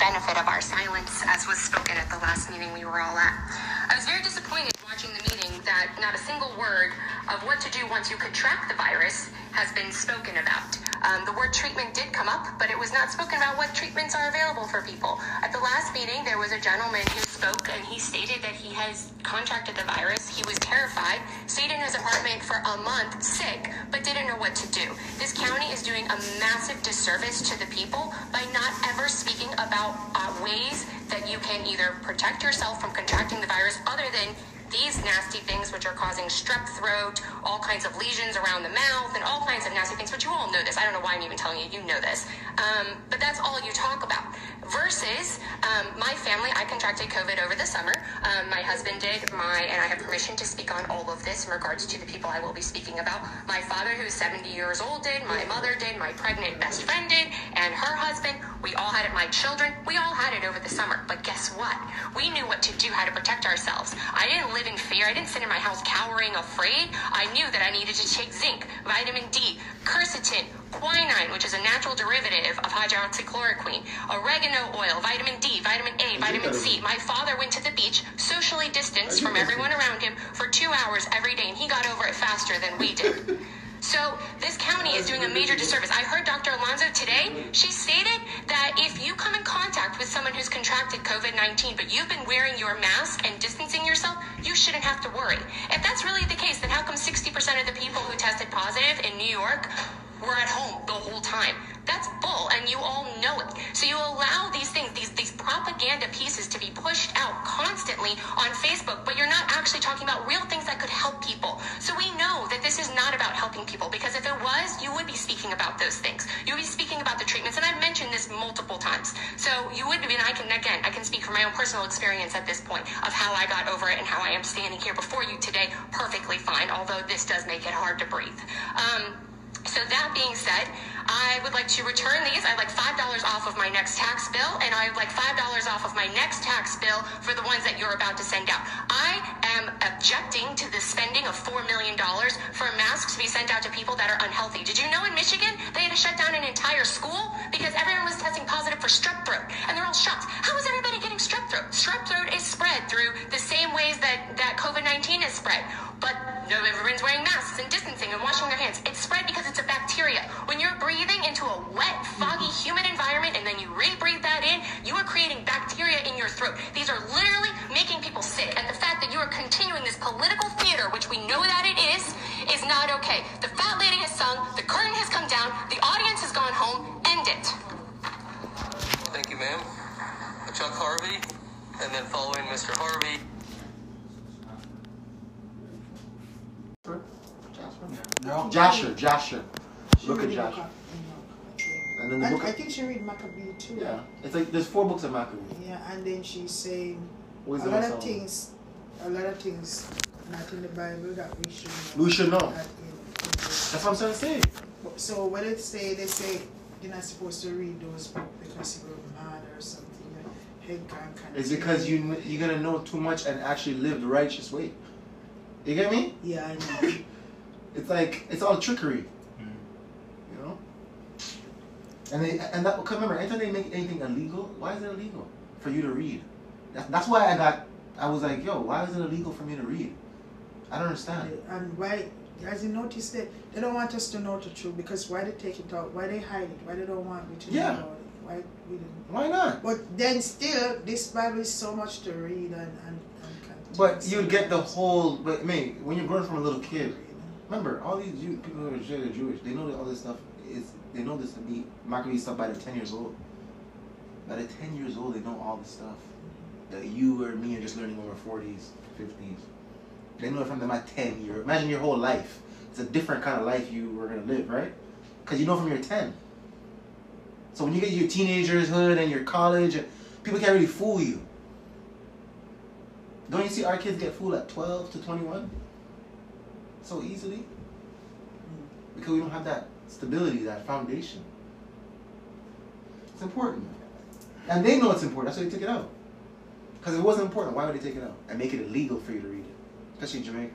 benefit of our silence, as was spoken at the last meeting we were all at. I was very disappointed watching the meeting that not a single word of what to do once you contract the virus has been spoken about. Um, the word treatment did come up, but it was not spoken about what treatments are available for people. At the last meeting, there was a gentleman who spoke and he stated that he has contracted the virus. He was terrified, stayed in his apartment for a month sick, but didn't know what to do. This county is doing a massive disservice to the people not ever speaking about uh, ways that you can either protect yourself from contracting the virus other than these nasty things which are causing strep throat, all kinds of lesions around the mouth, and all kinds of nasty things. But you all know this. I don't know why I'm even telling you. You know this. Um, but that's all you talk about. Versus um, my family, I contracted COVID over the summer. Um, my husband did. My and I have permission to speak on all of this in regards to the people I will be speaking about. My father, who's 70 years old, did. My mother did. My pregnant best friend did, and her husband. We all had it. My children. We all had it over the summer. But guess what? We knew what to do, how to protect ourselves. I didn't live in fear. I didn't sit in my house cowering, afraid. I knew that I needed to take zinc, vitamin D, quercetin, quinine, which is a natural derivative of hydroxychloroquine, oregano oil, vitamin D, vitamin A, vitamin C. My father went to the beach, socially distanced from everyone around him, for two hours every day, and he got over it faster than we did. So this county is doing a major disservice. I heard Dr. Alonso today. She stated that if you come in contact with someone who's contracted COVID-19, but you've been wearing your mask and distancing yourself, you shouldn't have to worry. If that's really the case, then how come 60% of the people who tested positive in New York were at home the whole time? That's bull, and you all know it. So you allow these things, these these propaganda pieces, to be pushed out constantly on Facebook, but you're not actually talking about real things that could help people. So we know that this is not about helping people because if it was, you would be speaking about those things. You would be speaking about the treatments, and I've mentioned this multiple times. So you would be, and I can again, I can speak from my own personal experience at this point of how I got over it and how I am standing here before you today, perfectly fine. Although this does make it hard to breathe. Um, so that being said, I would like to return these. I'd like $5 off of my next tax bill, and I would like $5 off of my next tax bill for the ones that you're about to send out. I am objecting to the spending of $4 million for masks to be sent out to people that are unhealthy. Did you know in Michigan they had to shut down an entire school because everyone was testing positive for strep throat? And they're all shocked. How is everybody getting strep throat? Strep throat is spread through the same ways that, that COVID 19 is spread. But no, everyone's wearing masks and distancing and washing their hands. It's spread because it's a bacteria. When you're breathing into a wet, foggy, humid environment and then you re-breathe that in, you are creating bacteria in your throat. These are literally making people sick. And the fact that you are continuing this political theater, which we know that it is, is not okay. The fat lady has sung, the curtain has come down, the audience has gone home. End it. Thank you, ma'am. Chuck Harvey, and then following Mr. Harvey. No. Jasher, Jasher. Look at Jasher. And then the And book. I think she read Maccabee too. yeah, it's like there's four books of Maccabee. Yeah, and then she's saying a lot of things, a lot of things not in the Bible that we should know. We should know. Not in- in the- That's what I'm trying to say. So when they say they say you're not supposed to read those books because you were mad or something, your head can't kind It's because you you're gonna know too much and actually live the righteous way. You get me? Yeah, I know. It's like it's all trickery. And they and that remember anytime they make anything illegal, why is it illegal for you to read? That's, that's why I got I was like, yo, why is it illegal for me to read? I don't understand. and why? As you notice that they don't want us to know the truth because why they take it out? Why they hide it? Why they don't want me to Yeah. know about it? Why we didn't? Why not? But then still, this Bible is so much to read and and. and. But you get the whole. But me, when you're growing from a little kid, remember all these Jew, people who are Jewish. They know all this stuff is. They know this to be Maccabee stuff by the ten years old. By the ten years old, they know all the stuff that you or me are just learning when we're forties, fifties. They know it from them at ten years. Imagine your whole life. It's a different kind of life you were gonna live, right? Because you know from your ten. So when you get your teenagerhood and your college, people can't really fool you. Don't you see our kids get fooled at 12 to 21? So easily? Mm. Because we don't have that stability, that foundation. It's important. And they know it's important. That's why they took it out. Because it wasn't important, why would they take it out? And make it illegal for you to read it. Especially in Jamaica.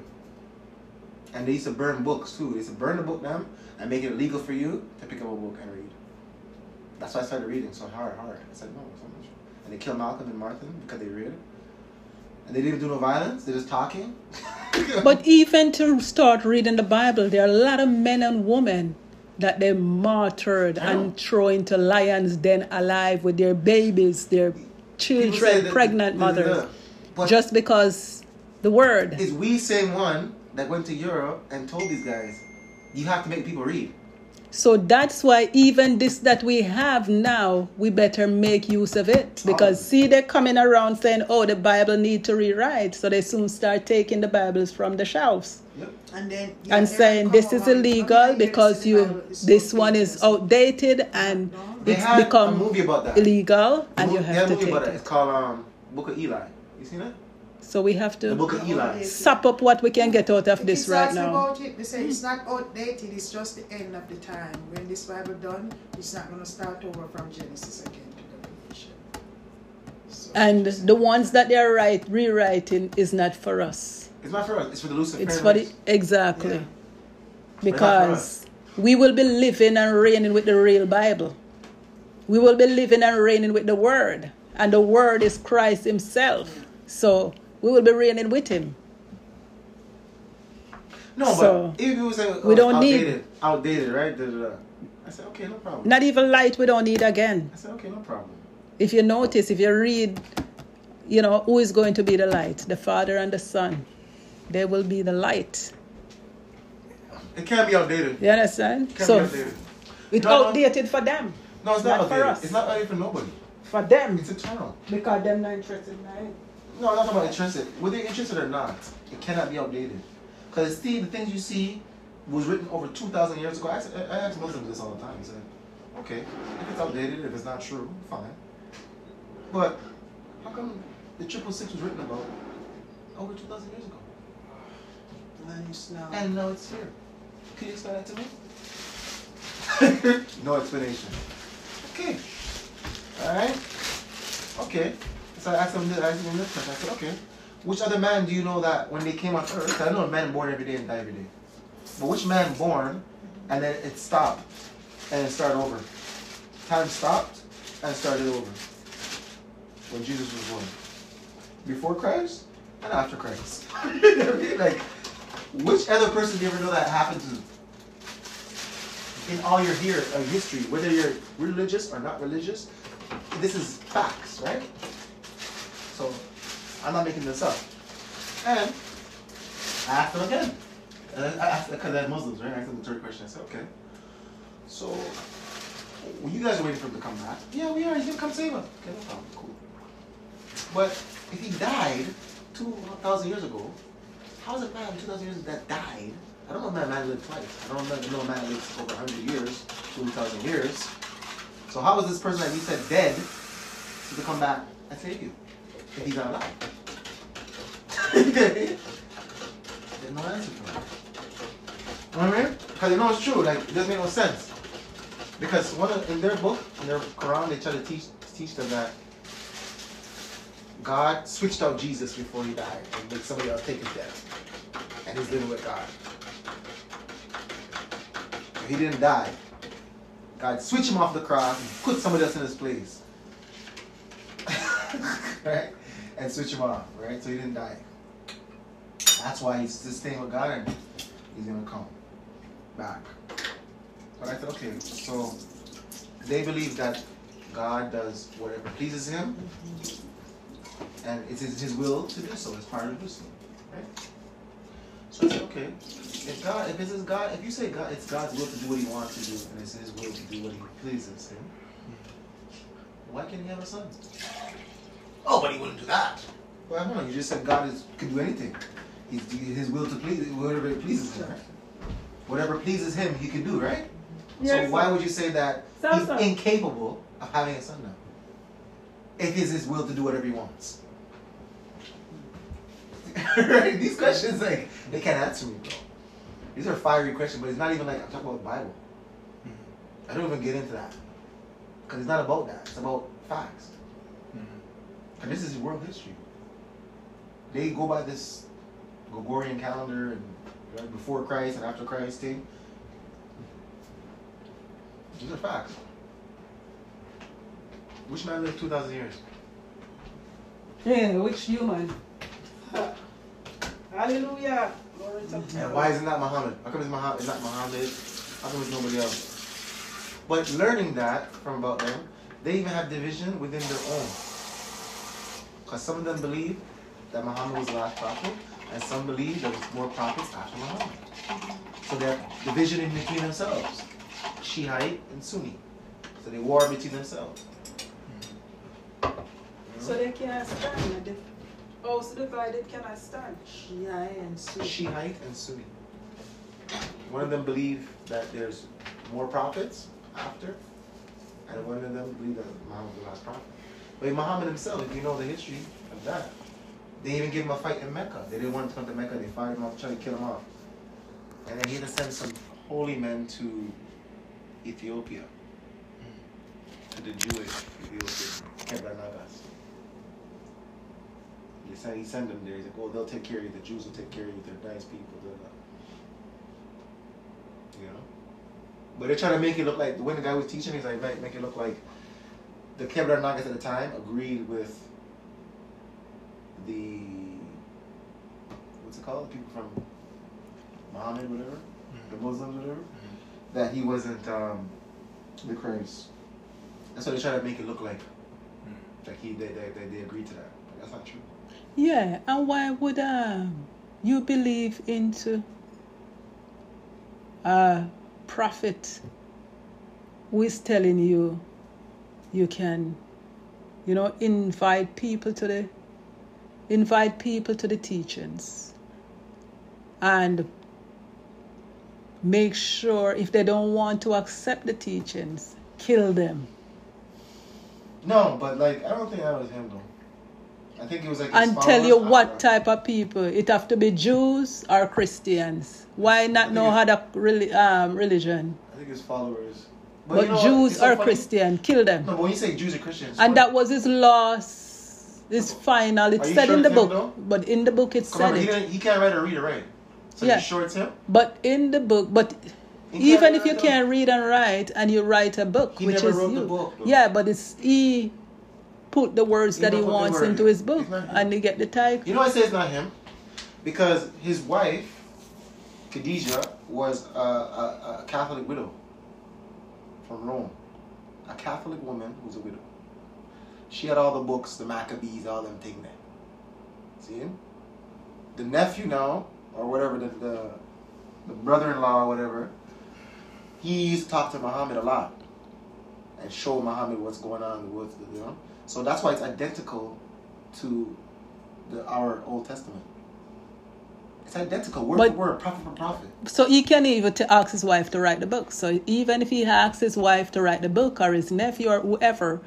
And they used to burn books too. They used to burn the book down and make it illegal for you to pick up a book and read. That's why I started reading so hard, hard. I said, no, it's not true. And they killed Malcolm and Martin because they read it. And they didn't do no violence. They're just talking. But even to start reading the Bible, there are a lot of men and women that they martyred and throw into lions' den alive with their babies, their children, pregnant mothers, just because the word. is we same one that went to Europe and told these guys, you have to make people read. So that's why even this that we have now, we better make use of it. Because see, they're coming around saying, "Oh, the Bible need to rewrite," so they soon start taking the Bibles from the shelves Yep. And then and saying this is illegal because you this one is outdated and They it's become that. illegal and you they have to movie take about it. it. It's called um, Book of Eli. You seen it? So we have to Book of Eli. Sap up what we can get out of The this kids right ask now. about it, they say it's not outdated, it's just the end of the time. When this Bible done, it's not going to start over from Genesis again to Revelation. So, And the ones that they are right rewriting is not for us. It's not for us. It's for the Luciferian. It's for the exactly Yeah. because we will be living and reigning with the real Bible. We will be living and reigning with the Word, and the Word is Christ Himself. So we will be reigning with Him. No, So, but if it was like, we oh, don't need- outdated, outdated, right? Da, da, da. I said, okay, no problem. Not even light we don't need again. I said, okay, no problem. If you notice, if you read, you know, who is going to be the light? The Father and the Son. They will be the light. It can't be outdated. You understand? It can't So be outdated. it's No, no. outdated for them. No, it's Not not, for outdated. us. It's not outdated for nobody. For them. It's eternal. Because them not interested in it. No, I'm not talking about interested. Whether you're interested or not, it cannot be outdated. Because see, the things you see was written over 2,000 years ago. I, ask- I ask Muslims this all the time. I say, okay, if it's outdated, if it's not true, fine. But how come the triple six was written about over 2,000 years ago? And now it's here. Can you explain that to me? no explanation. Okay. Alright. Okay. So I asked him this, question. I said, okay. Which other man do you know that when they came on earth, I know a man born every day and die every day. But which man born and then it stopped and it started over? Time stopped and started over. When Jesus was born. Before Christ and after Christ. Like which other person do you ever know that happened to? In all your here uh, history, whether you're religious or not religious, this is facts, right? So I'm not making this up. And I asked them again. And I asked because they're Muslims, right? I asked them the third question. I said, okay. So well, you guys are waiting for him to come back. Yeah, we are. He's gonna come save us. Okay, no problem. Cool. But if he died two thousand years ago, how is a man 2,000 years that died? I don't know if that man lived twice. I don't know, know a man lives over 100 years, 2,000 years. So how is this person that we said dead to come back and save you if he's alive? There's no answer for that. You know what I mean? Because you know it's true. Like it doesn't make no sense. Because one of, in their book, in their Quran, they try to teach teach them that God switched out Jesus before he died and made somebody else take his death. And he's living with God. If he didn't die, God switched him off the cross and put somebody else in his place. right? And switch him off, right? So he didn't die. That's why he's just staying with God and he's gonna come back. But I said, okay, so they believe that God does whatever pleases him and it's his, his will to do so. It's part of do so, right? So I said, okay, if God, if it's his God, if you say God, it's God's will to do what He wants to do, and it's His will to do what He pleases Him, why can't He have a son? Oh, but He wouldn't do that. Well, hold on, you just said God is can do anything. He's His will to please whatever it pleases Him. Whatever pleases Him, He can do, right? Yes, so why would you say that So, He's so. incapable of having a son now? If it's His will to do whatever He wants. right? These questions, like, they can't answer me, bro. These are fiery questions, but it's not even like I'm talking about the Bible. Mm-hmm. I don't even get into that. Because it's not about that. It's about facts. And this is world history. They go by this Gregorian calendar and right, before Christ and after Christ thing. These are facts. Which man lived 2,000 years? Yeah, which human? Hallelujah. And why isn't that Muhammad? How come it's, Muhammad, it's not Muhammad? How come it's nobody else? But learning that from about them, they even have division within their own. Because some of them believe that Muhammad was the last prophet, and some believe there was more prophets after Muhammad. So they have division in between themselves, Shiite and Sunni. So they war between themselves. So they can't stand. The house oh, divided cannot stand. Shia and Sunni. Shiite and Sunni. One of them believe that there's more prophets after, and one of them believe that Muhammad was the last prophet. But Muhammad himself, if you know the history of that, they even gave him a fight in Mecca. They didn't want him to come to Mecca. They fired him off, tried to kill him off, and then he had to send some holy men to Ethiopia, to the Jewish Ethiopia, Kebra Nagas. He said he sent them there. He's like, oh, they'll take care of you. The Jews will take care of you. They're nice people. You know? But they're trying to make it look like, when the guy was teaching, he's like, make it look like the Kebra Nagas at the time agreed with the, what's it called? The people from Muhammad, whatever, the Muslims, whatever, that he wasn't um, the Christ. That's what they're trying to make it look like. Like he, they, they, they, they agreed to that. But that's not true. Yeah, and why would um, you believe into a prophet who is telling you you can, you know, invite people to the invite people to the teachings and make sure if they don't want to accept the teachings, kill them. No, but like I don't think that was him though. I think it was like and tell you what type of people it have to be Jews or Christians. Why not know think other reli- um, religion? I think his followers. But, you know? Jews It's so funny. Christian, kill them. No, but when you say Jews are Christians, and that was his last, his final. It's said sure in the book, though? but in the book it said he, it. didn't- he can't write or read or write. So Yeah. sure it's him? But in the book, but He even if you can't read and write and you write a book, He which never is wrote the you, book, yeah, but it's he put the words He that he never put the wants into his book, It's and you get the title. You know, I say it's not him because his wife, Khadijah, was a, a, a Catholic widow from Rome. A Catholic woman who's a widow. She had all the books, the Maccabees, all them thing there. See? The nephew now, or whatever, the, the, the brother-in-law or whatever, he used to talk to Muhammad a lot and show Muhammad what's going on, what's you know. So that's why it's identical to the our Old Testament. It's identical, word But- for word, prophet for prophet. So he can't even to ask his wife to write the book. So even if he asks his wife to write the book or his nephew or whoever,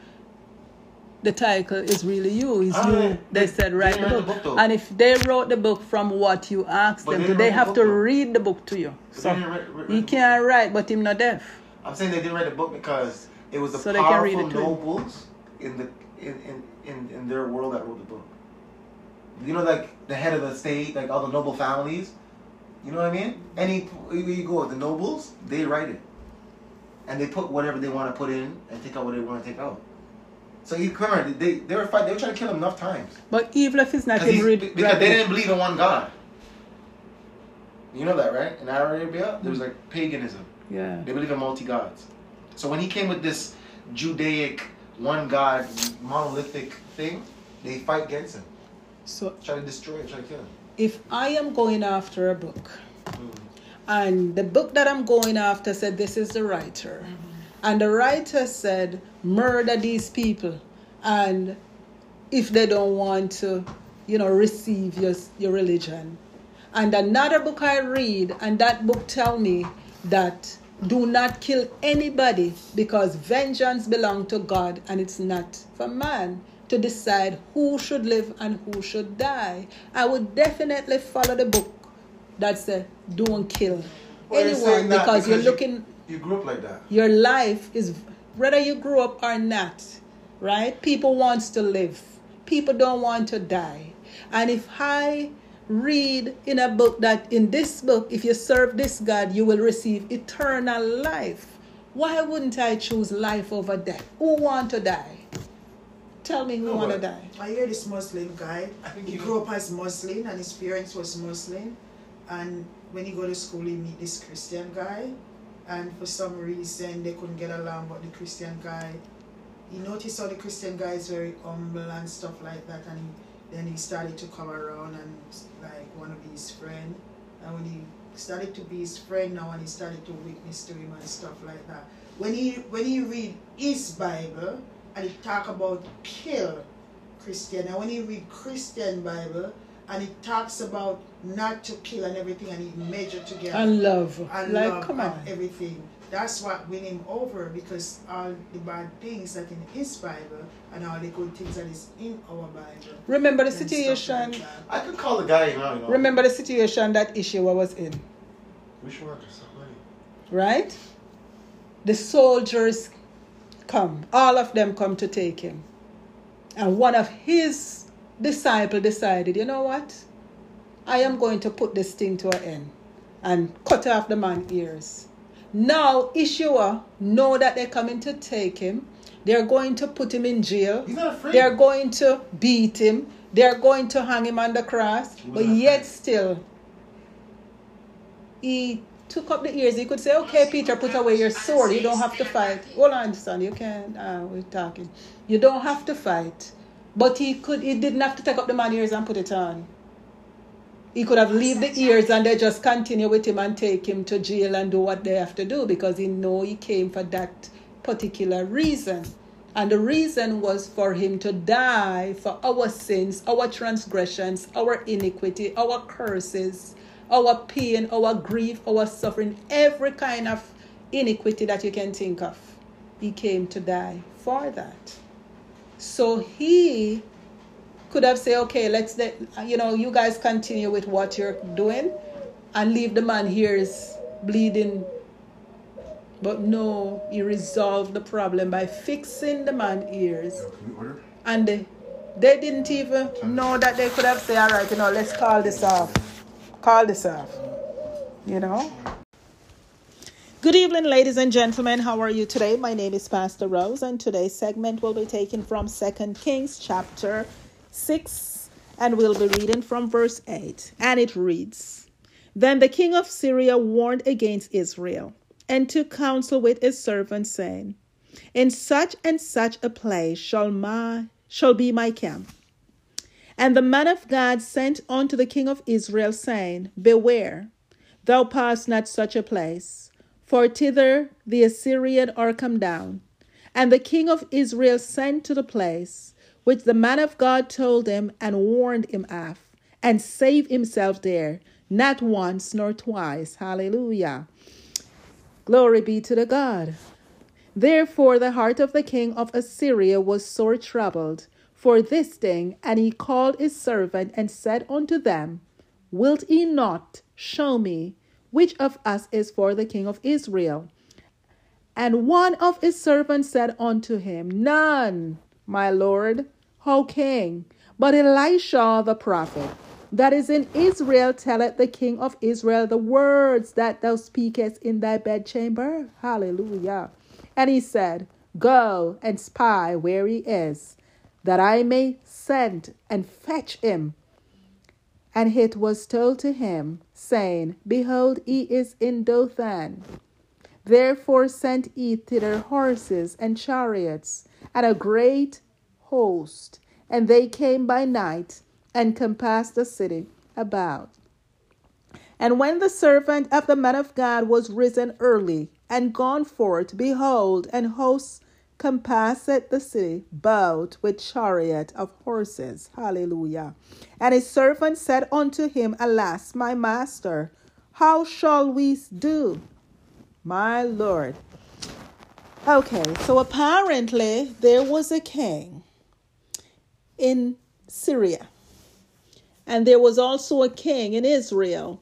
the title is really you. It's Ah, you. yeah. They They- said they write the book. the book, though. and if they wrote the book from what you asked But them they they the have book, to though. read the book to you. So they write- write he can't write, but him not deaf. I'm saying they didn't write the book because it was the So they powerful nobles in the in, in, in, in their world that wrote the book. You know, like the head of the state, like all the noble families. You know what I mean? Any where you go, the nobles they write it, and they put whatever they want to put in and take out what they want to take out. So you remember they they were fight, they were trying to kill him enough times But even if it's not 'Cause him he's- read, because they the didn't believe in one God. You know that, right? In Arabia, there was mm. like paganism. yeah. They believe in multi gods. So when he came with this Judaic one God monolithic thing, they fight against him, So try to destroy him, try to kill him. if I am going after a book, hmm. and the book that I'm going after said this is the writer, mm-hmm. and the writer said murder these people, and if they don't want to, you know, receive your your religion, and another book I read, and that book tell me that do not kill anybody because vengeance belong to God and it's not for man to decide who should live and who should die. I would definitely follow the book that said don't kill Well, anyone saying because, you're you- looking You grew up like that. your life is whether you grew up or not right? People wants to live. People don't want to die. And if i read in a book that in this book if you serve this god you will receive eternal life. Why wouldn't i choose life over death? Who want to die Tell me who No, wanna die. I hear this Muslim guy. He grew up as Muslim and his parents was Muslim. And when he go to school, he meet this Christian guy. And for some reason, they couldn't get along. But the Christian guy, he noticed how the Christian guy is very humble and stuff like that. And then he started to come around and like want to be his friend. And when he started to be his friend now, and he started to witness to him and stuff like that. When he when he read his Bible and he talk about kill Christian, and when he read Christian Bible and it talks about not to kill and everything, and he measure together And love. and like, love come and on. everything. That's what win him over because all the bad things that in his Bible and all the good things that is in our Bible. Remember the situation. like. I could call the guy now, you know. Remember the situation that Ishua was in, Which one? Somebody. right? The soldiers come, all of them come to take him. And one of his disciples decided, you know what? I am going to put this thing to an end and cut off the man's ears. Now Ishua know that they're coming to take him. They're going to put him in jail. He's not afraid. They're going to beat him. They're going to hang him on the cross. But yet afraid. still, he took up the ears. He could say, okay, Peter, put away your sword. You don't have to fight. Hold on, son. You can. Uh, we're talking. You don't have to fight. But he could. He didn't have to take up the man's ears and put it on. He could have leave the ears and they just continue with him and take him to jail and do what they have to do because he know he came for that particular reason. And the reason was for him to die for our sins, our transgressions, our iniquity, our curses, our pain, our grief, our suffering, every kind of iniquity that you can think of. He came to die for that. So he could have said, okay, let's let you know, you guys continue with what you're doing and leave the man here is bleeding. But no, he resolved the problem by fixing the man's ears. Yo, can we order? And they, they didn't even know that they could have said, all right, you know, let's call this off. Call this off. You know? Good evening, ladies and gentlemen. How are you today? My name is Pastor Rose, and today's segment will be taken from Second Kings chapter 6, and we'll be reading from verse 8. And it reads Then the king of Syria warned against Israel, and took counsel with his servants, saying, In such and such a place shall my shall be my camp. And the man of God sent unto the king of Israel, saying, Beware, thou pass not such a place, for thither the Assyrian are come down. And the king of Israel sent to the place which the man of God told him and warned him of, and saved himself there, not once nor twice. Hallelujah. Glory be to the God. Therefore the heart of the king of Assyria was sore troubled for this thing, and he called his servant and said unto them, Wilt ye not show me which of us is for the king of Israel? And one of his servants said unto him, None, my lord, O king, but Elisha the prophet, that is in Israel, telleth the king of Israel the words that thou speakest in thy bedchamber. Hallelujah. And he said, Go and spy where he is, that I may send and fetch him. And it was told to him, saying, Behold, he is in Dothan. Therefore sent he thither horses and chariots, and a great host. And they came by night and compassed the city about. And when the servant of the man of God was risen early and gone forth, behold, an host compassed the city about with chariot of horses. Hallelujah. And his servant said unto him, Alas, my master, how shall we do? My Lord. Okay, so apparently there was a king in Syria, and there was also a king in Israel.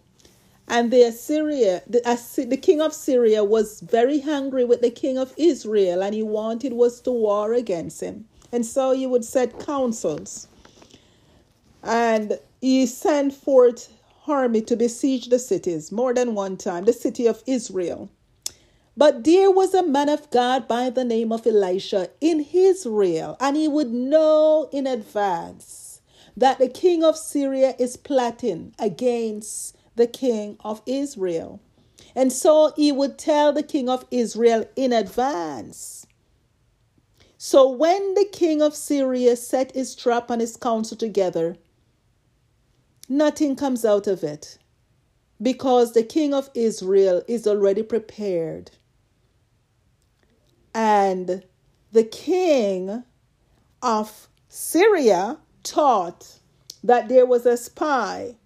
And the Assyria, the, the king of Syria was very hungry with the king of Israel, and he wanted was to war against him. And so he would set councils. And he sent forth army to besiege the cities more than one time, the city of Israel. But there was a man of God by the name of Elisha in Israel, and he would know in advance that the king of Syria is plotting against the king of Israel. And so he would tell the king of Israel in advance. So when the king of Syria set his trap and his counsel together, nothing comes out of it because the king of Israel is already prepared. And the king of Syria thought that there was a spy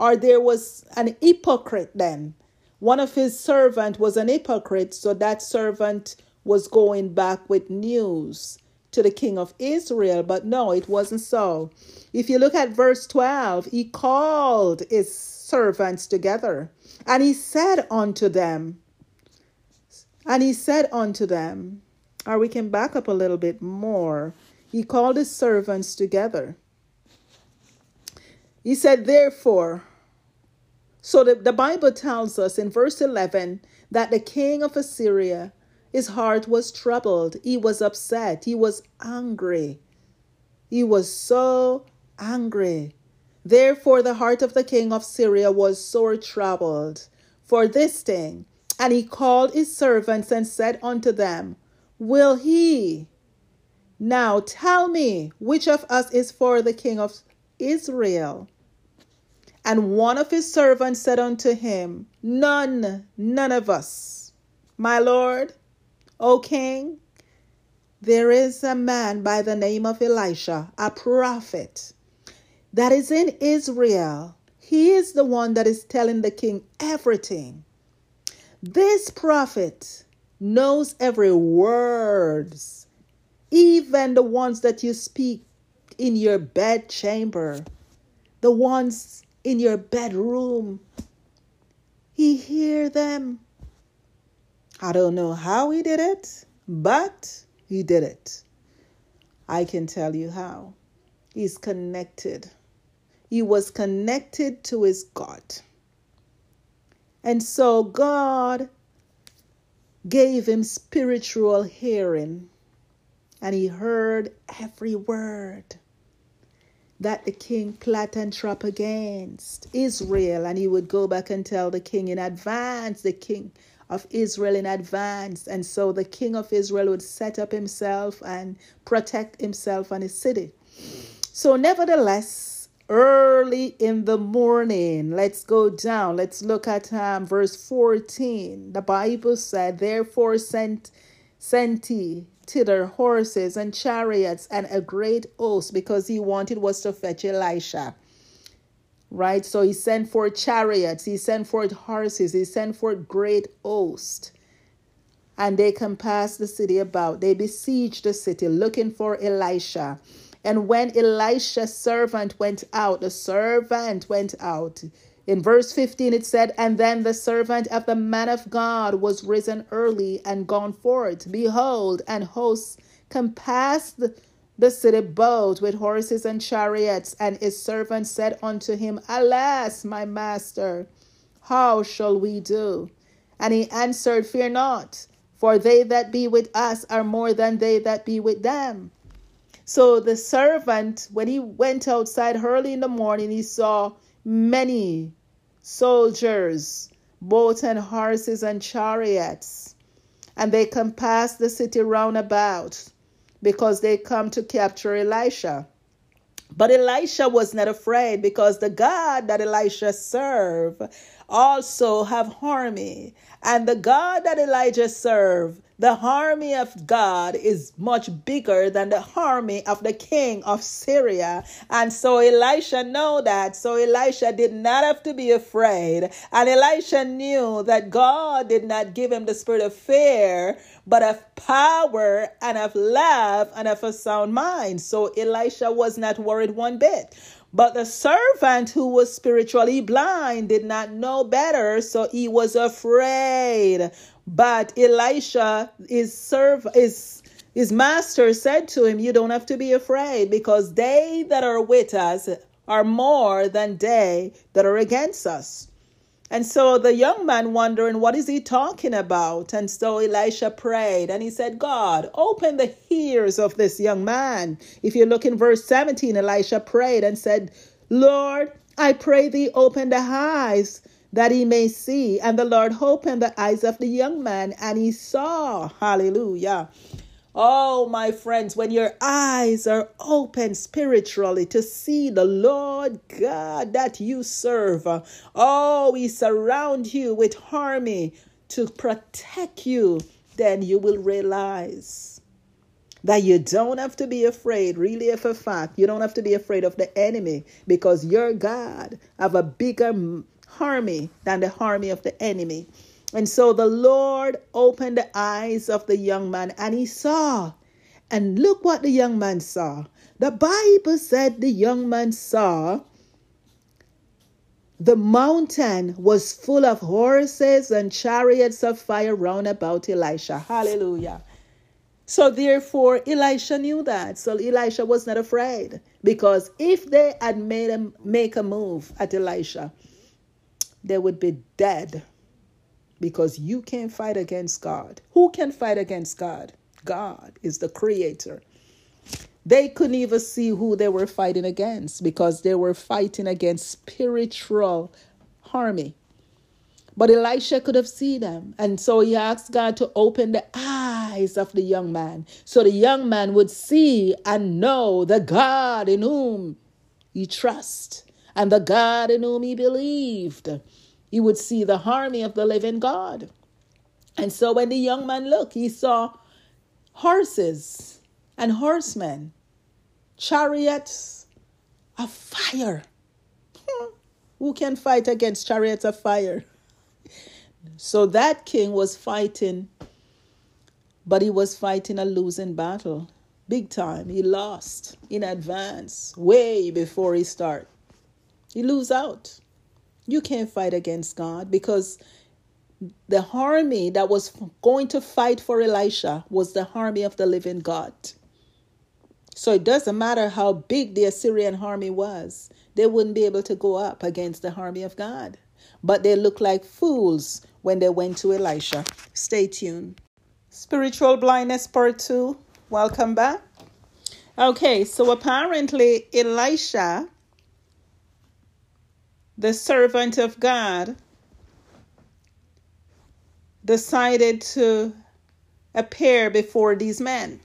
or there was an hypocrite then. One of his servant was an hypocrite, so that servant was going back with news to the king of Israel, but no, it wasn't so. If you look at verse 12, he called his servants together and he said unto them, and he said unto them, or we can back up a little bit more. He called his servants together. He said, Therefore, so the, the Bible tells us in verse 11 that the king of Assyria, his heart was troubled. He was upset. He was angry. He was so angry. Therefore, the heart of the king of Syria was sore troubled for this thing. And he called his servants and said unto them, Will he now tell me which of us is for the king of Israel? And one of his servants said unto him, None, none of us. My lord, O king, there is a man by the name of Elisha, a prophet, that is in Israel. He is the one that is telling the king everything. This prophet knows every words, even the ones that you speak in your bed chamber, the ones in your bedroom. He hear them. I don't know how he did it, but he did it. I can tell you how. He's connected. He was connected to his God. And so God gave him spiritual hearing, and he heard every word that the king plot and trap against Israel, and he would go back and tell the king in advance, the king of Israel in advance. And so the king of Israel would set up himself and protect himself and his city. So, nevertheless, early in the morning, let's go down. Let's look at um, verse 14. The Bible said, Therefore sent, sent he thither horses and chariots and a great host because he wanted was to fetch Elisha. Right? So he sent forth chariots, he sent forth horses, he sent forth great host. And they compassed the city about. They besieged the city looking for Elisha. And when Elisha's servant went out, the servant went out in verse 15, it said, And then the servant of the man of God was risen early and gone forth. Behold, and hosts compassed the city both with horses and chariots. And his servant said unto him, Alas, my master, how shall we do? And he answered, Fear not, for they that be with us are more than they that be with them. So the servant, when he went outside early in the morning, he saw many soldiers, both and horses and chariots. And they compassed the city round about because they come to capture Elisha. But Elisha was not afraid because the God that Elisha served also have army. And the God that Elijah served the army of God is much bigger than the army of the king of Syria. And so Elisha know that. So Elisha did not have to be afraid. And Elisha knew that God did not give him the spirit of fear, but of power and of love and of a sound mind. So Elisha was not worried one bit. But the servant who was spiritually blind did not know better, so he was afraid. But Elisha, his serve is his master said to him, You don't have to be afraid, because they that are with us are more than they that are against us. And so the young man wondering, what is he talking about? And so Elisha prayed and he said, God, open the ears of this young man. If you look in verse 17, Elisha prayed and said, Lord, I pray thee open the eyes that he may see. And the Lord opened the eyes of the young man and he saw. Hallelujah. Oh, my friends, when your eyes are open spiritually to see the Lord God that you serve, oh, He surround you with army to protect you, then you will realize that you don't have to be afraid, really, if a fact, you don't have to be afraid of the enemy because your God have a bigger army than the army of the enemy. And so the Lord opened the eyes of the young man and he saw. And look what the young man saw. The Bible said the young man saw the mountain was full of horses and chariots of fire round about Elisha. Hallelujah. So therefore, Elisha knew that. So Elisha was not afraid because if they had made him make a move at Elisha, they would be dead because you can't fight against God. Who can fight against God? God is the creator. They couldn't even see who they were fighting against because they were fighting against spiritual army. But Elisha could have seen them. And so he asked God to open the eyes of the young man so the young man would see and know the God in whom he trusts and the God in whom he believed he would see the army of the living God. And so when the young man looked, he saw horses and horsemen, chariots of fire. Hmm. Who can fight against chariots of fire? So that king was fighting, but he was fighting a losing battle. Big time. He lost in advance, way before he start. He lose out. You can't fight against God because the army that was going to fight for Elisha was the army of the living God. So it doesn't matter how big the Assyrian army was, they wouldn't be able to go up against the army of God. But they looked like fools when they went to Elisha. Stay tuned. Spiritual blindness part two. Welcome back. Okay, so apparently Elisha the servant of God, decided to appear before these men.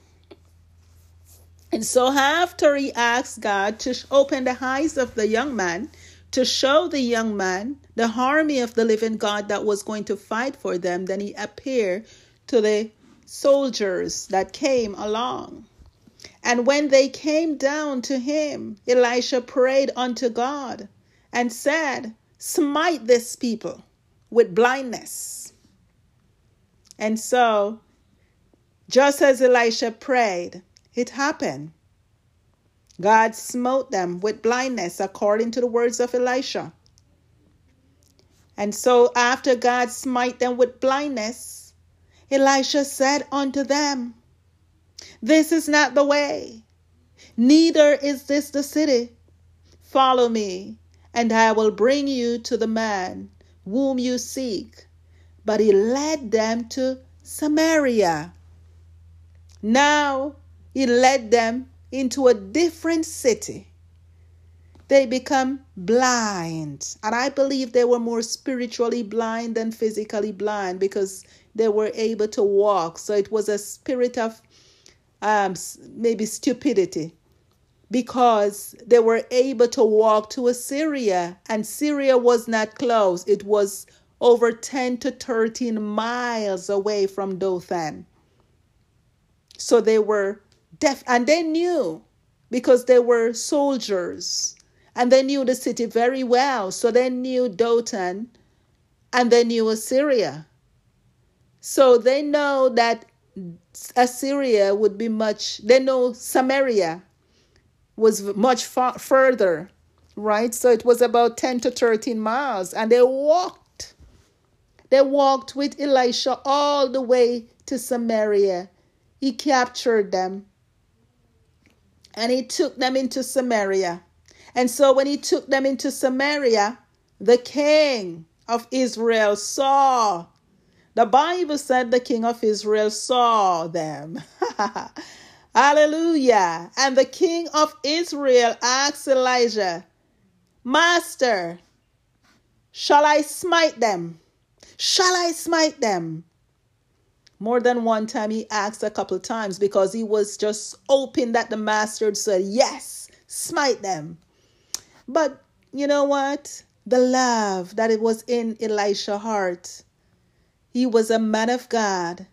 And so, after he asked God to open the eyes of the young man, to show the young man the army of the living God that was going to fight for them, then he appeared to the soldiers that came along. And when they came down to him, Elisha prayed unto God and said, Smite this people with blindness. And so, just as Elisha prayed, it happened. God smote them with blindness according to the words of Elisha. And so, after God smite them with blindness, Elisha said unto them, This is not the way, neither is this the city. Follow me, and I will bring you to the man whom you seek. But he led them to Samaria. Now he led them into a different city. They become blind. And I believe they were more spiritually blind than physically blind because they were able to walk. So it was a spirit of um, maybe stupidity because they were able to walk to Assyria, and Syria was not close. It was over 10 to 13 miles away from Dothan. So they were deaf, and they knew because they were soldiers and they knew the city very well. So they knew Dothan and they knew Assyria. So they know that Assyria would be much, they know Samaria was much far further, right? So it was about 10 to 13 miles. And they walked. They walked with Elisha all the way to Samaria. He captured them and he took them into Samaria. And so when he took them into Samaria, the king of Israel saw. The Bible said the king of Israel saw them. Hallelujah. And the king of Israel asked Elijah, Master, shall I smite them? Shall I smite them? More than one time he asked a couple times because he was just hoping that the master said, Yes, smite them. But you know what? The love that it was in Elisha's heart. He was a man of God,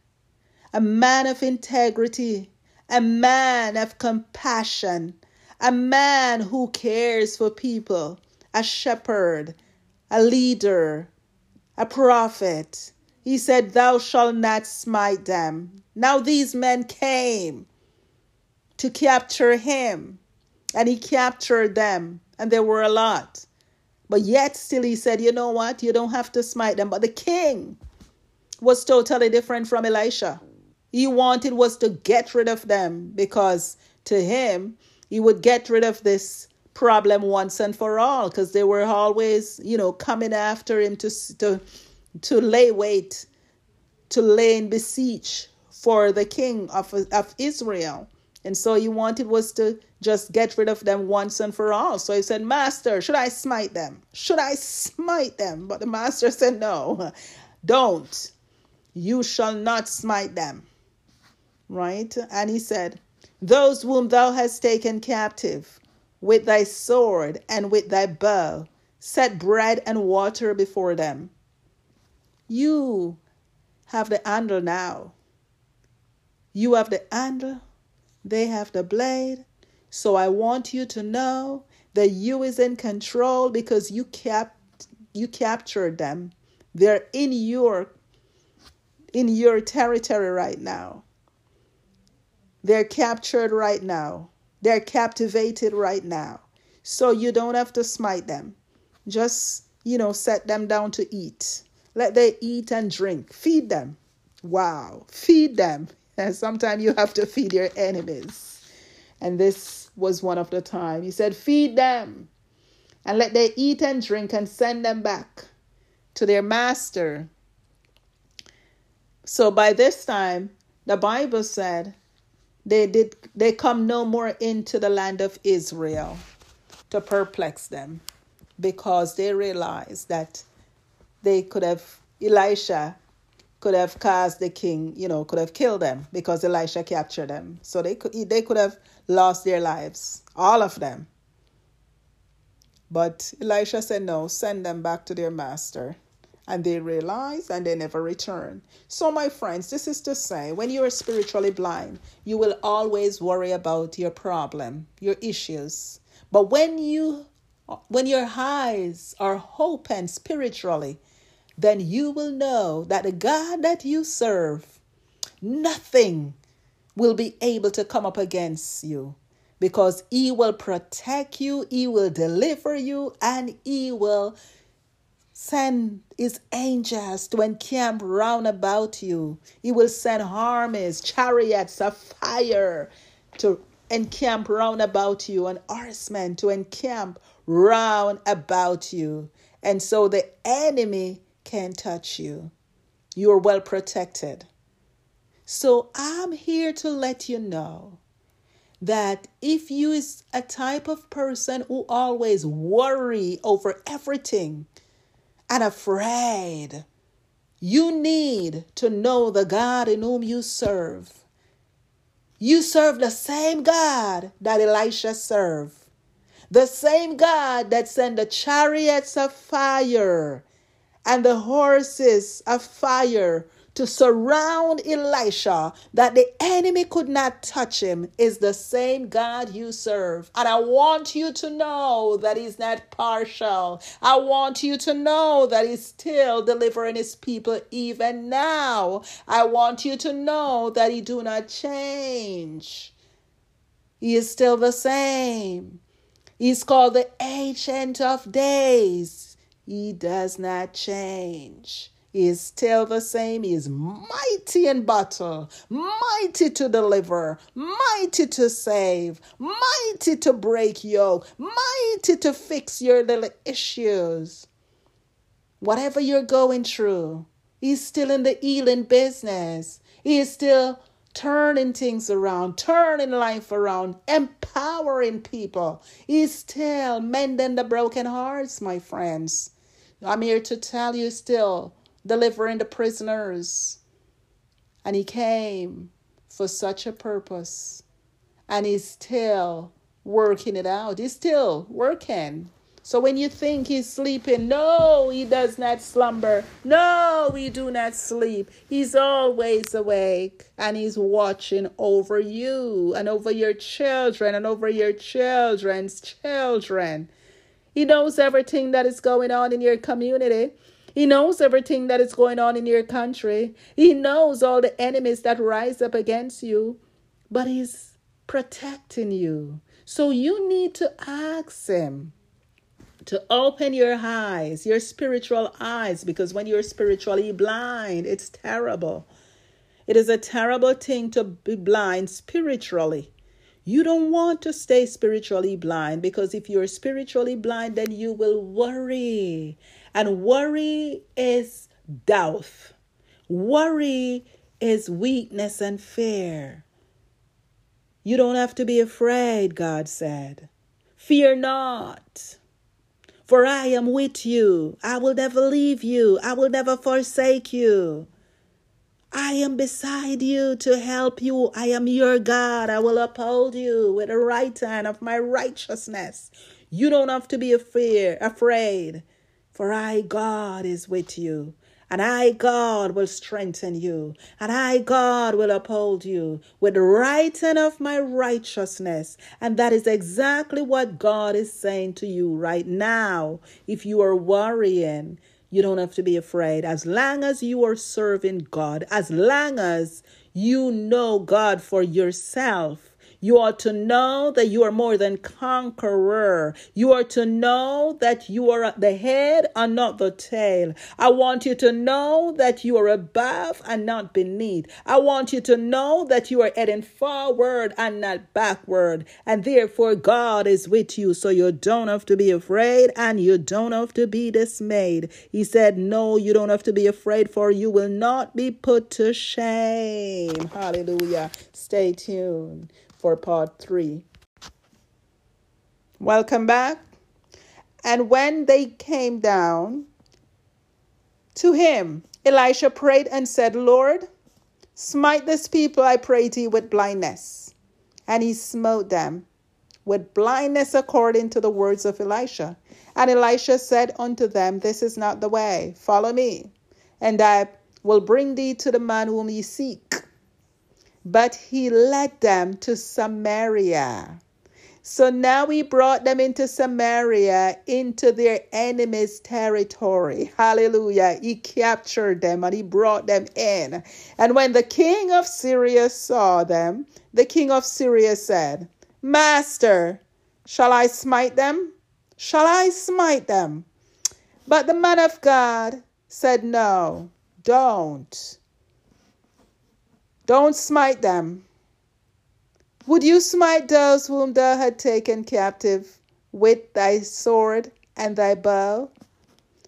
a man of integrity, a man of compassion, a man who cares for people, a shepherd, a leader, a prophet. He said, Thou shalt not smite them. Now these men came to capture him, and he captured them, and there were a lot. But yet, still, he said, You know what? You don't have to smite them. But the king was totally different from Elisha he wanted was to get rid of them because to him, he would get rid of this problem once and for all because they were always, you know, coming after him to, to, to lay wait, to lay in beseech for the king of, of Israel. And so he wanted was to just get rid of them once and for all. So he said, Master, should I smite them? Should I smite them? But the master said, No, don't. You shall not smite them right? And he said, Those whom thou hast taken captive with thy sword and with thy bow, set bread and water before them. You have the handle now. You have the handle, they have the blade. So I want you to know that you is in control because you kept you captured them. They're in your in your territory right now. They're captured right now. They're captivated right now. So you don't have to smite them. Just, you know, set them down to eat. Let them eat and drink. Feed them. Wow. Feed them. And sometimes you have to feed your enemies. And this was one of the time. He said, Feed them and let them eat and drink and send them back to their master. So by this time, the Bible said they did they come no more into the land of Israel to perplex them because they realized that they could have Elisha could have caused the king, you know, could have killed them because Elisha captured them. So they could they could have lost their lives, all of them. But Elisha said, No, send them back to their master and they realize and they never return. So, my friends, this is to say when you are spiritually blind, you will always worry about your problem, your issues. But when you when your eyes are open spiritually, then you will know that the God that you serve, nothing will be able to come up against you because he will protect you, he will deliver you, and he will send his angels to encamp round about you. He will send armies, chariots of fire to encamp round about you, and horsemen to encamp round about you. And so the enemy can't touch you. You are well protected. So I'm here to let you know that if you is a type of person who always worry over everything, and afraid. You need to know the God in whom you serve. You serve the same God that Elisha served, the same God that sent the chariots of fire and the horses of fire to surround Elisha that the enemy could not touch him is the same God you serve. And I want you to know that he's not partial. I want you to know that he's still delivering his people even now. I want you to know that he do not change. He is still the same. He's called the Ancient of Days. He does not change is still the same. He is mighty in battle, mighty to deliver, mighty to save, mighty to break yoke, mighty to fix your little issues. Whatever you're going through, He's still in the healing business. He is still turning things around, turning life around, empowering people. He's still mending the broken hearts, my friends. I'm here to tell you still delivering the prisoners. And he came for such a purpose. And he's still working it out. He's still working. So when you think he's sleeping, no, he does not slumber. No, we do not sleep. He's always awake and he's watching over you and over your children and over your children's children. He knows everything that is going on in your community. He knows everything that is going on in your country. He knows all the enemies that rise up against you, but he's protecting you. So you need to ask him to open your eyes, your spiritual eyes, because when you're spiritually blind, it's terrible. It is a terrible thing to be blind spiritually. You don't want to stay spiritually blind because if you're spiritually blind, then you will worry. And worry is doubt. Worry is weakness and fear. You don't have to be afraid, God said. Fear not. For I am with you. I will never leave you. I will never forsake you. I am beside you to help you. I am your God. I will uphold you with the right hand of my righteousness. You don't have to be afraid, afraid, for I, God, is with you. And I, God, will strengthen you. And I, God, will uphold you with the right hand of my righteousness. And that is exactly what God is saying to you right now. If you are worrying, you don't have to be afraid. As long as you are serving God, as long as you know God for yourself, you are to know that you are more than conqueror. You are to know that you are at the head and not the tail. I want you to know that you are above and not beneath. I want you to know that you are heading forward and not backward. And therefore, God is with you. So you don't have to be afraid and you don't have to be dismayed. He said, No, you don't have to be afraid, for you will not be put to shame. Hallelujah. Stay tuned for part three. Welcome back. And when they came down to him, Elisha prayed and said, Lord, smite this people, I pray thee, with blindness. And he smote them with blindness according to the words of Elisha. And Elisha said unto them, This is not the way, follow me, and I will bring thee to the man whom ye seek. But he led them to Samaria. So now he brought them into Samaria, into their enemy's territory. Hallelujah. He captured them and he brought them in. And when the king of Syria saw them, the king of Syria said, Master, shall I smite them? Shall I smite them? But the man of God said, No, don't. Don't smite them. Would you smite those whom thou had taken captive with thy sword and thy bow?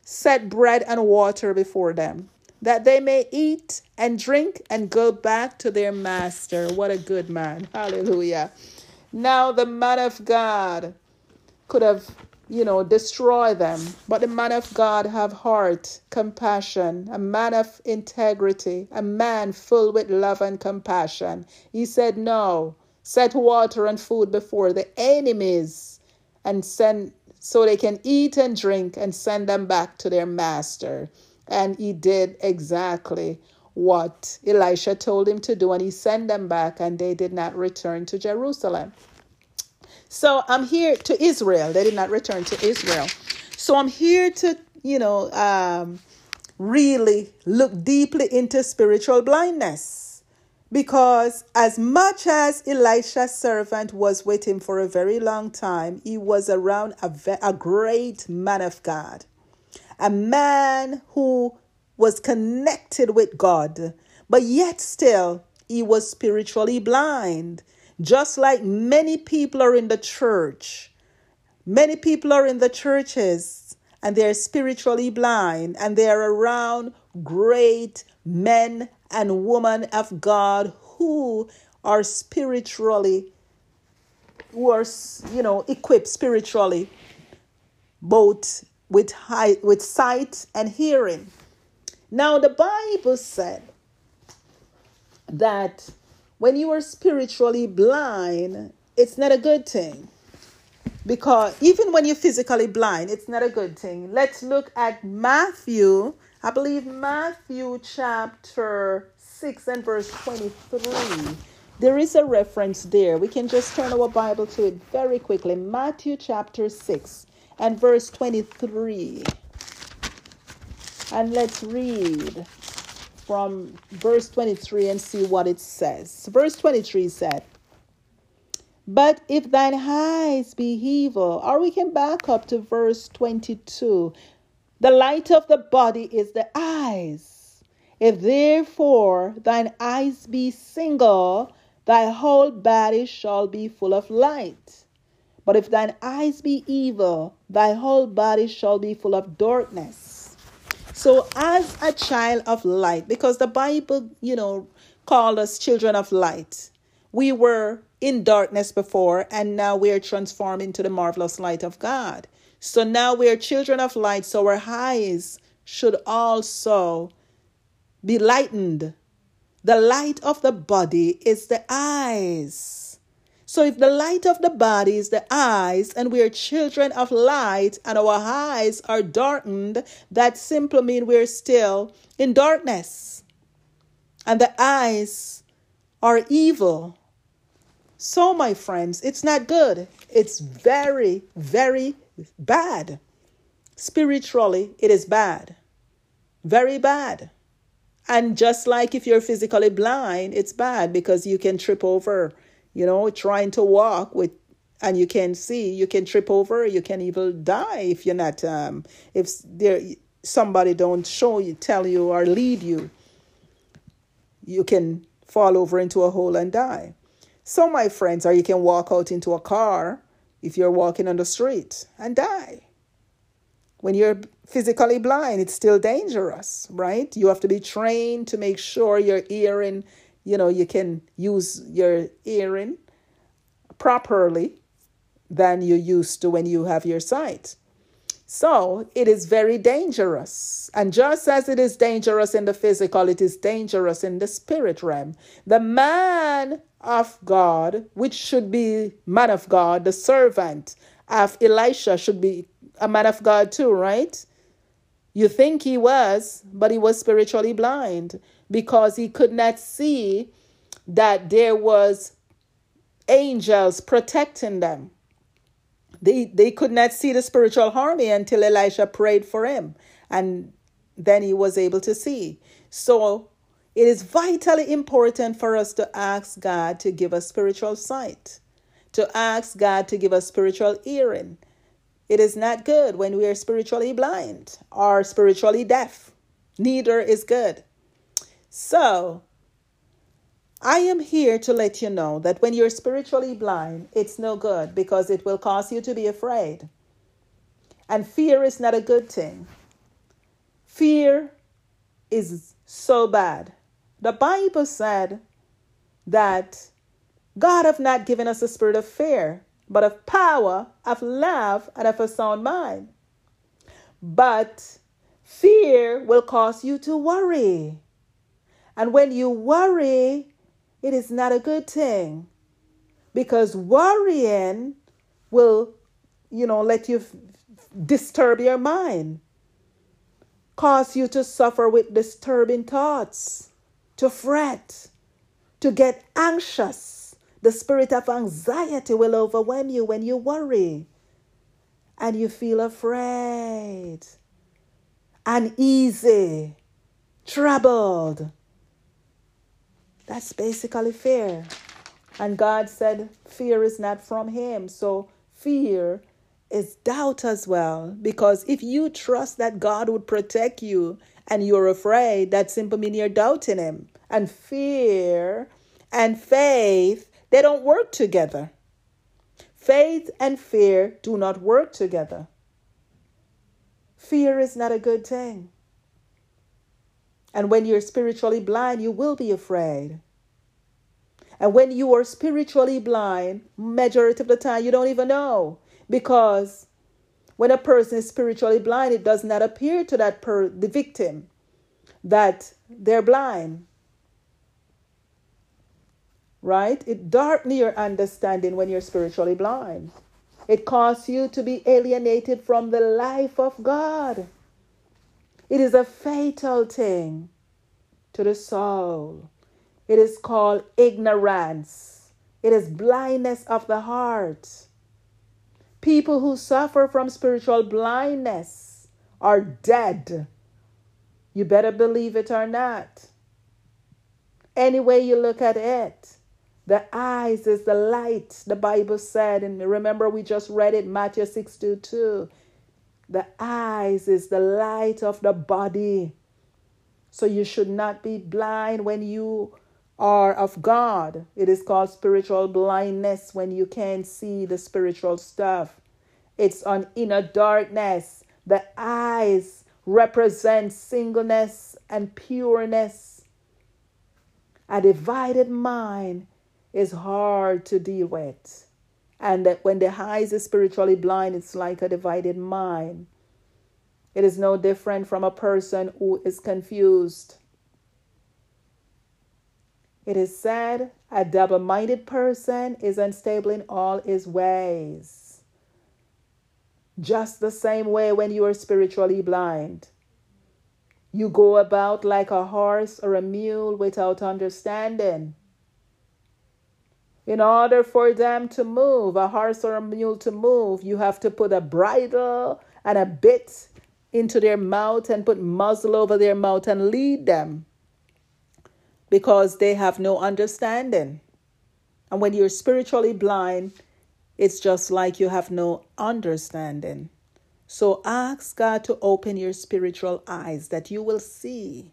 Set bread and water before them, that they may eat and drink and go back to their master. What a good man. Hallelujah. Now the man of God could have you know, destroy them. But the man of God have heart, compassion, a man of integrity, a man full with love and compassion. He said, No, set water and food before the enemies and send so they can eat and drink and send them back to their master. And he did exactly what Elisha told him to do, and he sent them back, and they did not return to Jerusalem. So I'm here to Israel. They did not return to Israel. So I'm here to, you know, um, really look deeply into spiritual blindness. Because as much as Elisha's servant was with him for a very long time, he was around a, a great man of God, a man who was connected with God, but yet still he was spiritually blind. Just like many people are in the church, many people are in the churches and they're spiritually blind and they're around great men and women of God who are spiritually who are you know equipped spiritually both with high, with sight and hearing. Now the bible said that when you are spiritually blind it's not a good thing because even when you're physically blind it's not a good thing let's look at matthew i believe matthew chapter 6 and verse 23 there is a reference there. We can just turn our Bible to it very quickly. Matthew chapter 6 and verse 23. And let's read from verse 23 and see what it says. Verse 23 said, But if thine eyes be evil, or we can back up to verse 22. The light of the body is the eyes. If therefore thine eyes be single, thy whole body shall be full of light. But if thine eyes be evil, thy whole body shall be full of darkness. So, as a child of light, because the Bible, you know, called us children of light, we were in darkness before, and now we are transformed into the marvelous light of God. So now we are children of light, so our eyes should also be lightened the light of the body is the eyes. So, if the light of the body is the eyes, and we are children of light, and our eyes are darkened, that simply means we're still in darkness. And the eyes are evil. So, my friends, it's not good. It's very, very bad. Spiritually, it is bad. Very bad. And just like if you're physically blind, it's bad because you can trip over, you know, trying to walk with and you can see, you can trip over, you can even die if you're not um if there somebody don't show you, tell you or lead you. You can fall over into a hole and die. So my friends, or you can walk out into a car if you're walking on the street and die. When you're physically blind, it's still dangerous, right? You have to be trained to make sure your hearing, you know, you can use your hearing properly than you used to when you have your sight. So it is very dangerous. And just as it is dangerous in the physical, it is dangerous in the spirit realm. The man of God, which should be man of God, the servant of Elisha should be a man of God too, right? You think he was, but he was spiritually blind because he could not see that there was angels protecting them. They they could not see the spiritual army until Elisha prayed for him and then he was able to see. So it is vitally important for us to ask God to give us spiritual sight, to ask God to give us spiritual hearing, it is not good when we are spiritually blind or spiritually deaf. Neither is good. So, I am here to let you know that when you're spiritually blind, it's no good because it will cause you to be afraid. And fear is not a good thing. Fear is so bad. The Bible said that God have not given us a spirit of fear, but of power, of love, and of a sound mind. But fear will cause you to worry. And when you worry, it is not a good thing. Because worrying will, you know, let you f- disturb your mind, cause you to suffer with disturbing thoughts, to fret, to get anxious. The spirit of anxiety will overwhelm you when you worry. And you feel afraid, uneasy, troubled. That's basically fear. And God said fear is not from Him. So fear is doubt as well. Because if you trust that God would protect you and you're afraid, that simply means you're doubting Him. And fear and faith they don't work together. Faith and fear do not work together. Fear is not a good thing. And when you're spiritually blind, you will be afraid. And when you are spiritually blind, majority of the time you don't even know. Because when a person is spiritually blind, it does not appear to that per the victim that they're blind. Right? It darkens your understanding when you're spiritually blind. It causes you to be alienated from the life of God. It is a fatal thing to the soul. It is called ignorance. It is blindness of the heart. People who suffer from spiritual blindness are dead. You better believe it or not. Any way you look at it, the eyes is the light, the Bible said. And remember, we just read it, Matthew 6 2 2. The eyes is the light of the body. So you should not be blind when you are of God. It is called spiritual blindness when you can't see the spiritual stuff. It's on inner darkness. The eyes represent singleness and pureness. A divided mind is hard to deal with. And that when the eyes is spiritually blind, it's like a divided mind. It is no different from a person who is confused. It is said, a double minded person is unstable in all his ways. Just the same way when you are spiritually blind. You go about like a horse or a mule without understanding. In order for them to move, a horse or a mule to move, you have to put a bridle and a bit into their mouth and put muzzle over their mouth and lead them because they have no understanding. And when you're spiritually blind, it's just like you have no understanding. So ask God to open your spiritual eyes that you will see.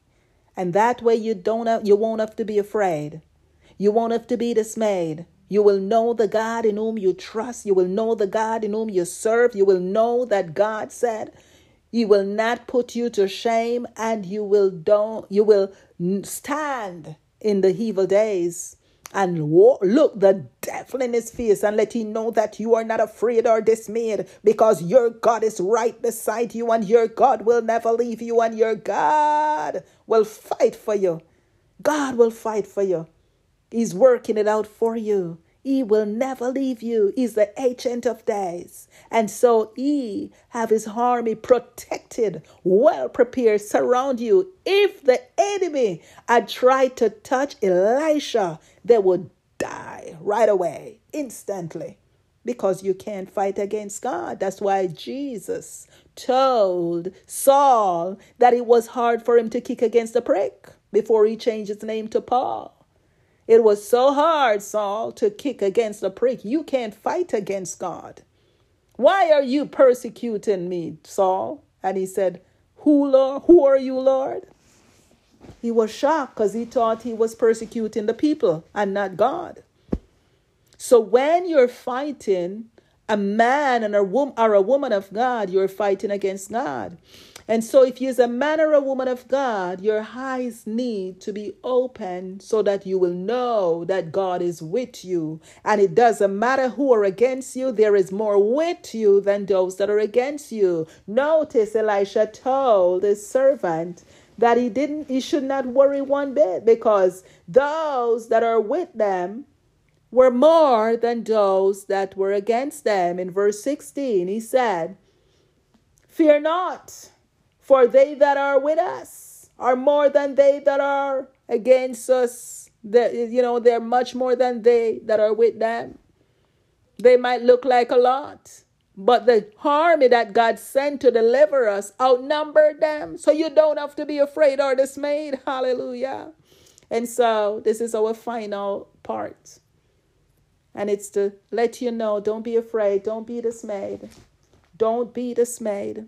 And that way you don't have, you won't have to be afraid. You won't have to be dismayed. You will know the God in whom you trust. You will know the God in whom you serve. You will know that God said, He will not put you to shame, and you will don't you will stand in the evil days and look the devil in his face and let him know that you are not afraid or dismayed because your God is right beside you and your God will never leave you and your God will fight for you. God will fight for you. He's working it out for you. He will never leave you. He's the ancient of days. And so he have his army protected, well prepared, surround you. If the enemy had tried to touch Elisha, they would die right away, instantly. Because you can't fight against God. That's why Jesus told Saul that it was hard for him to kick against the prick before he changed his name to Paul. It was so hard, Saul, to kick against the prick. You can't fight against God. Why are you persecuting me, Saul? And he said, Who, Lord? Who are you, Lord? He was shocked because he thought he was persecuting the people and not God. So when you're fighting a man and a woman or a woman of God, you're fighting against God. And so, if you're a man or a woman of God, your eyes need to be open so that you will know that God is with you. And it doesn't matter who are against you, there is more with you than those that are against you. Notice Elisha told his servant that he didn't he should not worry one bit because those that are with them were more than those that were against them. In verse 16, he said, Fear not. For they that are with us are more than they that are against us. That you know, they're much more than they that are with them. They might look like a lot, but the army that God sent to deliver us outnumbered them. So you don't have to be afraid or dismayed. Hallelujah. And so this is our final part. And it's to let you know don't be afraid, don't be dismayed. Don't be dismayed.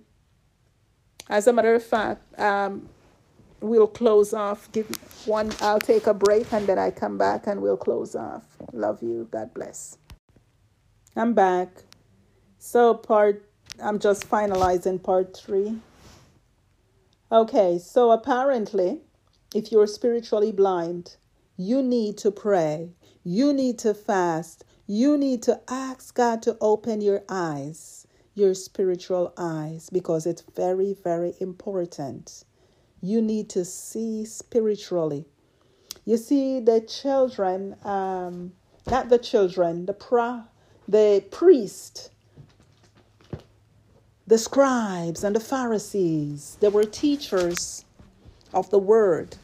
As a matter of fact, um, we'll close off. Give one. I'll take a break and then I come back and we'll close off. Love you. God bless. I'm back. So part I'm just finalizing part three. Okay, so apparently, if you're spiritually blind, you need to pray, you need to fast, you need to ask God to open your eyes, your spiritual eyes, because it's very, very important. You need to see spiritually. You see, the children, um, not the children, the pra, the priest, the scribes and the Pharisees, they were teachers of the word.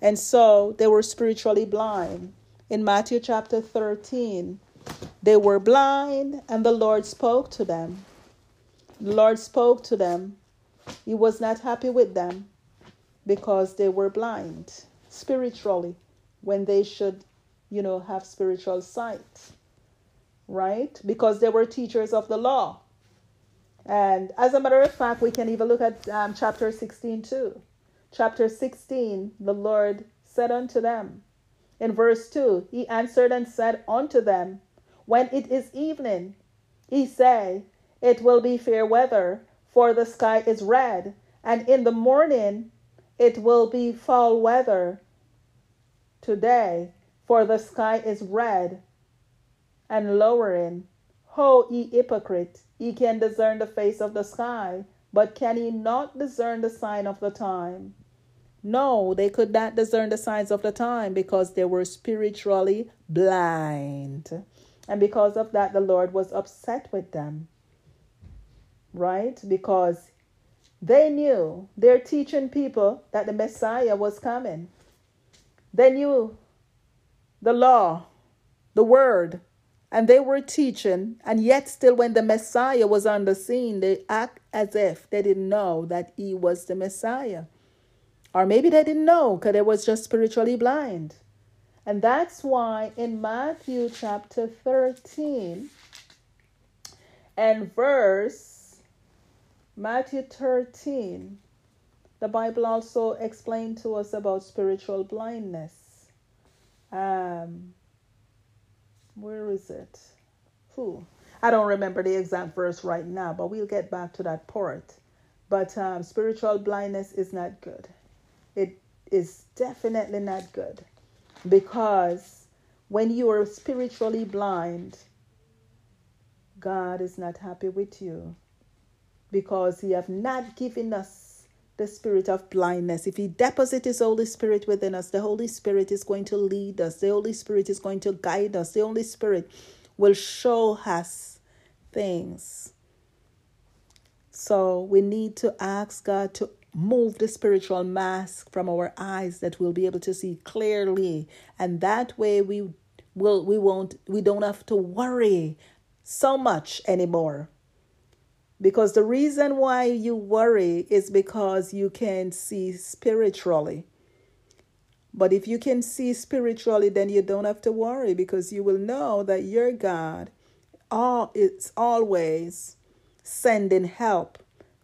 And so they were spiritually blind. In Matthew chapter 13, they were blind, and the Lord spoke to them. The Lord spoke to them. He was not happy with them because they were blind spiritually when they should, you know, have spiritual sight, right? Because they were teachers of the law. And as a matter of fact, we can even look at um, chapter 16 too. Chapter 16, the Lord said unto them, in verse 2, He answered and said unto them, When it is evening, he say, It will be fair weather, for the sky is red, and in the morning it will be foul weather. Today, for the sky is red and lowering. Ho, ye hypocrite, ye can discern the face of the sky, but can ye not discern the sign of the time? No, they could not discern the signs of the time because they were spiritually blind. And because of that, the Lord was upset with them. Right? Because they knew they're teaching people that the Messiah was coming. They knew the law, the word, and they were teaching, and yet still when the Messiah was on the scene, they act as if they didn't know that he was the Messiah. Or maybe they didn't know because they was just spiritually blind. And that's why in Matthew chapter 13 and verse Matthew 13, the Bible also explained to us about spiritual blindness. Um, where is it? Who? I don't remember the exact verse right now, but we'll get back to that part. But um, spiritual blindness is not good it is definitely not good because when you are spiritually blind, God is not happy with you because He have not given us the spirit of blindness. If He deposits His Holy Spirit within us, the Holy Spirit is going to lead us. The Holy Spirit is going to guide us. The Holy Spirit will show us things. So we need to ask God to move the spiritual mask from our eyes that we'll be able to see clearly and that way we will we won't we don't have to worry so much anymore because the reason why you worry is because you can see spiritually but if you can see spiritually then you don't have to worry because you will know that your god all it's always sending help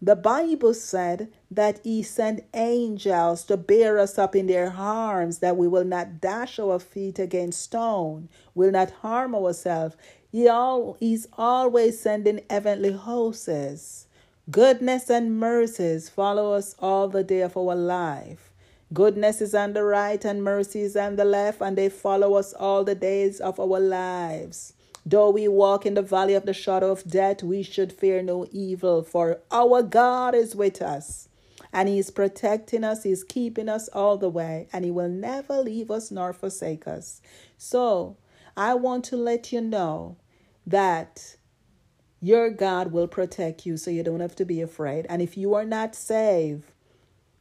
the Bible said that He sent angels to bear us up in their arms, that we will not dash our feet against stone, will not harm ourselves. He all, he's always sending heavenly hosts. Goodness and mercies follow us all the day of our life. Goodness is on the right and mercy is on the left, and they follow us all the days of our lives. Though we walk in the valley of the shadow of death, we should fear no evil, for our God is with us. And He is protecting us, He's keeping us all the way, and He will never leave us nor forsake us. So, I want to let you know that your God will protect you, so you don't have to be afraid. And if you are not saved,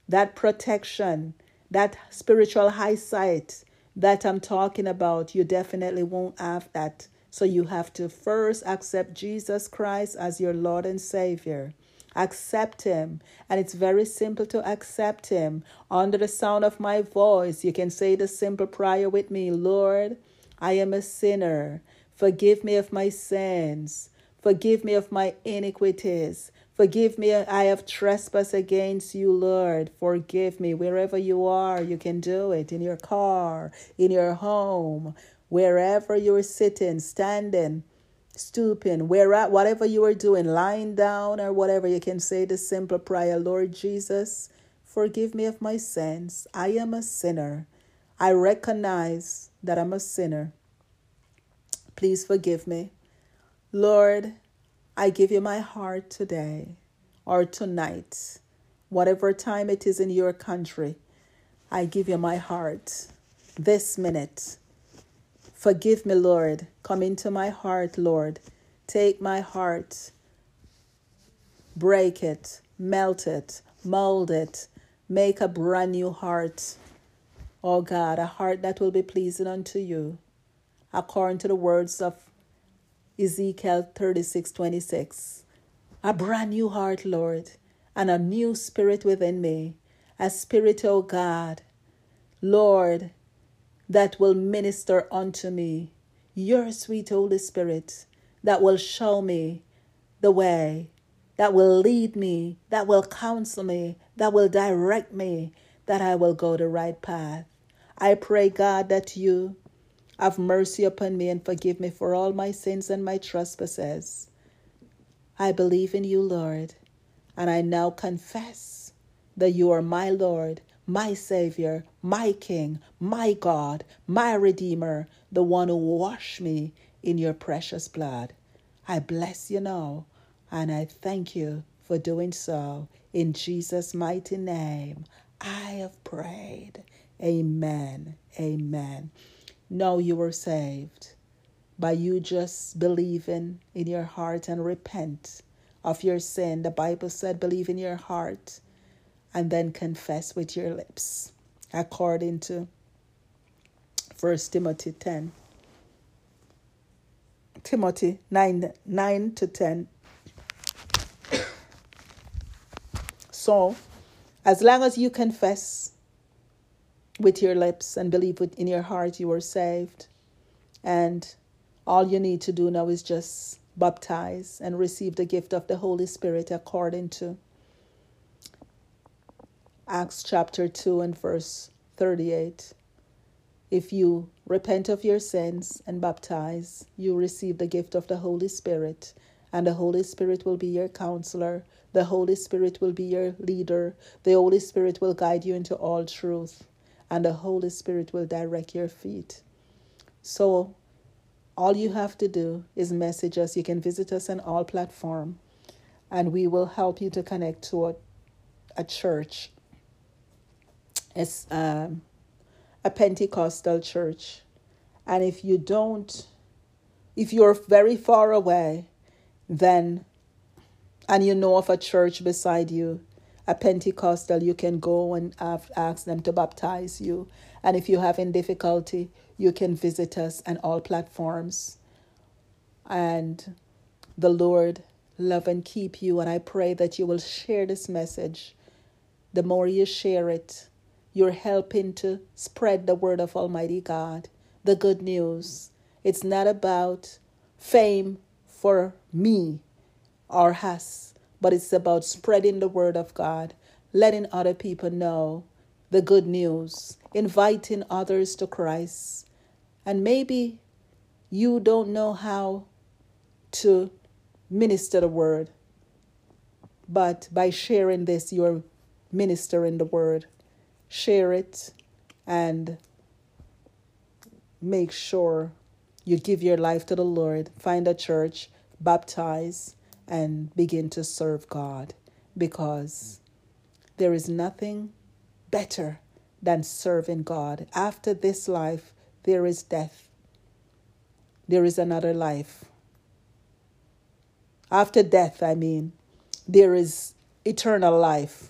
that protection, that spiritual high sight that I'm talking about, you definitely won't have that so you have to first accept Jesus Christ as your Lord and Savior. Accept Him. And it's very simple to accept Him. Under the sound of my voice, you can say the simple prayer with me Lord, I am a sinner. Forgive me of my sins. Forgive me of my iniquities. Forgive me, I have trespassed against you, Lord. Forgive me wherever you are. You can do it in your car, in your home, wherever you're sitting, standing, stooping, where whatever you are doing, lying down or whatever, you can say the simple prayer, Lord Jesus, forgive me of my sins. I am a sinner. I recognize that I'm a sinner. Please forgive me. Lord, I give you my heart today or tonight, whatever time it is in your country. I give you my heart this minute. Forgive me, Lord. Come into my heart, Lord. Take my heart, break it, melt it, mold it, make a brand new heart. Oh God, a heart that will be pleasing unto you, according to the words of Ezekiel 36 26. A brand new heart, Lord, and a new spirit within me. A spirit, O God, Lord, that will minister unto me. Your sweet Holy Spirit that will show me the way, that will lead me, that will counsel me, that will direct me, that I will go the right path. I pray, God, that you have mercy upon me and forgive me for all my sins and my trespasses. I believe in you, Lord, and I now confess that you are my Lord, my Savior, my King, my God, my Redeemer, the one who washed me in your precious blood. I bless you now, and I thank you for doing so. In Jesus' mighty name, I have prayed. Amen. Amen. Know you were saved by you just believing in your heart and repent of your sin. The Bible said, believe in your heart and then confess with your lips, according to 1 Timothy 10. Timothy 9, 9 to 10. so, as long as you confess with your lips and believe in your heart you are saved, and all you need to do now is just baptize and receive the gift of the Holy Spirit according to Acts chapter 2 and verse 38. If you repent of your sins and baptize, you receive the gift of the Holy Spirit, and the Holy Spirit will be your counselor. The Holy Spirit will be your leader. The Holy Spirit will guide you into all truth, and the Holy Spirit will direct your feet. So, all you have to do is message us. You can visit us on all platform, and we will help you to connect to a, a church. It's um, a Pentecostal church. And if you don't, if you're very far away, then, and you know of a church beside you, a Pentecostal, you can go and ask them to baptize you. And if you're having difficulty, you can visit us on all platforms. And the Lord love and keep you. And I pray that you will share this message. The more you share it, you're helping to spread the word of Almighty God, the good news. It's not about fame for me or us, but it's about spreading the word of God, letting other people know the good news, inviting others to Christ. And maybe you don't know how to minister the word, but by sharing this, you're ministering the word share it, and make sure you give your life to the Lord. Find a church, baptize, and begin to serve God because there is nothing better than serving God. After this life, there is death. There is another life. After death, I mean, there is eternal life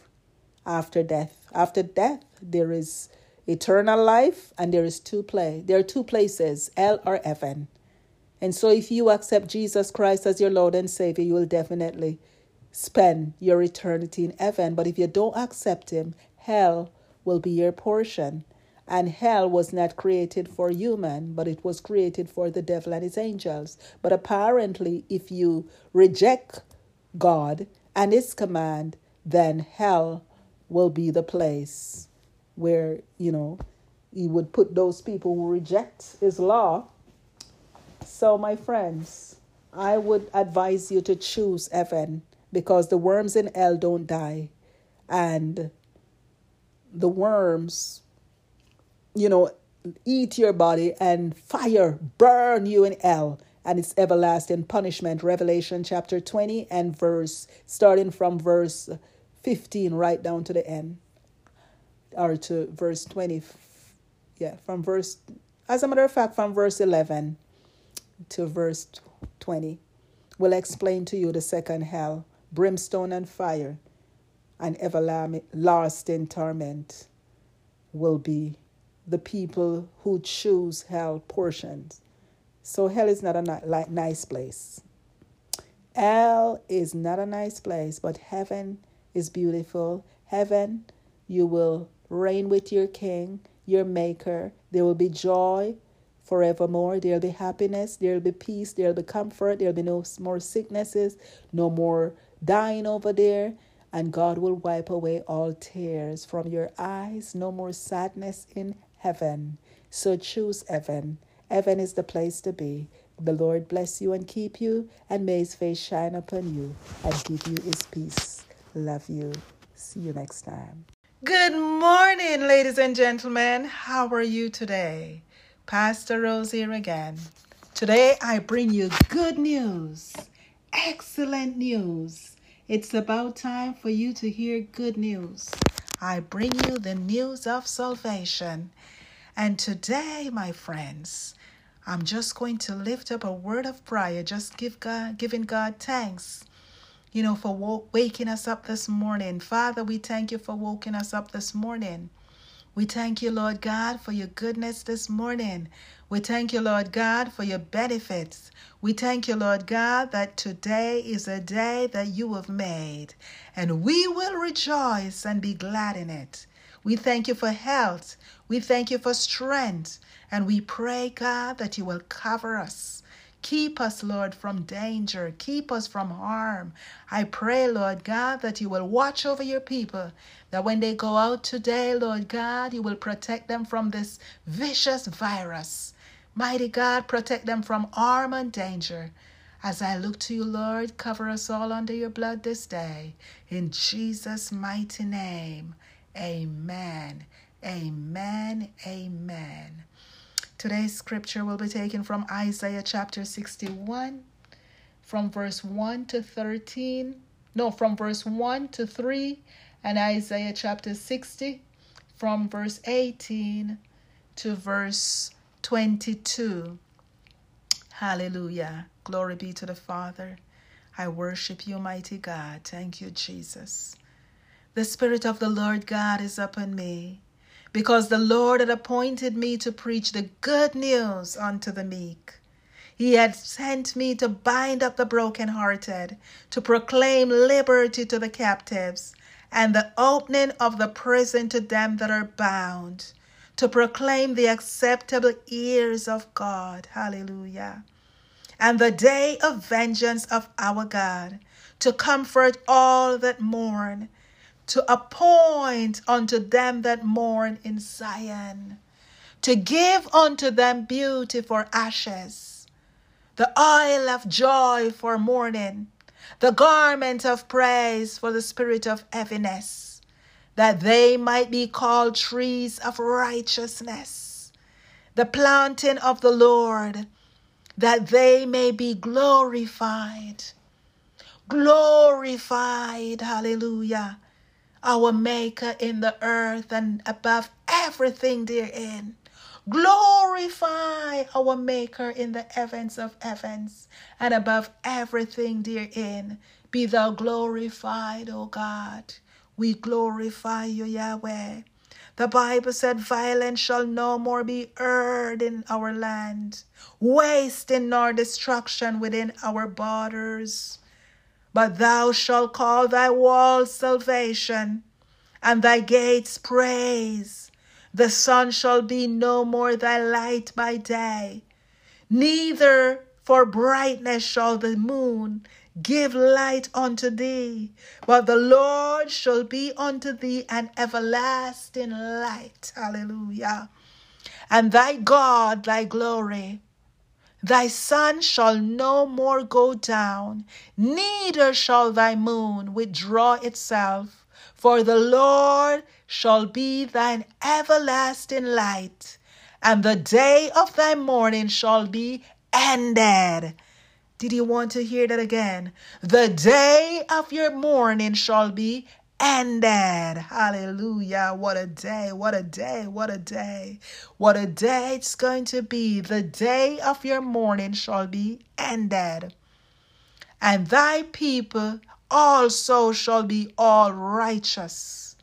after death. After death, there is eternal life and there is two play. There are two places, hell or heaven. And so if you accept Jesus Christ as your Lord and Savior, you will definitely spend your eternity in heaven. But if you don't accept him, hell will be your portion. And hell was not created for human, but it was created for the devil and his angels. But apparently, if you reject God and his command, then hell will be the place where, you know, he would put those people who reject his law. So, my friends, I would advise you to choose heaven because the worms in hell don't die. And the worms, you know, eat your body and fire burn you in hell and it's everlasting punishment. Revelation chapter 20 and verse, starting from verse 15 right down to the end, or to verse 20. Yeah, from verse, as a matter of fact, from verse 11 to verse 20 will explain to you the second hell, brimstone and fire, and everlasting torment will be the people who choose hell portions. So hell is not a ni- nice place. Hell is not a nice place, but heaven is beautiful. Heaven, you will reign with your king, your maker. There will be joy forevermore. There'll be happiness, there'll be peace, there'll be comfort, there'll be no more sicknesses, no more dying over there. And God will wipe away all tears from your eyes. No more sadness in heaven. So choose heaven. Heaven is the place to be. The Lord bless you and keep you, and may his face shine upon you and give you his peace. Love you. See you next time. Good morning, ladies and gentlemen. How are you today? Pastor Rose here again. Today I bring you good news, excellent news. It's about time for you to hear good news. I bring you the news of salvation. And today, my friends, I'm just going to lift up a word of prayer, just give God, giving God thanks, you know, for waking us up this morning. Father, we thank you for waking us up this morning. We thank you, Lord God, for your goodness this morning. We thank you, Lord God, for your benefits. We thank you, Lord God, that today is a day that you have made, and we will rejoice and be glad in it. We thank you for health. We thank you for strength. And we pray, God, that you will cover us Keep us, Lord, from danger. Keep us from harm. I pray, Lord God, that you will watch over your people, that when they go out today, Lord God, you will protect them from this vicious virus. Mighty God, protect them from harm and danger. As I look to you, Lord, cover us all under your blood this day. In Jesus' mighty name, amen. Amen. Amen. Today's scripture will be taken from Isaiah chapter 61, from verse 1 to 13. No, from verse 1 to 3, and Isaiah chapter 60, from verse 18 to verse 22. Hallelujah. Glory be to the Father. I worship you, mighty God. Thank you, Jesus. The Spirit of the Lord God is upon me because the Lord had appointed me to preach the good news unto the meek. He had sent me to bind up the brokenhearted, to proclaim liberty to the captives, and the opening of the prison to them that are bound, to proclaim the acceptable ears of God. Hallelujah. And the day of vengeance of our God, to comfort all that mourn to appoint unto them that mourn in Zion, to give unto them beauty for ashes, the oil of joy for mourning, the garment of praise for the spirit of heaviness, that they might be called trees of righteousness, the planting of the Lord, that they may be glorified. Glorified, hallelujah our Maker in the earth and above everything therein. Glorify our Maker in the heavens of heavens and above everything therein. Be thou glorified, O God. We glorify you, Yahweh. The Bible said, Violence shall no more be heard in our land, wasting nor destruction within our borders. But thou shalt call thy walls salvation, and thy gates praise. The sun shall be no more thy light by day, neither for brightness shall the moon give light unto thee, but the Lord shall be unto thee an everlasting light. Hallelujah. And thy God, thy glory, Thy sun shall no more go down, neither shall thy moon withdraw itself. For the Lord shall be thine everlasting light, and the day of thy mourning shall be ended. Did you want to hear that again? The day of your mourning shall be ended. Hallelujah. What a day. What a day. What a day. What a day it's going to be. The day of your mourning shall be ended. And thy people also shall be all righteous,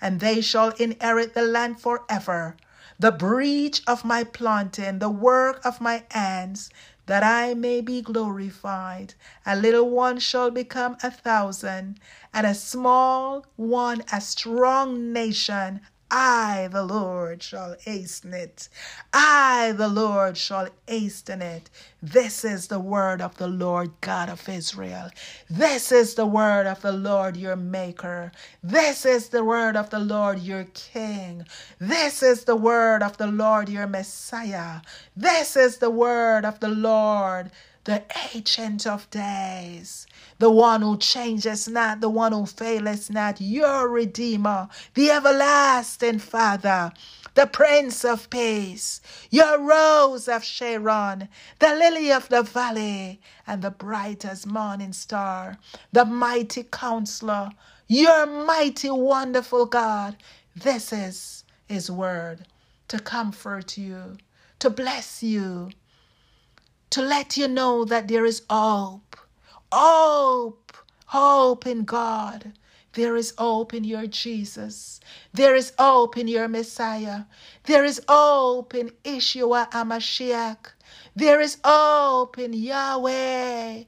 and they shall inherit the land forever. The breach of my planting, the work of my hands, that I may be glorified. A little one shall become a thousand, and a small one a strong nation. I, the Lord, shall hasten it. I, the Lord, shall hasten it. This is the word of the Lord God of Israel. This is the word of the Lord your Maker. This is the word of the Lord your King. This is the word of the Lord your Messiah. This is the word of the Lord the ancient of days, the one who changes not, the one who faileth not, your Redeemer, the everlasting Father, the Prince of Peace, your Rose of Sharon, the Lily of the Valley, and the brightest morning star, the mighty Counselor, your mighty, wonderful God. This is His word to comfort you, to bless you to let you know that there is hope. Hope. Hope in God. There is hope in your Jesus. There is hope in your Messiah. There is hope in Yeshua Amashiach. There is hope in Yahweh,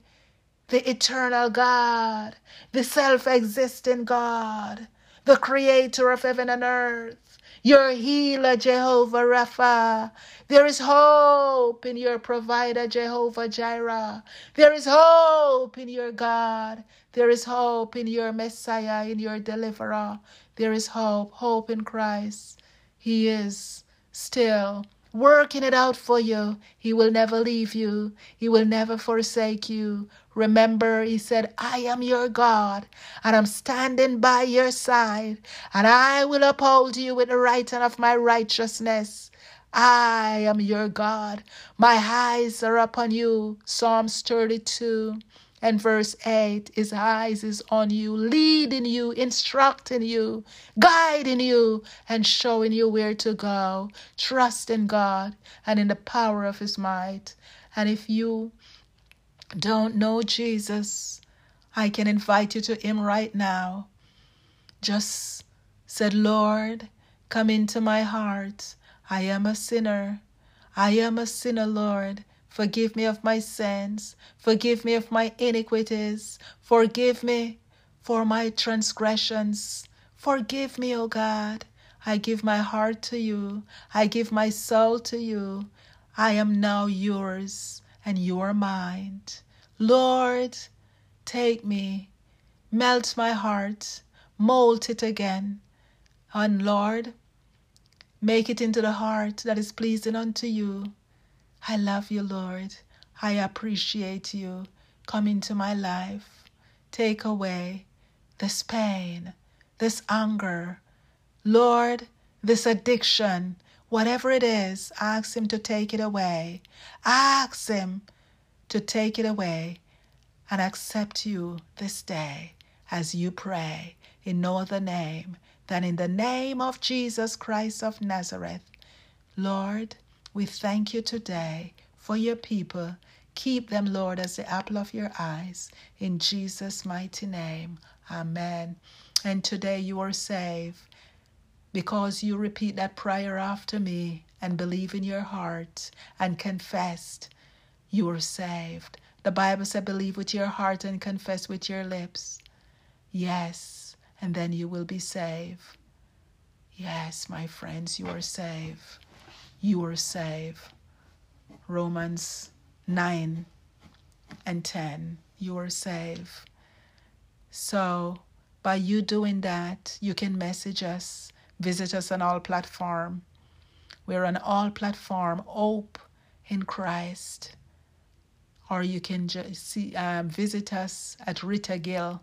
the eternal God, the self existing God, the creator of heaven and earth, your healer, Jehovah Rapha. There is hope in your provider, Jehovah Jireh. There is hope in your God. There is hope in your Messiah, in your deliverer. There is hope, hope in Christ. He is still working it out for you. He will never leave you, He will never forsake you. Remember, He said, I am your God, and I'm standing by your side, and I will uphold you with the right hand of my righteousness. I am your God. My eyes are upon you. Psalms 32 and verse 8 His eyes is on you, leading you, instructing you, guiding you, and showing you where to go. Trust in God and in the power of His might. And if you don't know Jesus, I can invite you to Him right now. Just said, Lord, come into my heart. I am a sinner. I am a sinner, Lord. Forgive me of my sins. Forgive me of my iniquities. Forgive me for my transgressions. Forgive me, O God. I give my heart to you. I give my soul to you. I am now yours and you are mine. Lord, take me, melt my heart, mold it again. And Lord, Make it into the heart that is pleasing unto you. I love you, Lord. I appreciate you. Come into my life. Take away this pain, this anger. Lord, this addiction, whatever it is, ask Him to take it away. Ask Him to take it away and accept you this day as you pray in no other name than in the name of Jesus Christ of Nazareth. Lord, we thank you today for your people. Keep them, Lord, as the apple of your eyes. In Jesus' mighty name. Amen. And today you are saved because you repeat that prayer after me and believe in your heart and confessed. You are saved. The Bible said, believe with your heart and confess with your lips. Yes and then you will be saved. Yes, my friends, you are saved. You are saved. Romans 9 and 10. You are saved. So, by you doing that, you can message us, visit us on all platform. We're on all platform, hope in Christ. or you can just see um, visit us at Rita Gill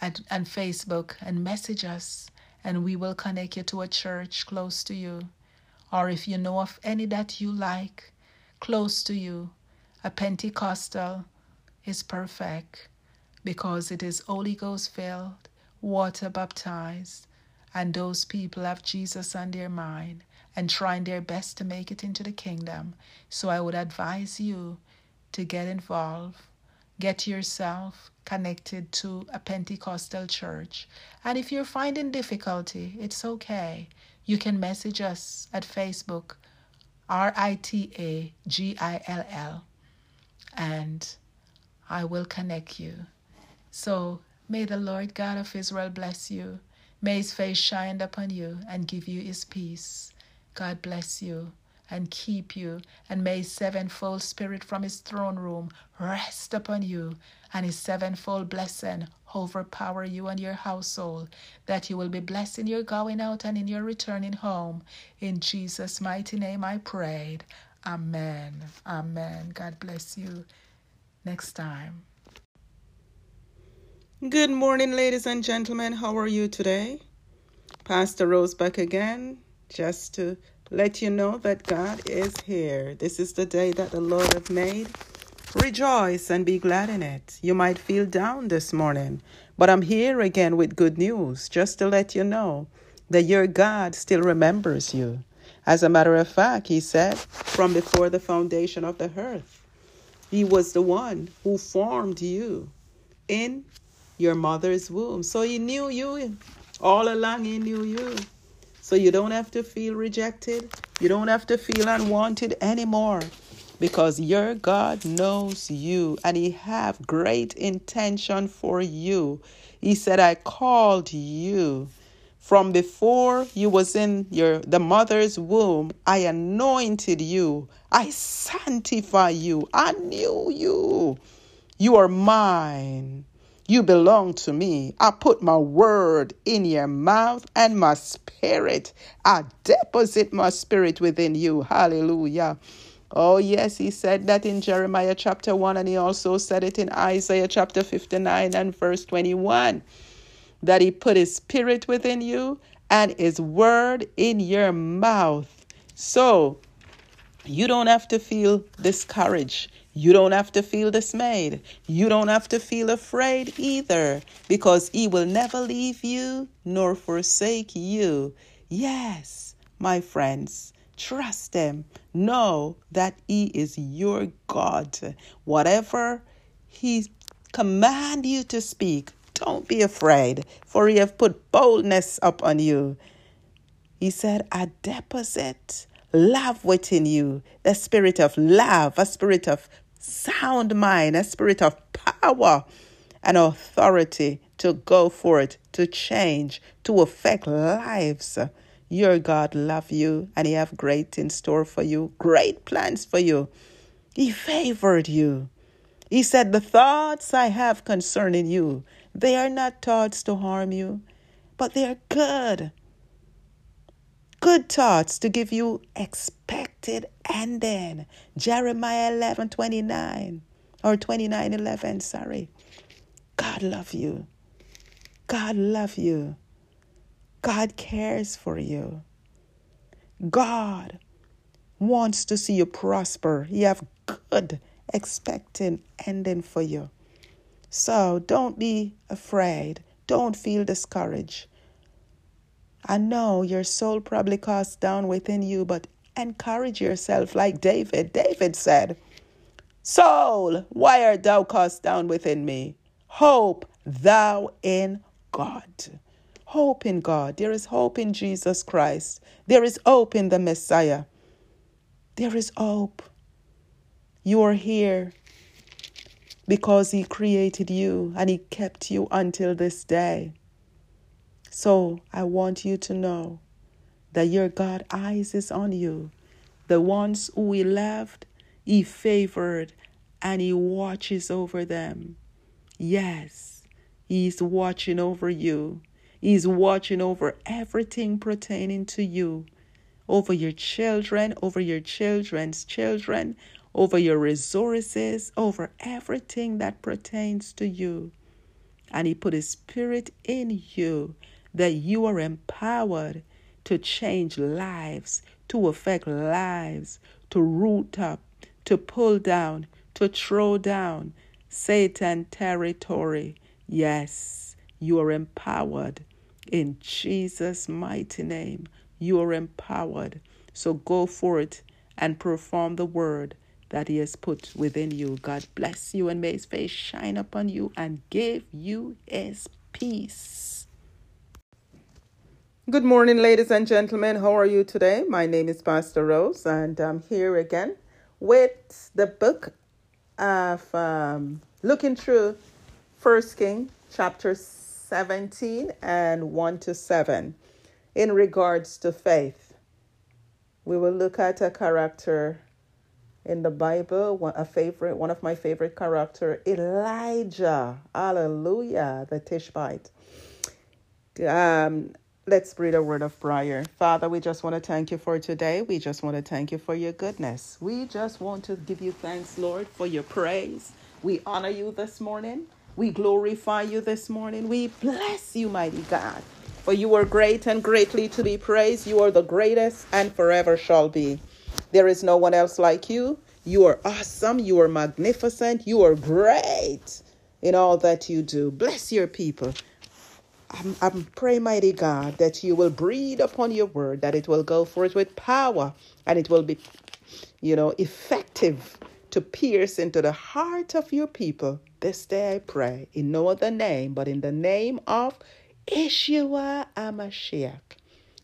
at, and Facebook and message us, and we will connect you to a church close to you. Or if you know of any that you like close to you, a Pentecostal is perfect because it is Holy Ghost filled, water baptized, and those people have Jesus on their mind and trying their best to make it into the kingdom. So I would advise you to get involved, get yourself connected to a Pentecostal church. And if you're finding difficulty, it's okay. You can message us at Facebook, R I T A G I L L, and I will connect you. So may the Lord God of Israel bless you. May his face shine upon you and give you his peace. God bless you and keep you, and may his sevenfold spirit from his throne room rest upon you, and his sevenfold blessing overpower you and your household, that you will be blessed in your going out and in your returning home. In Jesus' mighty name I prayed. Amen. Amen. God bless you. Next time. Good morning, ladies and gentlemen. How are you today? Pastor Rose back again, just to let you know that God is here. This is the day that the Lord have made. Rejoice and be glad in it. You might feel down this morning, but I'm here again with good news, just to let you know that your God still remembers you. As a matter of fact, He said, from before the foundation of the earth, He was the one who formed you in your mother's womb. So he knew you. All along, he knew you. So you don't have to feel rejected. You don't have to feel unwanted anymore because your God knows you and he have great intention for you. He said, I called you from before you was in your the mother's womb. I anointed you. I sanctify you. I knew you. You are mine. You belong to me. I put my word in your mouth and my spirit. I deposit my spirit within you. Hallelujah. Oh, yes, he said that in Jeremiah chapter 1, and he also said it in Isaiah chapter 59 and verse 21 that he put his spirit within you and his word in your mouth. So you don't have to feel discouraged. You don't have to feel dismayed. You don't have to feel afraid either, because He will never leave you nor forsake you. Yes, my friends, trust Him. Know that He is your God. Whatever He command you to speak, don't be afraid, for He have put boldness upon you. He said, I deposit love within you, the spirit of love, a spirit of sound mind, a spirit of power and authority to go for it, to change, to affect lives. Your God love you and he have great in store for you, great plans for you. He favored you. He said, The thoughts I have concerning you, they are not thoughts to harm you, but they are good good thoughts to give you expected ending. Jeremiah 11 29 or 29 11, sorry. God love you. God love you. God cares for you. God wants to see you prosper. He have good expecting ending for you. So don't be afraid. Don't feel discouraged. I know your soul probably cast down within you, but encourage yourself like David. David said, Soul, why art thou cast down within me? Hope thou in God. Hope in God. There is hope in Jesus Christ. There is hope in the Messiah. There is hope. You are here because He created you and He kept you until this day. So I want you to know that your God eyes is on you. The ones who he loved, he favored, and he watches over them. Yes, he's watching over you. He's watching over everything pertaining to you, over your children, over your children's children, over your resources, over everything that pertains to you. And He put His Spirit in you that you are empowered to change lives, to affect lives, to root up, to pull down, to throw down Satan territory. Yes, you are empowered in Jesus' mighty name. You are empowered. So go forth and perform the word that He has put within you. God bless you and may His face shine upon you and give you His peace. Good morning, ladies and gentlemen. How are you today? My name is Pastor Rose, and I'm here again with the book of um, looking through First King chapter 17 and 1 to 7 in regards to faith. We will look at a character in the Bible, a favorite, one of my favorite character, Elijah. Hallelujah, the Tishbite. Um, let's read a word of prayer. Father, we just want to thank you for today. We just want to thank you for your goodness. We just want to give you thanks, Lord, for your praise. We honor you this morning. We glorify you this morning. We bless you, mighty God. For you are great and greatly to be praised. You are the greatest and forever shall be. There is no one else like you. You are awesome. You are magnificent. You are great in all that you do. Bless your people. I'm, pray, mighty God, that you will breathe upon your word, that it will go forth with power and it will be, you know, effective to pierce into the heart of your people. This day I pray in no other name but in the name of Yeshua Amashiach,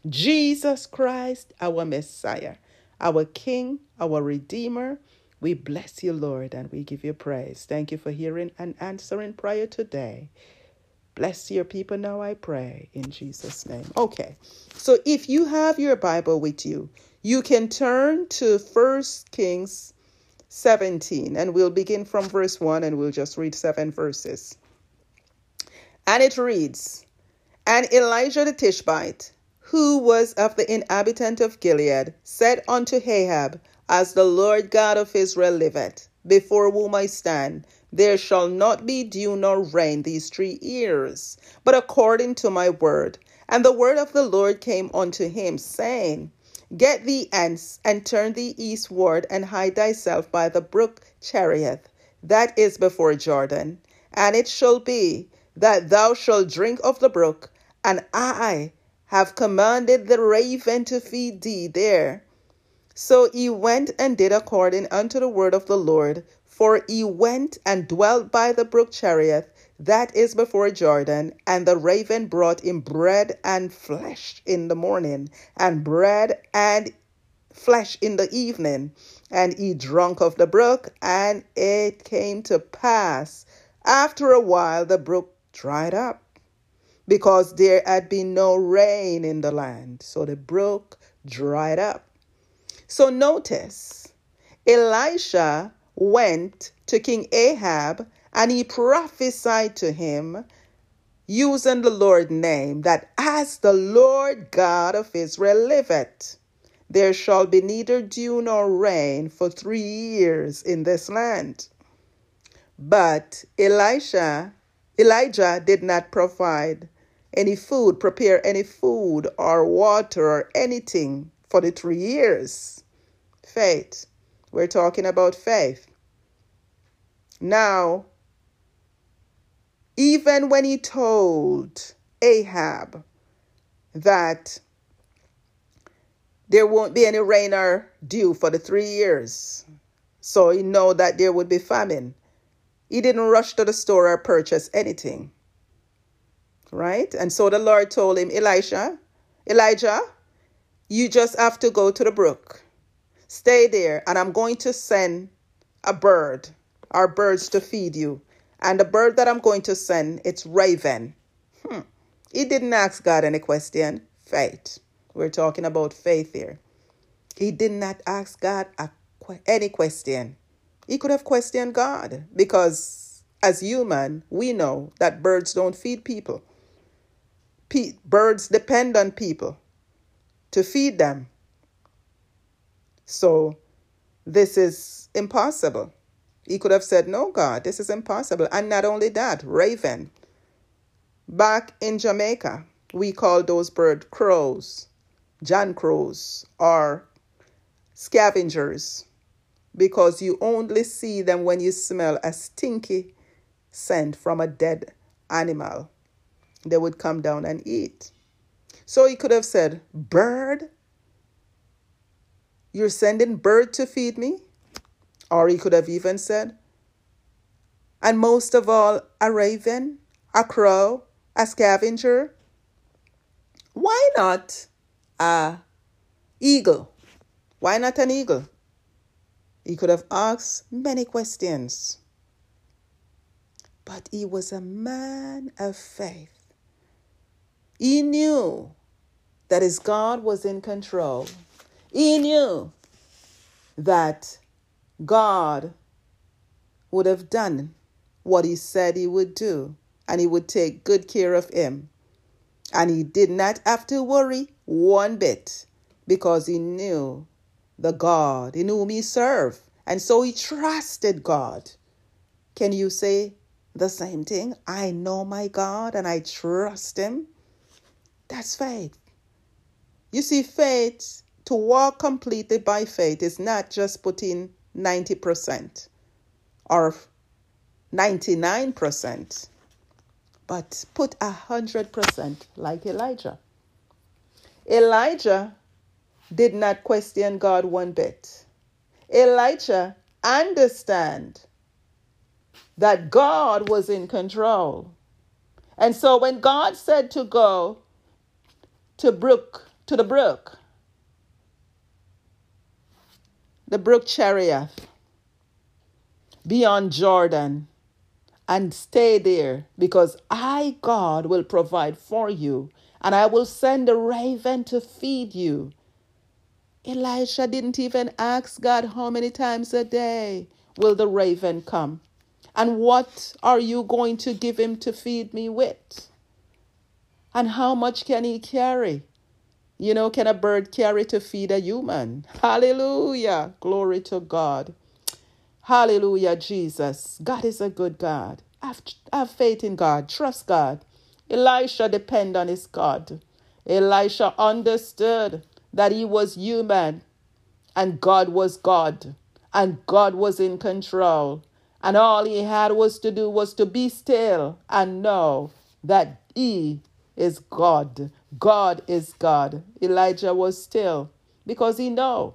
Jesus Christ, our Messiah our King, our Redeemer. We bless you, Lord, and we give you praise. Thank you for hearing and answering prayer today. Bless your people now, I pray, in Jesus' name. Okay, so if you have your Bible with you, you can turn to First Kings 17, and we'll begin from verse 1 and we'll just read seven verses. And it reads And Elijah the Tishbite who was of the inhabitant of Gilead, said unto Ahab, As the Lord God of Israel liveth, before whom I stand, there shall not be dew nor rain these three years, but according to my word. And the word of the Lord came unto him, saying, Get thee hence, and turn thee eastward, and hide thyself by the brook Cherith, that is before Jordan. And it shall be that thou shalt drink of the brook, and I have commanded the raven to feed thee there. So he went and did according unto the word of the Lord, for he went and dwelt by the brook Cherith, that is before Jordan, and the raven brought him bread and flesh in the morning, and bread and flesh in the evening. And he drank of the brook, and it came to pass after a while the brook dried up because there had been no rain in the land. So the brook dried up. So notice, Elisha went to King Ahab and he prophesied to him using the Lord's name that as the Lord God of Israel liveth, there shall be neither dew nor rain for three years in this land. But Elisha, Elijah did not provide any food, prepare any food or water or anything for the three years. Faith. We're talking about faith. Now, even when he told Ahab that there won't be any rain or dew for the three years, so he know that there would be famine, he didn't rush to the store or purchase anything right? And so the Lord told him, Elisha, Elijah, you just have to go to the brook. Stay there, and I'm going to send a bird, our birds to feed you. And the bird that I'm going to send, it's raven. Hmm. He didn't ask God any question. Faith. We're talking about faith here. He did not ask God a, any question. He could have questioned God because as human, we know that birds don't feed people. Pe- birds depend on people to feed them. So this is impossible. He could have said, No, God, this is impossible. And not only that, raven. Back in Jamaica, we call those birds crows, John crows, or scavengers, because you only see them when you smell a stinky scent from a dead animal. They would come down and eat. So he could have said, Bird, you're sending bird to feed me? Or he could have even said, and most of all, a raven, a crow, a scavenger. Why not a eagle? Why not an eagle? He could have asked many questions. But he was a man of faith. He knew that his God was in control. He knew that God would have done what he said he would do, and he would take good care of him. And he did not have to worry one bit because he knew the God in whom he served. And so he trusted God. Can you say the same thing? I know my God and I trust him. That's faith. You see, faith to walk completely by faith is not just putting 90% or 99%, but put 100% like Elijah. Elijah did not question God one bit. Elijah understand that God was in control. And so when God said to go to brook to the brook the brook Cherith beyond Jordan and stay there because I, God, will provide for you and I will send a raven to feed you. Elisha didn't even ask God how many times a day will the raven come and what are you going to give him to feed me with? And how much can he carry? You know, can a bird carry to feed a human? Hallelujah. Glory to God. Hallelujah, Jesus. God is a good God. Have, have faith in God. Trust God. Elisha depend on his God. Elisha understood that he was human and God was God and God was in control. And all he had was to do was to be still and know that he is God. God is God. Elijah was still because he knew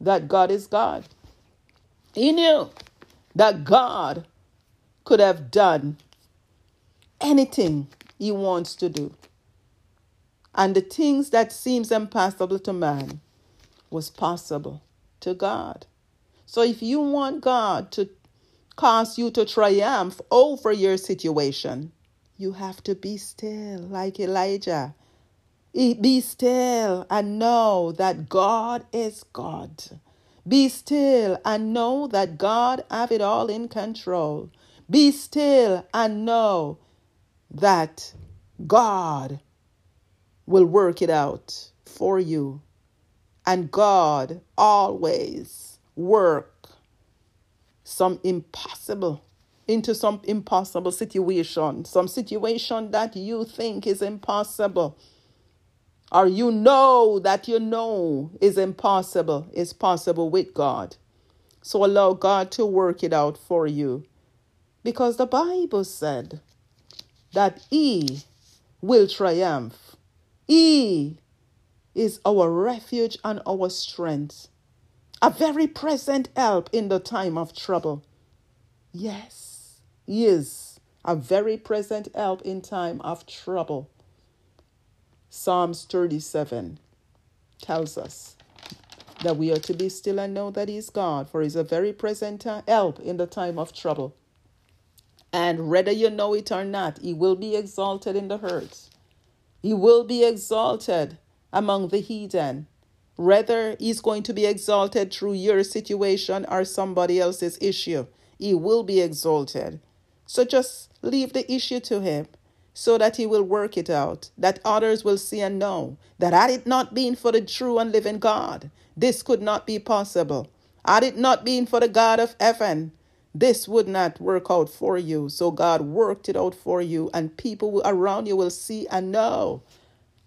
that God is God. He knew that God could have done anything he wants to do. And the things that seems impossible to man was possible to God. So if you want God to cause you to triumph over your situation, you have to be still like Elijah. Be still and know that God is God. Be still and know that God have it all in control. Be still and know that God will work it out for you. And God always work some impossible into some impossible situation, some situation that you think is impossible, or you know that you know is impossible, is possible with God. So allow God to work it out for you. Because the Bible said that He will triumph. He is our refuge and our strength, a very present help in the time of trouble. Yes is a very present help in time of trouble. Psalms 37 tells us that we are to be still and know that He is God, for He is a very present help in the time of trouble. And whether you know it or not, He will be exalted in the hurt. He will be exalted among the heathen. Whether He's going to be exalted through your situation or somebody else's issue, He will be exalted. So just leave the issue to Him so that He will work it out, that others will see and know that had it not been for the true and living God, this could not be possible. Had it not been for the God of heaven, this would not work out for you. So God worked it out for you, and people around you will see and know,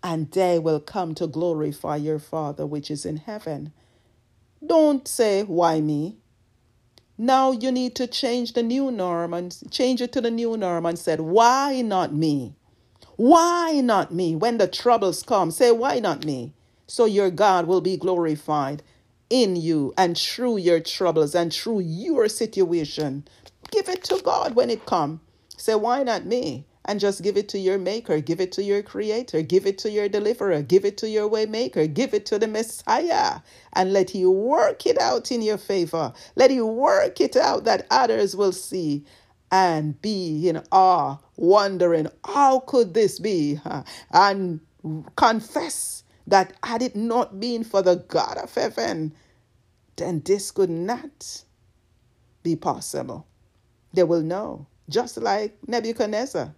and they will come to glorify your Father which is in heaven. Don't say, Why me? Now you need to change the new norm and change it to the new norm and said, Why not me? Why not me? When the troubles come, say, Why not me? So your God will be glorified in you and through your troubles and through your situation. Give it to God when it comes. Say, Why not me? And just give it to your maker, give it to your creator, give it to your deliverer, give it to your way maker, give it to the Messiah, and let you work it out in your favor. Let you work it out that others will see and be in awe, wondering, how could this be? And confess that had it not been for the God of heaven, then this could not be possible. They will know, just like Nebuchadnezzar.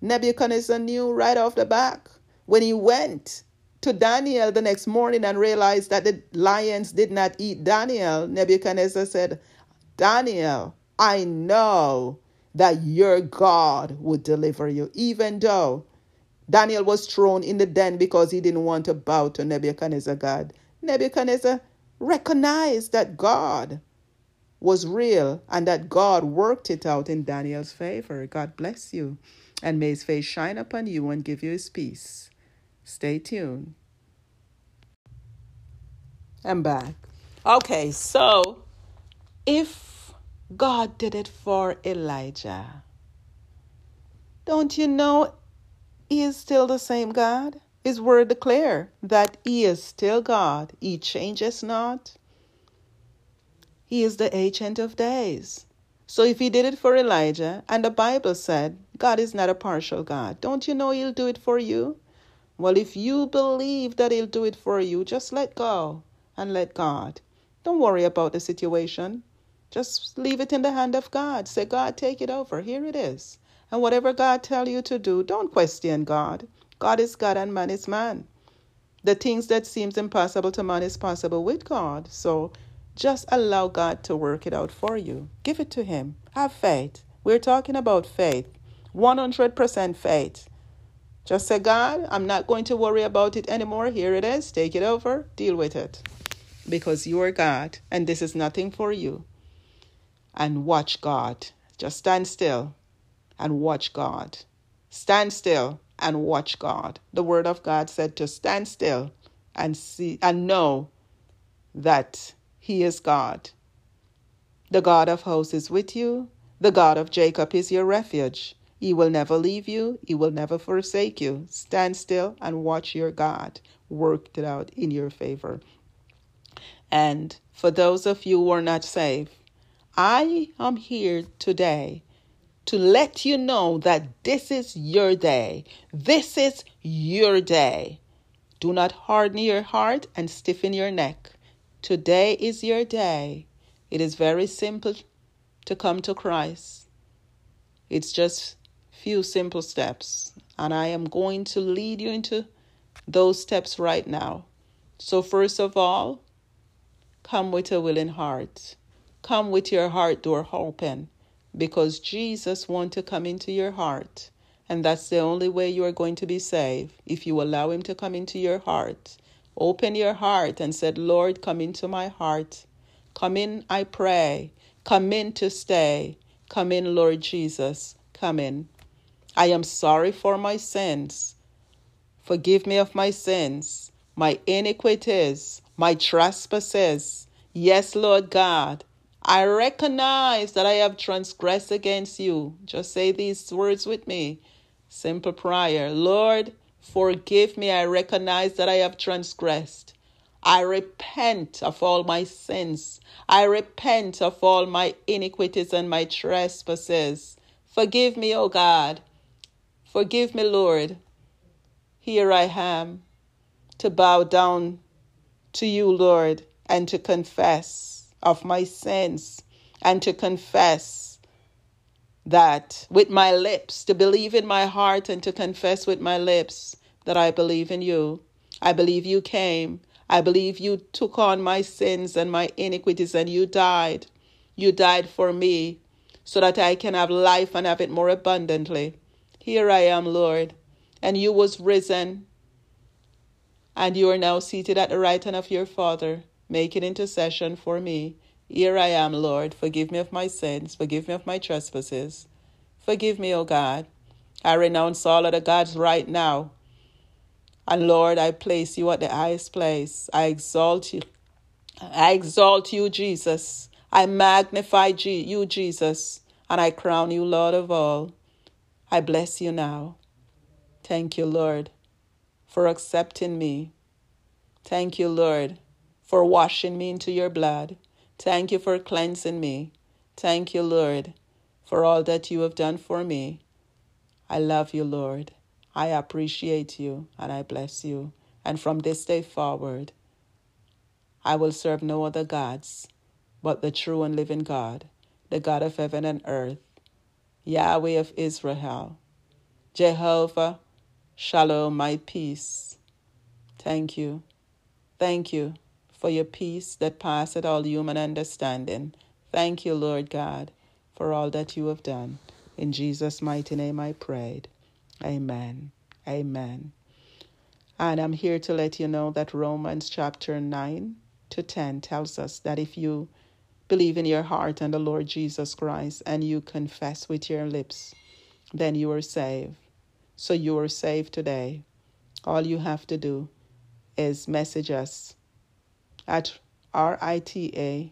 Nebuchadnezzar knew right off the back when he went to Daniel the next morning and realized that the lions did not eat Daniel. Nebuchadnezzar said, Daniel, I know that your God would deliver you, even though Daniel was thrown in the den because he didn't want to bow to Nebuchadnezzar God. Nebuchadnezzar recognized that God was real and that God worked it out in Daniel's favor. God bless you and may his face shine upon you and give you his peace. Stay tuned. I'm back. Okay, so if God did it for Elijah, don't you know he is still the same God? His word declare that he is still God. He changes not. He is the ancient of days. So if he did it for Elijah, and the Bible said God is not a partial God, don't you know he'll do it for you? Well, if you believe that he'll do it for you, just let go and let God. Don't worry about the situation. Just leave it in the hand of God. Say, God, take it over. Here it is. And whatever God tell you to do, don't question God. God is God and man is man. The things that seems impossible to man is possible with God. So just allow God to work it out for you. Give it to Him. Have faith. We're talking about faith. 100% faith. Just say, God, I'm not going to worry about it anymore. Here it is. Take it over. Deal with it. Because you are God and this is nothing for you. And watch God. Just stand still and watch God. Stand still and watch God. The word of God said to stand still and see and know that he is God. The God of hosts is with you. The God of Jacob is your refuge. He will never leave you. He will never forsake you. Stand still and watch your God work it out in your favor. And for those of you who are not saved, I am here today to let you know that this is your day. This is your day. Do not harden your heart and stiffen your neck. Today is your day. It is very simple to come to Christ. It's just few simple steps, and I am going to lead you into those steps right now. So first of all, come with a willing heart. Come with your heart door open because Jesus wants to come into your heart. And that's the only way you are going to be saved if you allow him to come into your heart. Open your heart and said, Lord, come into my heart. Come in, I pray. Come in to stay. Come in, Lord Jesus. Come in. I am sorry for my sins. Forgive me of my sins, my iniquities, my trespasses. Yes, Lord God. I recognize that I have transgressed against you. Just say these words with me. Simple prayer. Lord, Forgive me, I recognize that I have transgressed. I repent of all my sins. I repent of all my iniquities and my trespasses. Forgive me, O God. Forgive me, Lord. Here I am to bow down to you, Lord, and to confess of my sins and to confess that with my lips, to believe in my heart and to confess with my lips that I believe in you. I believe you came I believe you took on my sins and my iniquities and you died. You died for me so that I can have life and have it more abundantly. Here I am, Lord. And you was risen and you are now seated at the right hand of your Father, making intercession for me. Here I am, Lord. Forgive me of my sins. Forgive me of my trespasses. Forgive me, O God. I renounce all other gods right now. And Lord, I place you at the highest place. I exalt you. I exalt you, Jesus. I magnify you, Jesus. And I crown you, Lord of all. I bless you now. Thank you, Lord for accepting me. Thank you, Lord, for washing me into your blood. Thank you for cleansing me. Thank you, Lord, for all that you have done for me. I love you, Lord. I appreciate you and I bless you. And from this day forward, I will serve no other gods but the true and living God, the God of heaven and earth, Yahweh of Israel, Jehovah Shalom, my peace. Thank you. Thank you for your peace that passeth all human understanding. Thank you, Lord God, for all that you have done. In Jesus' mighty name I prayed. Amen. Amen. And I'm here to let you know that Romans chapter 9 to 10 tells us that if you believe in your heart in the Lord Jesus Christ and you confess with your lips, then you are saved. So you are saved today. All you have to do is message us at RITA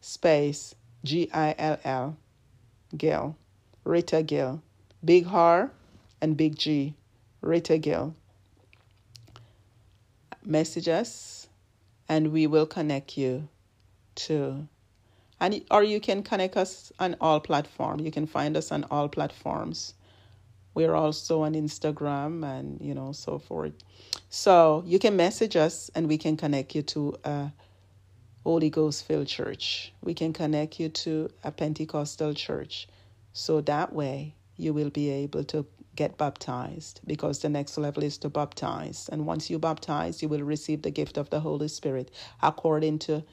space G I L L Gill, Rita Gill, Big R and Big G, Rita Gill. Message us and we will connect you to and or you can connect us on all platforms. You can find us on all platforms. We're also on Instagram and you know so forth. So you can message us and we can connect you to a Holy Ghost filled church. We can connect you to a Pentecostal church. So that way you will be able to get baptized because the next level is to baptize. And once you baptize, you will receive the gift of the Holy Spirit according to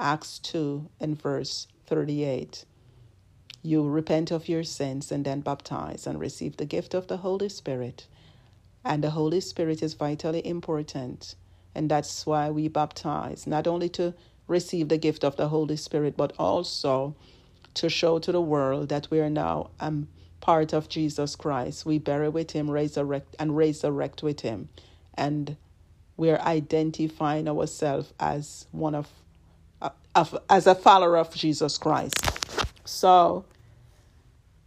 Acts 2 and verse 38 you repent of your sins and then baptize and receive the gift of the Holy Spirit. And the Holy Spirit is vitally important. And that's why we baptize, not only to receive the gift of the Holy Spirit, but also to show to the world that we are now um, part of Jesus Christ. We bury with him, resurrect, and resurrect with him. And we're identifying ourselves as one of, as a follower of Jesus Christ. So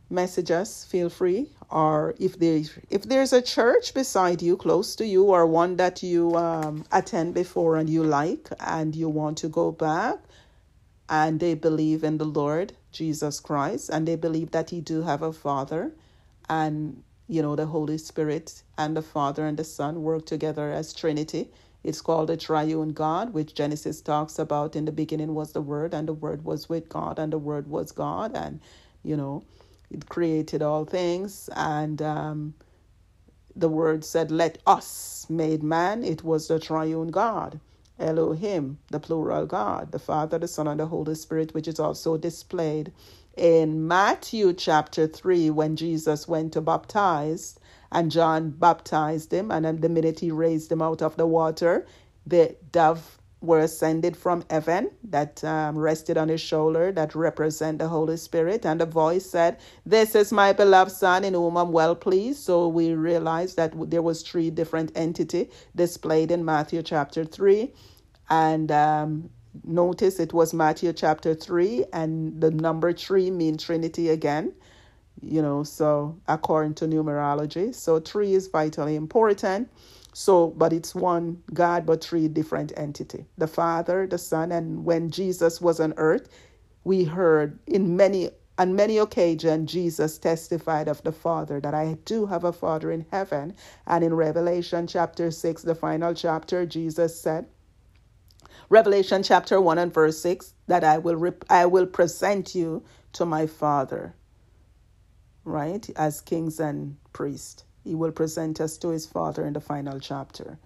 message us, feel free. Or if there if there's a church beside you, close to you, or one that you um, attend before and you like, and you want to go back, and they believe in the Lord Jesus Christ, and they believe that He do have a Father, and you know the Holy Spirit and the Father and the Son work together as Trinity. It's called the triune God, which Genesis talks about. In the beginning was the Word, and the Word was with God, and the Word was God. And, you know, it created all things. And um, the Word said, Let us made man. It was the triune God. Elohim, the plural God, the Father, the Son, and the Holy Spirit, which is also displayed in Matthew chapter 3 when Jesus went to baptize and John baptized him, and then the minute he raised him out of the water, the dove were ascended from heaven that um, rested on his shoulder that represent the holy spirit. And the voice said this is my beloved son in whom i'm well pleased. So we realized that there was three different entity displayed in matthew chapter 3 and um, notice it was matthew chapter 3 and the number 3 mean trinity again you know, so according to numerology. So three is vitally important. So, but it's one God, but three different entity. The Father, the Son, and when Jesus was on earth, we heard in many on many occasions Jesus testified of the Father that I do have a Father in heaven. And in Revelation chapter six, the final chapter, Jesus said, Revelation chapter one and verse six, that I will rep- I will present you to my Father right, as kings and priests. He will present us to his Father in the final chapter.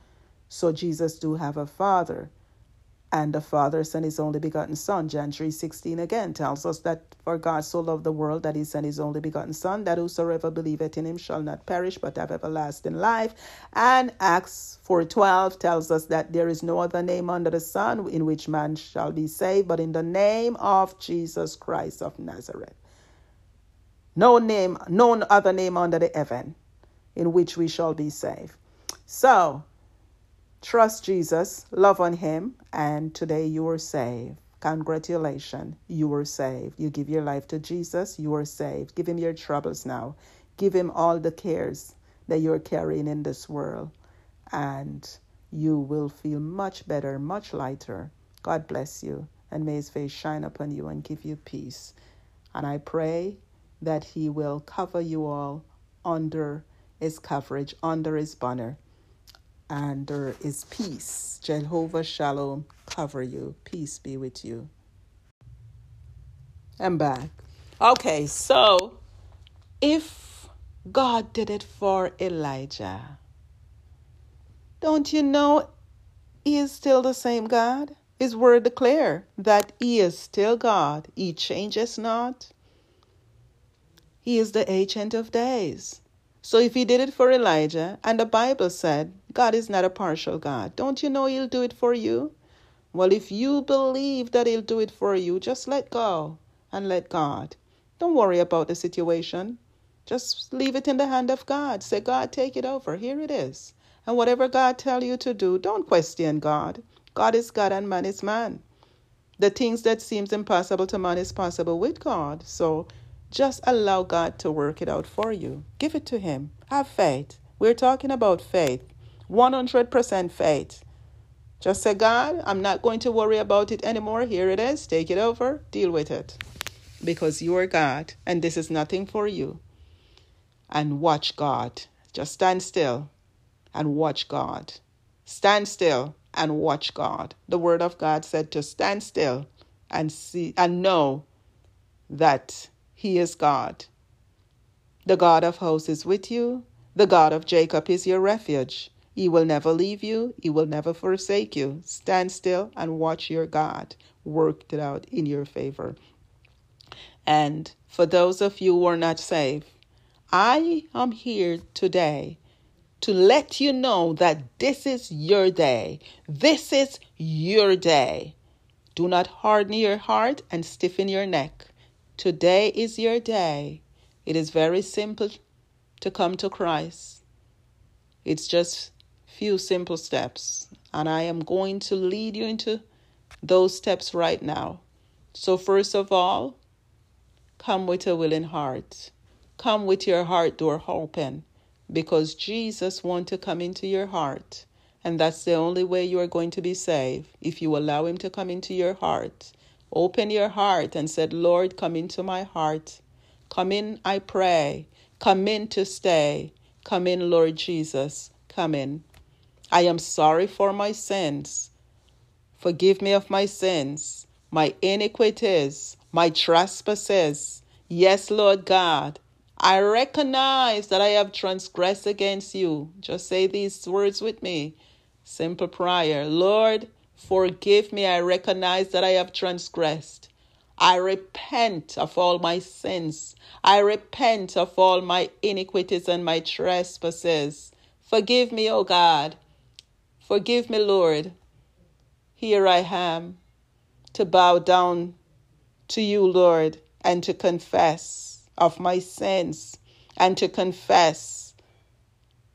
So Jesus do have a father. And the Father sent his only begotten Son. John 3 16 again tells us that for God so loved the world that he sent his only begotten Son, that whosoever believeth in him shall not perish but have everlasting life. And Acts 4 12 tells us that there is no other name under the sun in which man shall be saved, but in the name of Jesus Christ of Nazareth. No name, no other name under the heaven in which we shall be saved. So, Trust Jesus, love on Him, and today you are saved. Congratulations, you are saved. You give your life to Jesus, you are saved. Give Him your troubles now. Give Him all the cares that you're carrying in this world, and you will feel much better, much lighter. God bless you, and may His face shine upon you and give you peace. And I pray that He will cover you all under His coverage, under His banner under His peace. Jehovah Shalom cover you. Peace be with you. I'm back. Okay, so if God did it for Elijah, don't you know he is still the same God? His word declare that he is still God. He changes not. He is the ancient of days. So if he did it for Elijah, and the Bible said God is not a partial God, don't you know he'll do it for you? Well, if you believe that he'll do it for you, just let go and let God. Don't worry about the situation. Just leave it in the hand of God. Say, God, take it over. Here it is. And whatever God tell you to do, don't question God. God is God and man is man. The things that seems impossible to man is possible with God. So just allow God to work it out for you. Give it to Him. Have faith. We're talking about faith. 100% faith. Just say, God, I'm not going to worry about it anymore. Here it is. Take it over. Deal with it. Because you are God and this is nothing for you. And watch God. Just stand still and watch God. Stand still and watch God. The word of God said to stand still and see and know that he is God. The God of hosts is with you. The God of Jacob is your refuge. He will never leave you. He will never forsake you. Stand still and watch your God work it out in your favor. And for those of you who are not saved, I am here today to let you know that this is your day. This is your day. Do not harden your heart and stiffen your neck. Today is your day. It is very simple to come to Christ. It's just few simple steps, and I am going to lead you into those steps right now. So first of all, come with a willing heart. Come with your heart door open because Jesus wants to come into your heart. And that's the only way you are going to be saved if you allow him to come into your heart. Open your heart and said, Lord, come into my heart. Come in, I pray. Come in to stay. Come in, Lord Jesus. Come in. I am sorry for my sins. Forgive me of my sins, my iniquities, my trespasses. Yes, Lord God, I recognize that I have transgressed against you. Just say these words with me. Simple prayer. Lord, Forgive me, I recognize that I have transgressed. I repent of all my sins. I repent of all my iniquities and my trespasses. Forgive me, O God. Forgive me, Lord. Here I am to bow down to you, Lord, and to confess of my sins and to confess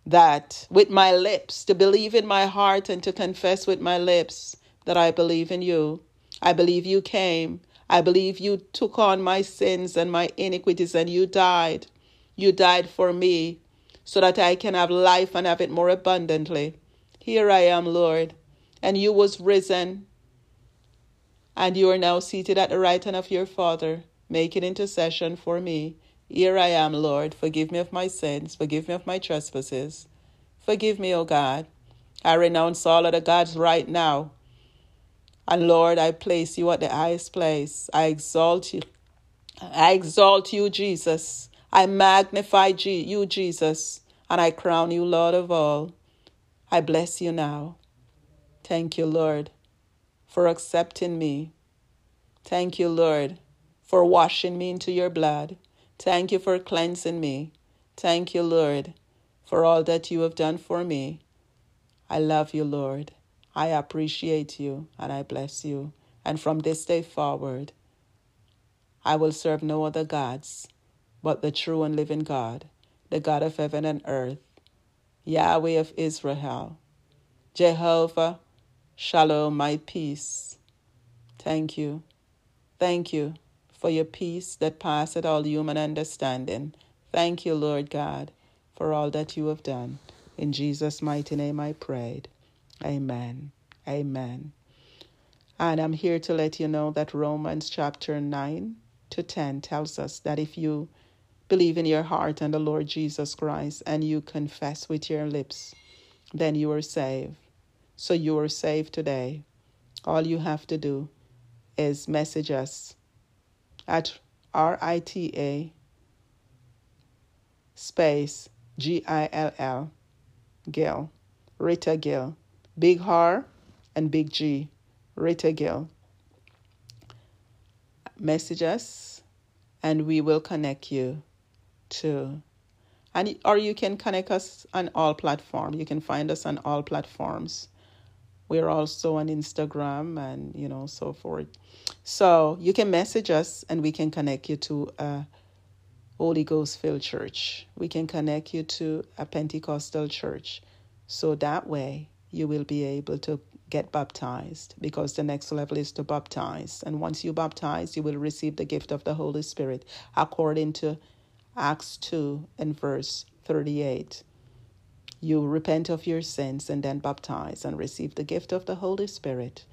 that with my lips, to believe in my heart and to confess with my lips that I believe in you. I believe you came. I believe you took on my sins and my iniquities and you died. You died for me so that I can have life and have it more abundantly. Here I am, Lord, and you was risen and you are now seated at the right hand of your Father, making intercession for me. Here I am, Lord. Forgive me of my sins. Forgive me of my trespasses. Forgive me, O God. I renounce all other gods right now. And Lord, I place you at the highest place. I exalt you. I exalt you, Jesus. I magnify you, Jesus. And I crown you Lord of all. I bless you now. Thank you, Lord, for accepting me. Thank you, Lord, for washing me into your blood. Thank you for cleansing me. Thank you, Lord, for all that you have done for me. I love you, Lord. I appreciate you and I bless you. And from this day forward, I will serve no other gods but the true and living God, the God of heaven and earth, Yahweh of Israel, Jehovah, Shalom, my peace. Thank you. Thank you for your peace that passeth all human understanding. Thank you, Lord God, for all that you have done. In Jesus' mighty name I prayed. Amen. Amen. And I'm here to let you know that Romans chapter 9 to 10 tells us that if you believe in your heart in the Lord Jesus Christ and you confess with your lips, then you are saved. So you are saved today. All you have to do is message us at R-I-T-A space G-I-L-L Gill, Rita Gill, Big R and Big G, Rita Gill. Message us and we will connect you to and or you can connect us on all platforms. You can find us on all platforms. We're also on Instagram and you know so forth. So you can message us and we can connect you to a Holy Ghost filled church. We can connect you to a Pentecostal church. So that way you will be able to get baptized because the next level is to baptize. And once you baptize, you will receive the gift of the Holy Spirit according to Acts 2 and verse 38. You repent of your sins and then baptize and receive the gift of the Holy Spirit.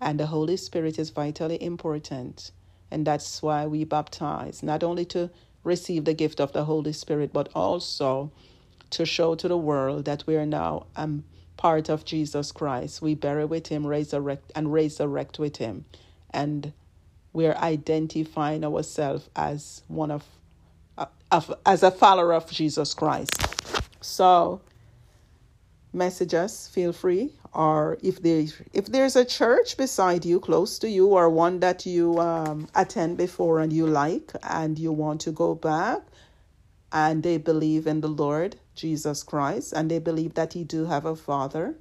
And the Holy Spirit is vitally important. And that's why we baptize, not only to receive the gift of the Holy Spirit, but also to show to the world that we are now um, part of Jesus Christ. We bury with him, resurrect, and resurrect with him. And we're identifying ourselves as one of, uh, of, as a follower of Jesus Christ. So, message us, feel free. Or if there if there's a church beside you, close to you, or one that you um, attend before and you like, and you want to go back, and they believe in the Lord Jesus Christ and they believe that he do have a father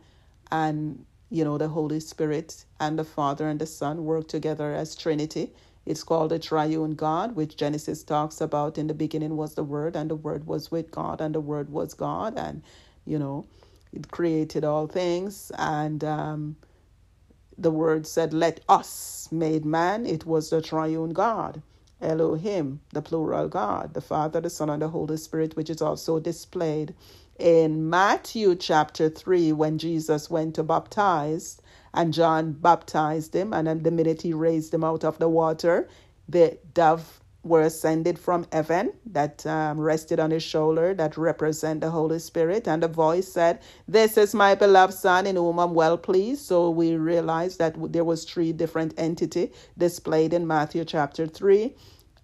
and you know the Holy Spirit and the Father and the Son work together as Trinity. It's called a triune God, which Genesis talks about. In the beginning was the Word, and the Word was with God, and the Word was God, and you know, it created all things. And um, the Word said, "Let us made man." It was the triune God. Elohim, the plural God, the Father, the Son, and the Holy Spirit, which is also displayed in Matthew chapter 3 when Jesus went to baptize and John baptized him. And the minute he raised him out of the water, the dove were ascended from heaven that um, rested on his shoulder that represent the Holy Spirit. And the voice said, This is my beloved Son in whom I'm well pleased. So we realized that there was three different entity displayed in Matthew chapter 3.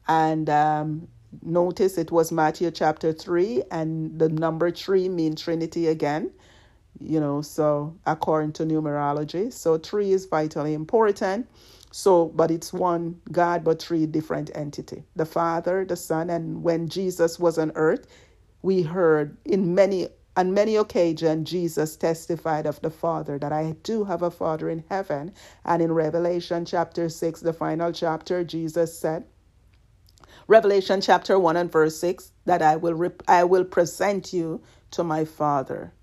And um, notice it was Matthew chapter 3 and the number 3 mean Trinity again. You know, so according to numerology. So 3 is vitally important. So, but it's one God, but three different entity. The Father, the Son, and when Jesus was on earth, we heard in many on many occasions Jesus testified of the Father that I do have a Father in heaven. And in Revelation chapter 6, the final chapter, Jesus said, Revelation chapter 1 and verse 6, that I will rep- I will present you to my Father.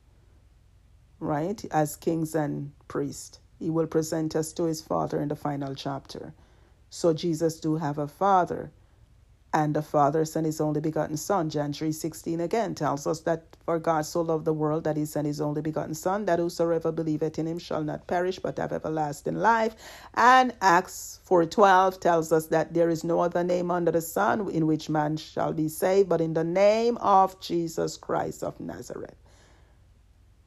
Right? As kings and priests. He will present us to his Father in the final chapter. So Jesus do have a Father. And the Father sent his only begotten Son. John 3 16 again tells us that for God so loved the world that he sent his only begotten Son, that whosoever believeth in him shall not perish but have everlasting life. And Acts 4 12 tells us that there is no other name under the sun in which man shall be saved, but in the name of Jesus Christ of Nazareth.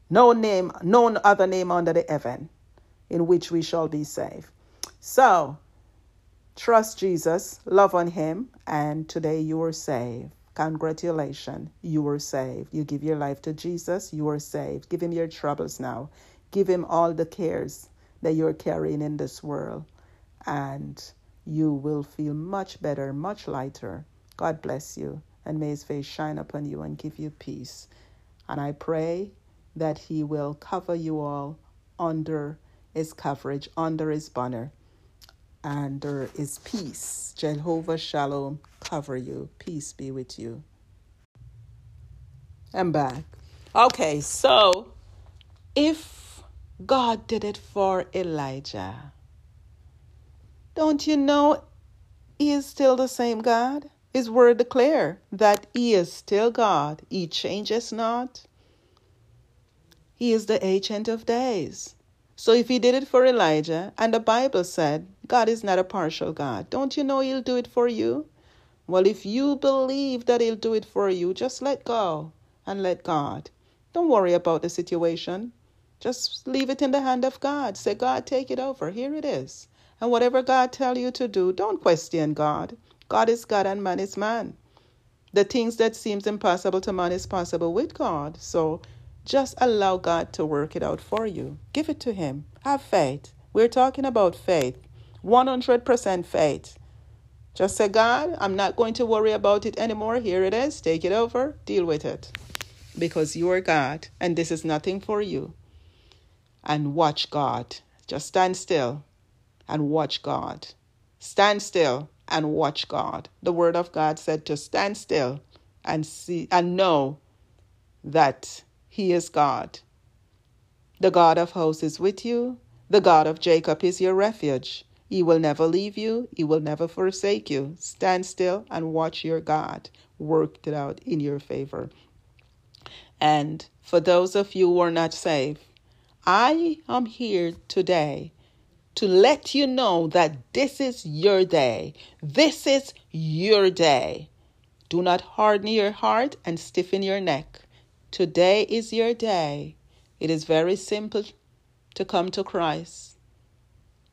No name, no other name under the heaven in which we shall be saved. So, trust Jesus, love on Him, and today you are saved. Congratulations, you are saved. You give your life to Jesus, you are saved. Give Him your troubles now. Give him all the cares that you're carrying in this world, and you will feel much better, much lighter. God bless you, and may his face shine upon you and give you peace. And I pray that he will cover you all under his coverage, under his banner, under his peace. Jehovah Shalom cover you. Peace be with you. I'm back. Okay, so if God did it for Elijah, don't you know he is still the same God? His word declare that he is still God. He changes not. He is the ancient of days. So if he did it for Elijah, and the Bible said God is not a partial God, don't you know he'll do it for you? Well, if you believe that he'll do it for you, just let go and let God. Don't worry about the situation. Just leave it in the hand of God. Say, God, take it over. Here it is. And whatever God tell you to do, don't question God. God is God and man is man. The things that seems impossible to man is possible with God. So just allow God to work it out for you. Give it to him. Have faith. We're talking about faith. 100% faith. Just say, God, I'm not going to worry about it anymore. Here it is. Take it over. Deal with it. Because you are God and this is nothing for you. And watch God. Just stand still and watch God. Stand still and watch God. The word of God said to stand still and see and know that he is God. The God of hosts is with you. The God of Jacob is your refuge. He will never leave you. He will never forsake you. Stand still and watch your God work it out in your favor. And for those of you who are not saved, I am here today to let you know that this is your day. This is your day. Do not harden your heart and stiffen your neck. Today is your day. It is very simple to come to Christ.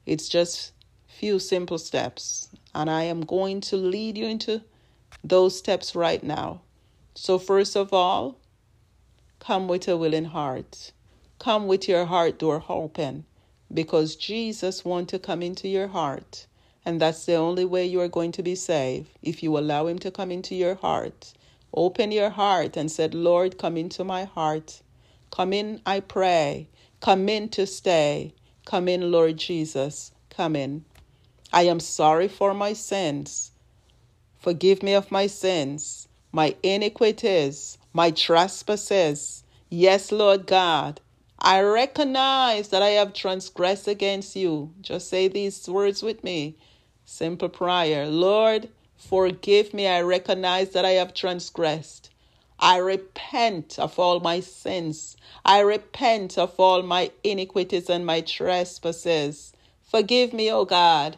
It's just few simple steps, and I am going to lead you into those steps right now. So first of all, come with a willing heart. Come with your heart door open because Jesus wants to come into your heart. And that's the only way you are going to be saved if you allow him to come into your heart. Open your heart and said, Lord, come into my heart. Come in, I pray. Come in to stay. Come in, Lord Jesus. Come in. I am sorry for my sins. Forgive me of my sins, my iniquities, my trespasses. Yes, Lord God. I recognize that I have transgressed against you. Just say these words with me. Simple prayer. Lord, forgive me. I recognize that I have transgressed. I repent of all my sins. I repent of all my iniquities and my trespasses. Forgive me, O God.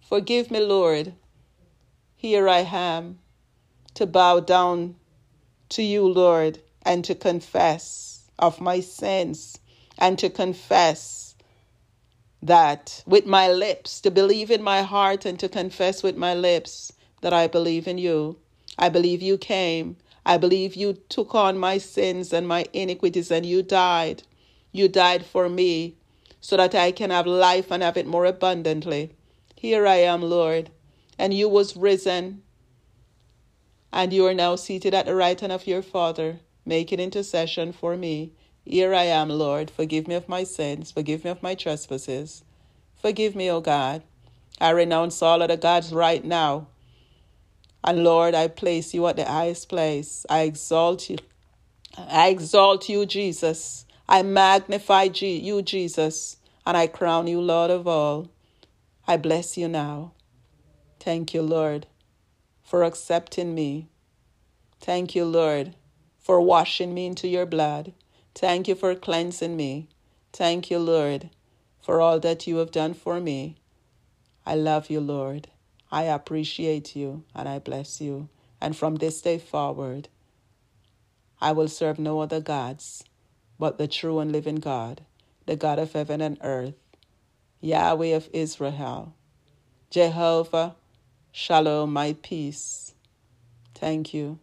Forgive me, Lord. Here I am to bow down to you, Lord, and to confess of my sins and to confess that with my lips, to believe in my heart and to confess with my lips that I believe in you. I believe you came. I believe you took on my sins and my iniquities and you died. You died for me so that I can have life and have it more abundantly. Here I am, Lord, and you was risen and you are now seated at the right hand of your Father making intercession for me. Here I am, Lord. Forgive me of my sins. Forgive me of my trespasses. Forgive me, O God. I renounce all other gods right now. And Lord, I place you at the highest place. I exalt you. I exalt you, Jesus. I magnify you, Jesus. And I crown you, Lord of all. I bless you now. Thank you, Lord, for accepting me. Thank you, Lord, for washing me into your blood. Thank you for cleansing me. Thank you, Lord, for all that you have done for me. I love you, Lord. I appreciate you and I bless you. And from this day forward, I will serve no other gods but the true and living God, the God of heaven and earth, Yahweh of Israel, Jehovah, Shalom, my peace. Thank you.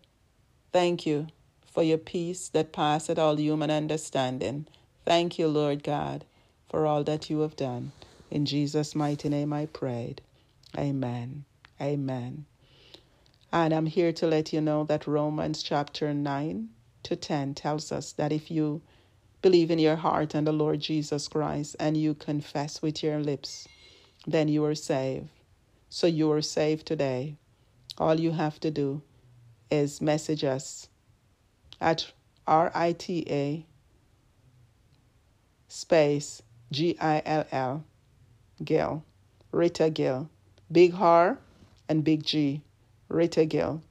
Thank you for your peace that passeth all human understanding. Thank you, Lord God, for all that you have done. In Jesus' mighty name I prayed. Amen. Amen. And I'm here to let you know that Romans chapter 9 to 10 tells us that if you believe in your heart on the Lord Jesus Christ and you confess with your lips, then you are saved. So you are saved today. All you have to do is message us at RITA space G I L L Gill, Rita Gill, Big R and Big G, Rita Gill.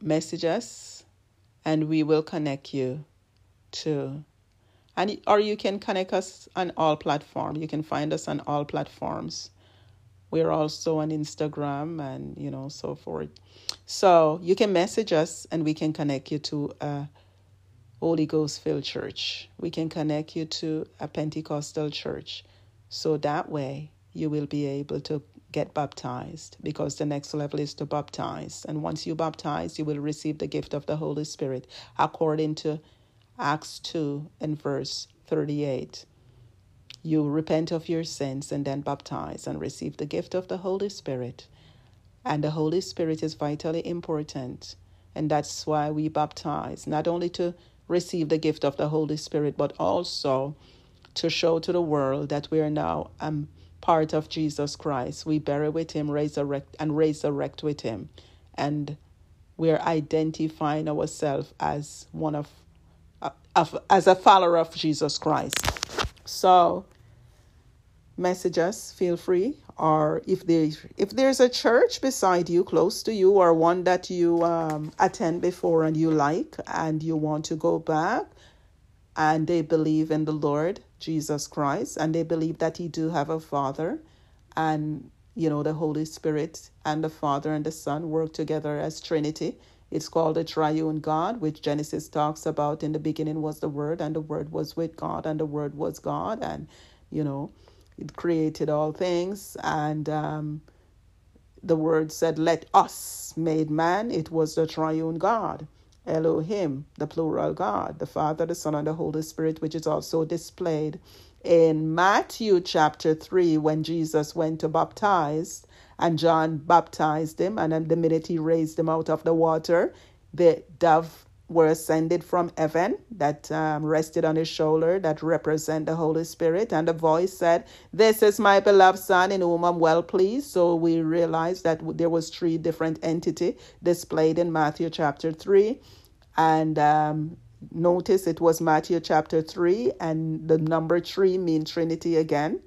Message us and we will connect you to and or you can connect us on all platforms. You can find us on all platforms. We're also on Instagram and you know so forth. So you can message us and we can connect you to a Holy Ghost filled church. We can connect you to a Pentecostal church. So that way you will be able to get baptized because the next level is to baptize. And once you baptize, you will receive the gift of the Holy Spirit according to Acts 2 and verse 38. You repent of your sins and then baptize and receive the gift of the Holy Spirit. And the Holy Spirit is vitally important. And that's why we baptize, not only to receive the gift of the Holy Spirit, but also to show to the world that we are now um, part of Jesus Christ. We bury with him, resurrect, and resurrect with him. And we're identifying ourselves as one of, uh, of as a follower of Jesus Christ. So message us, feel free. Or if there if there's a church beside you, close to you, or one that you um, attend before and you like, and you want to go back, and they believe in the Lord Jesus Christ, and they believe that He do have a Father, and you know the Holy Spirit and the Father and the Son work together as Trinity. It's called the triune God, which Genesis talks about. In the beginning was the Word, and the Word was with God, and the Word was God, and you know it created all things, and um, the word said, Let us made man. It was the triune God, Elohim, the plural God, the Father, the Son, and the Holy Spirit, which is also displayed in Matthew chapter 3 when Jesus went to baptize and John baptized him. And the minute he raised him out of the water, the dove were ascended from heaven that um, rested on his shoulder that represent the holy spirit. And the voice said this is my beloved son in whom i'm well pleased. So we realized that there was three different entity displayed in matthew chapter 3 and um, notice it was matthew chapter 3 and the number 3 mean trinity again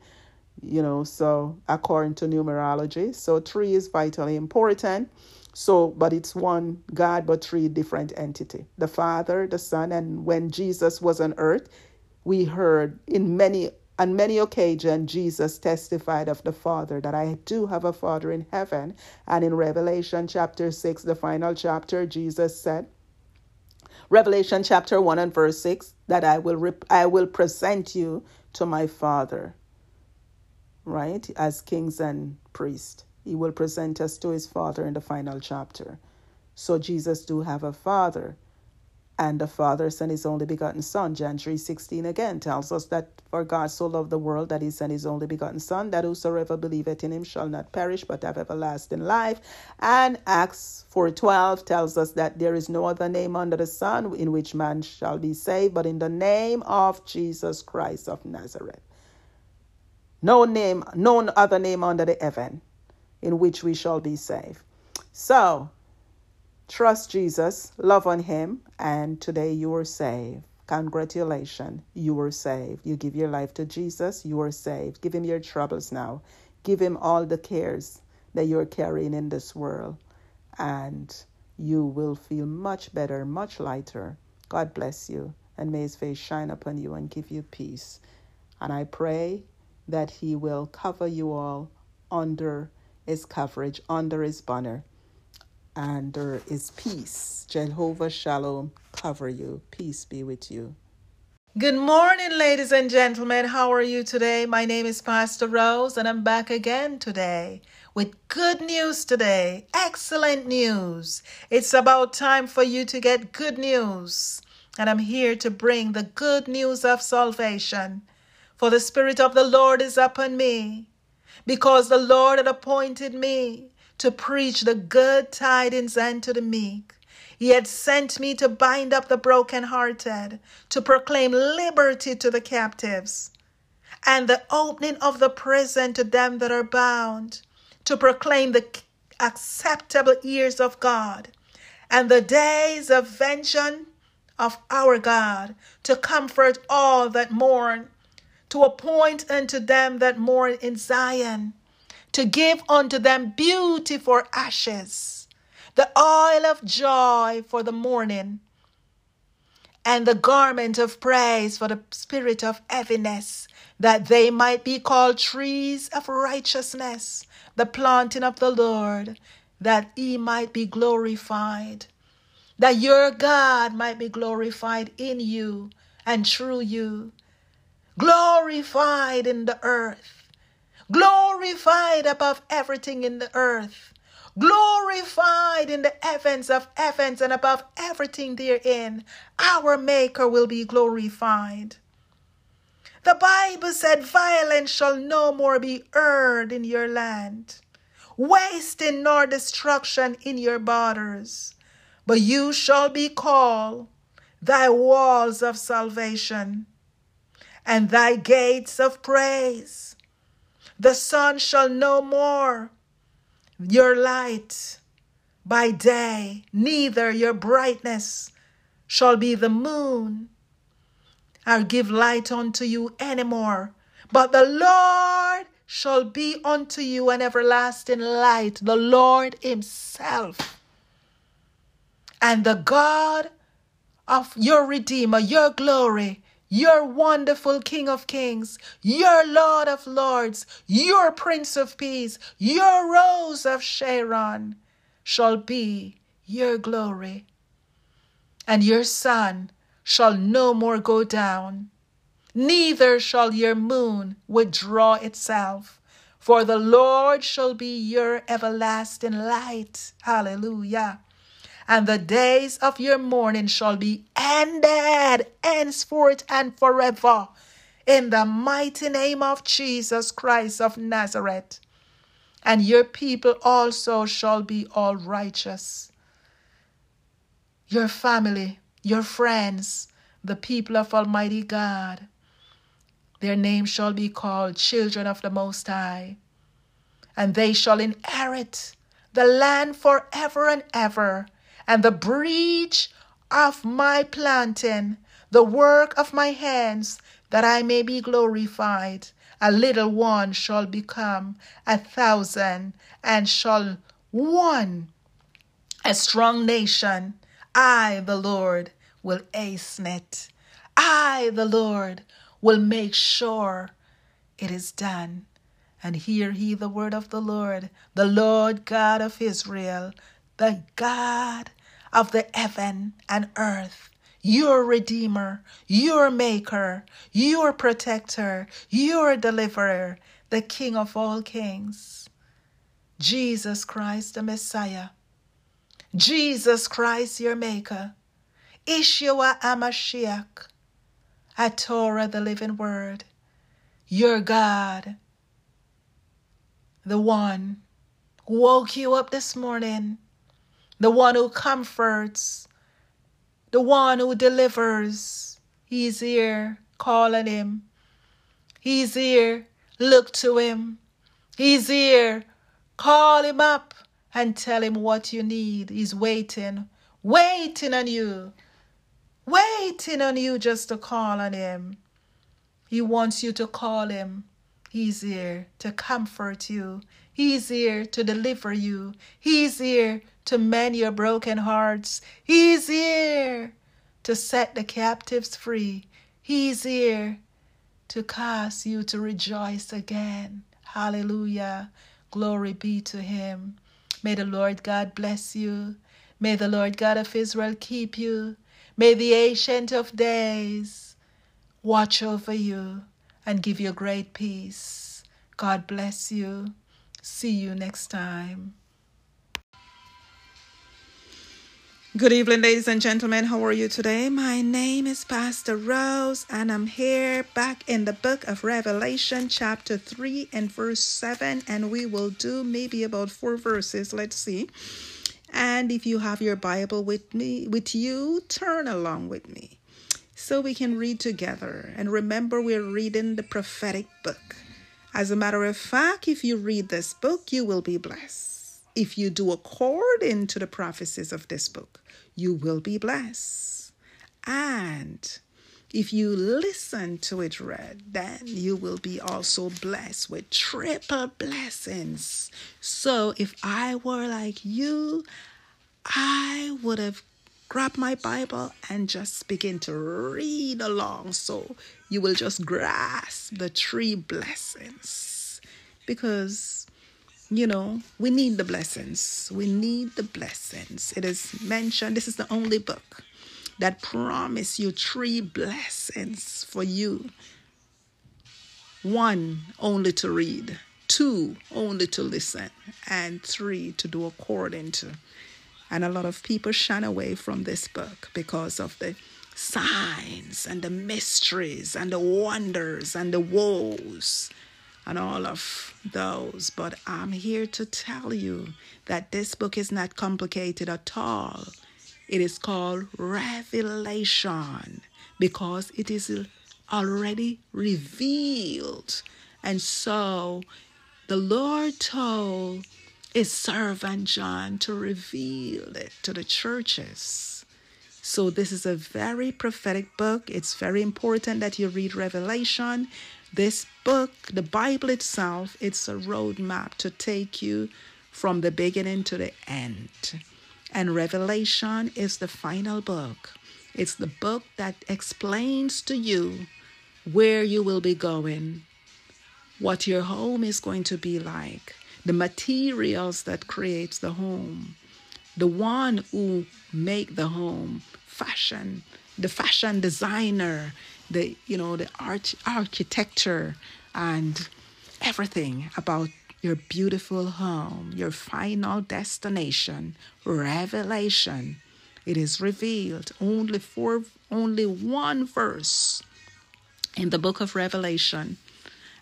you know so according to numerology. So 3 is vitally important so, but it's one God, but three different entity the Father, the Son, and when Jesus was on earth, we heard in many on many occasions Jesus testified of the Father that I do have a Father in heaven. And in Revelation chapter 6, the final chapter, Jesus said, Revelation chapter 1 and verse 6, that I will rep- I will present you to my Father, right, as kings and priests. He will present us to his Father in the final chapter. So Jesus do have a Father. And the Father sent his only begotten Son. John 3 16 again tells us that for God so loved the world that he sent his only begotten Son, that whosoever believeth in him shall not perish but have everlasting life. And Acts 4:12 tells us that there is no other name under the sun in which man shall be saved, but in the name of Jesus Christ of Nazareth. No name, no other name under the heaven in which we shall be saved. So, trust Jesus, love on Him, and today you are saved. Congratulations, you are saved. You give your life to Jesus, you are saved. Give Him your troubles now. Give Him all the cares that you're carrying in this world, and you will feel much better, much lighter. God bless you, and may His face shine upon you and give you peace. And I pray that He will cover you all under his coverage, under his banner, under his peace. Jehovah Shalom cover you. Peace be with you. Good morning, ladies and gentlemen. How are you today? My name is Pastor Rose, and I'm back again today with good news today. Excellent news. It's about time for you to get good news. and I'm here to bring the good news of salvation. For the Spirit of the Lord is upon me, because the Lord had appointed me to preach the good tidings unto the meek. He had sent me to bind up the brokenhearted, to proclaim liberty to the captives, and the opening of the prison to them that are bound, to proclaim the acceptable years of God, and the days of vengeance of our God, to comfort all that mourn, to appoint unto them that mourn in Zion, to give unto them beauty for ashes, the oil of joy for the mourning, and the garment of praise for the spirit of heaviness, that they might be called trees of righteousness, the planting of the Lord, that he might be glorified, that your God might be glorified in you and through you, glorified in the earth, glorified above everything in the earth, glorified in the heavens of heavens and above everything therein. Our Maker will be glorified. The Bible said, Violence shall no more be heard in your land, wasting nor destruction in your borders. But you shall be called thy walls of salvation and thy gates of praise. The sun shall no more your light by day, neither your brightness shall be the moon or give light unto you any more. But the Lord shall be unto you an everlasting light, the Lord Himself. And the God of your Redeemer, your glory, your wonderful King of Kings, your Lord of Lords, your Prince of Peace, your Rose of Sharon shall be your glory. And your sun shall no more go down, neither shall your moon withdraw itself. For the Lord shall be your everlasting light. Hallelujah. And the days of your mourning shall be ended henceforth and forever. In the mighty name of Jesus Christ of Nazareth. And your people also shall be all righteous. Your family your friends, the people of Almighty God. Their name shall be called children of the Most High, and they shall inherit the land forever and ever, and the breach of my planting, the work of my hands, that I may be glorified. A little one shall become a thousand, and shall one a strong nation. I, the Lord, will hasten it. I, the Lord, will make sure it is done. And hear he the word of the Lord, the Lord God of Israel, the God of the heaven and earth, your Redeemer, your Maker, your Protector, your Deliverer, the King of all kings. Jesus Christ, the Messiah. Jesus Christ, your Maker. Yeshua HaMashiach, Torah, the living word, your God, the one who woke you up this morning, the one who comforts, the one who delivers. He's here. calling him. He's here. Look to him. He's here. Call him up and tell him what you need. He's waiting, waiting on you waiting on you just to call on him. He wants you to call him. He's here to comfort you. He's here to deliver you. He's here to mend your broken hearts. He's here to set the captives free. He's here to cause you to rejoice again. Hallelujah. Glory be to him. May the Lord God bless you. May the Lord God of Israel keep you. May the Ancient of Days watch over you and give you great peace. God bless you. See you next time. Good evening, ladies and gentlemen. How are you today? My name is Pastor Rose, and I'm here back in the book of Revelation, chapter 3 and verse 7. And we will do maybe about four verses. Let's see. And if you have your Bible with me, with you, turn along with me so we can read together. And remember, we're reading the prophetic book. As a matter of fact, if you read this book, you will be blessed. If you do according to the prophecies of this book, you will be blessed. And if you listen to it read, then you will be also blessed with triple blessings. So if I were like you, I would have grabbed my Bible and just begin to read along. So you will just grasp the three blessings. Because you know, we need the blessings. We need the blessings. It is mentioned, this is the only book that promise you three blessings for you. One, only to read. Two, only to listen. And three, to do according to. And a lot of people shun away from this book because of the signs and the mysteries and the wonders and the woes and all of those. But I'm here to tell you that this book is not complicated at all. It is called Revelation because it is already revealed. And so the Lord told his servant John to reveal it to the churches. So, this is a very prophetic book. It's very important that you read Revelation this book, the Bible itself, it's a roadmap to take you from the beginning to the end. And Revelation is the final book. It's the book that explains to you where you will be going, what your home is going to be like, the materials that creates the home, the one who make the home, fashion, the fashion designer, the you know the art architecture and everything about your beautiful home, your final destination, revelation. It is revealed only for only one verse in the book of Revelation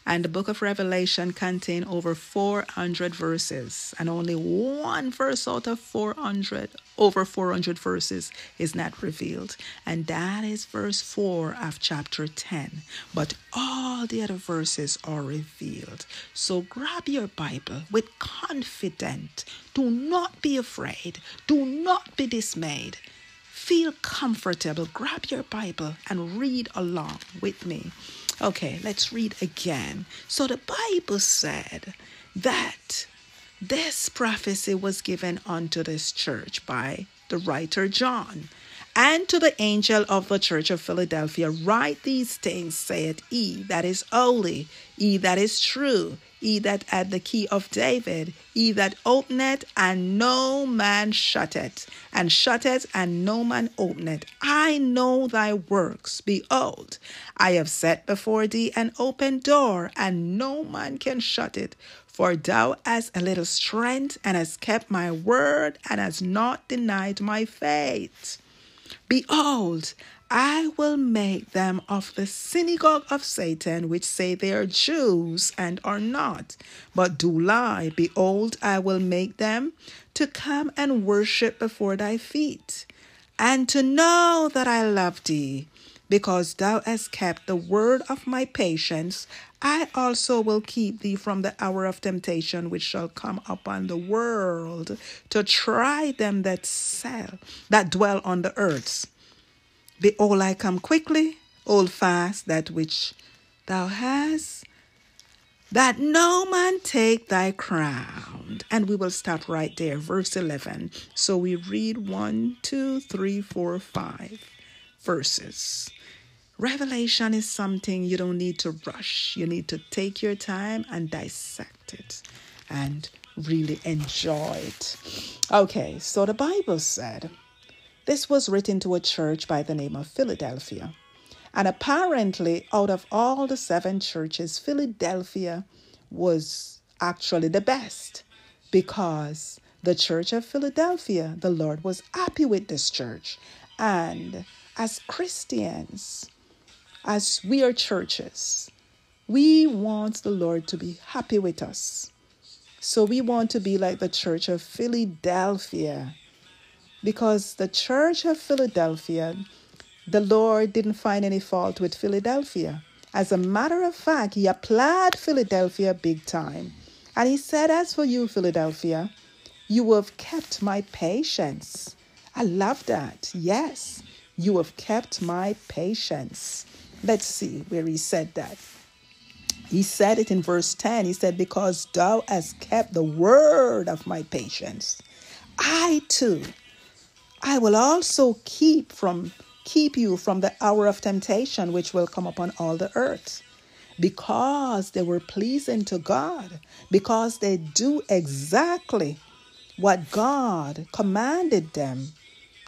and the book of Revelation contains over 400 verses, and only one verse out of 400, over 400 verses, is not revealed. And that is verse 4 of chapter 10. But all the other verses are revealed. So grab your Bible with confidence. Do not be afraid. Do not be dismayed feel comfortable, grab your Bible and read along with me. Okay, let's read again. So the Bible said that this prophecy was given unto this church by the writer John. And to the angel of the church of Philadelphia, write these things, saith he that is holy, he that is true, he that had the key of David, he that openeth, and no man shutteth, and shutteth, and no man openeth. I know thy works. Behold, I have set before thee an open door, and no man can shut it. For thou hast a little strength, and hast kept my word, and hast not denied my faith. Behold, I will make them of the synagogue of Satan, which say they are Jews and are not, but do lie. Behold, I will make them to come and worship before thy feet, and to know that I love thee. Because thou hast kept the word of my patience, I also will keep thee from the hour of temptation which shall come upon the world to try them that sell, that dwell on the earth. Behold, I come quickly, hold fast that which thou hast, that no man take thy crown. And we will stop right there, verse 11. So we read one, two, three, four, five verses. Revelation is something you don't need to rush. You need to take your time and dissect it and really enjoy it. Okay, so the Bible said, this was written to a church by the name of Philadelphia. And apparently, out of all the seven churches, Philadelphia was actually the best because the church of Philadelphia, the Lord was happy with this church. And as Christians, as we are churches, we want the Lord to be happy with us. So we want to be like the church of Philadelphia. Because the church of Philadelphia, the Lord didn't find any fault with Philadelphia. As a matter of fact, he applied Philadelphia big time. And he said, As for you, Philadelphia, you have kept my patience. I love that. Yes, you have kept my patience. Let's see where he said that. He said it in verse 10. He said, Because thou hast kept the word of my patience, I too, I will also keep from keep you from the hour of temptation which will come upon all the earth. Because they were pleasing to God, because they do exactly what God commanded them.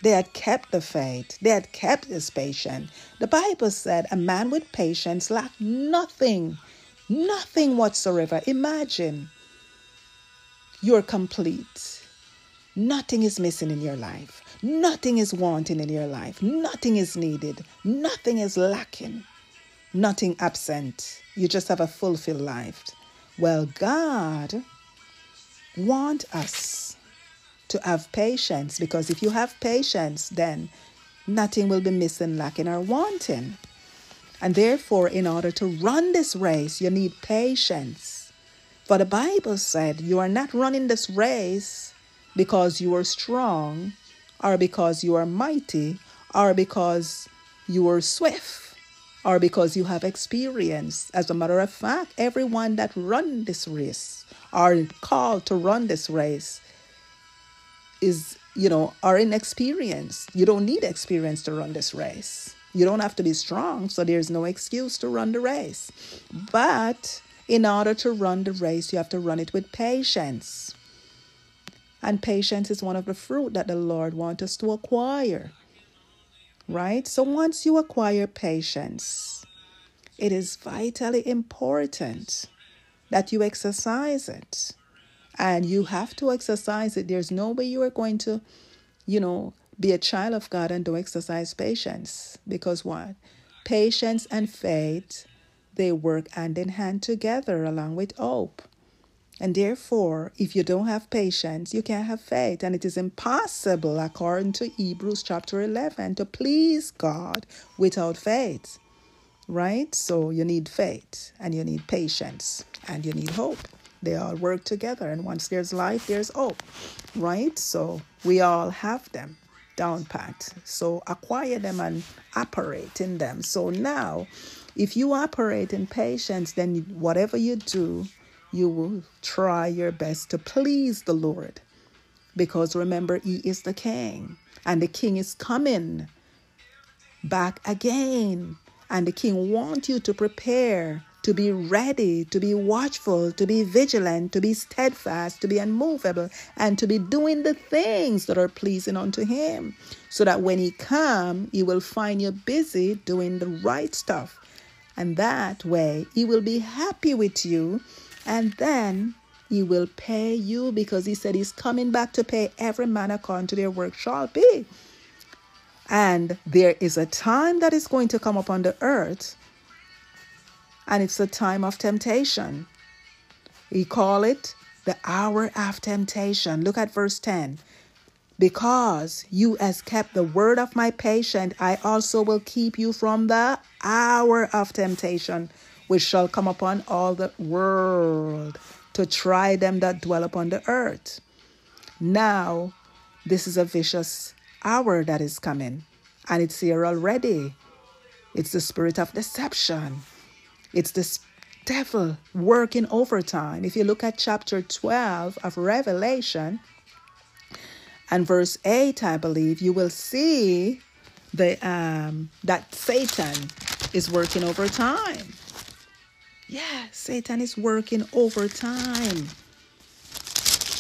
They had kept the faith. They had kept his patience. The Bible said a man with patience lacked nothing Nothing whatsoever. Imagine you're complete. Nothing is missing in your life. Nothing is wanting in your life. Nothing is needed. Nothing is lacking. Nothing absent. You just have a fulfilled life. Well, God wants us to have patience because if you have patience, then nothing will be missing, lacking, or wanting. And therefore, in order to run this race, you need patience. For the Bible said, You are not running this race because you are strong, or because you are mighty, or because you are swift, or because you have experience. As a matter of fact, everyone that run this race are called to run this race is, you know, are inexperienced. You don't need experience to run this race. You don't have to be strong, so there's no excuse to run the race. But in order to run the race, you have to run it with patience. And patience is one of the fruit that the Lord wants us to acquire. Right? So once you acquire patience, it is vitally important that you exercise it. And you have to exercise it. There's no way you are going to, you know, be a child of God and don't exercise patience. Because what? Patience and faith, they work hand in hand together along with hope. And therefore, if you don't have patience, you can't have faith. And it is impossible, according to Hebrews chapter 11, to please God without faith. Right? So you need faith and you need patience and you need hope. They all work together. And once there's life, there's hope. Right? So we all have them down pat. So acquire them and operate in them. So now, if you operate in patience, then whatever you do, you will try your best to please the Lord. Because remember, He is the King, and the King is coming back again. And the King wants you to prepare to be ready, to be watchful, to be vigilant, to be steadfast, to be unmovable, and to be doing the things that are pleasing unto him. So that when he come, he will find you busy doing the right stuff. And that way he will be happy with you. And then he will pay you because he said he's coming back to pay every man according to their work shall be. And there is a time that is going to come upon the earth and it's a time of temptation. We call it the hour of temptation. Look at verse 10. Because you has kept the word of my patient, I also will keep you from the hour of temptation, which shall come upon all the world to try them that dwell upon the earth. Now, this is a vicious hour that is coming, and it's here already. It's the spirit of deception. It's this devil working overtime. If you look at chapter 12 of Revelation and verse 8, I believe, you will see the um, that Satan is working overtime. Yeah, Satan is working overtime,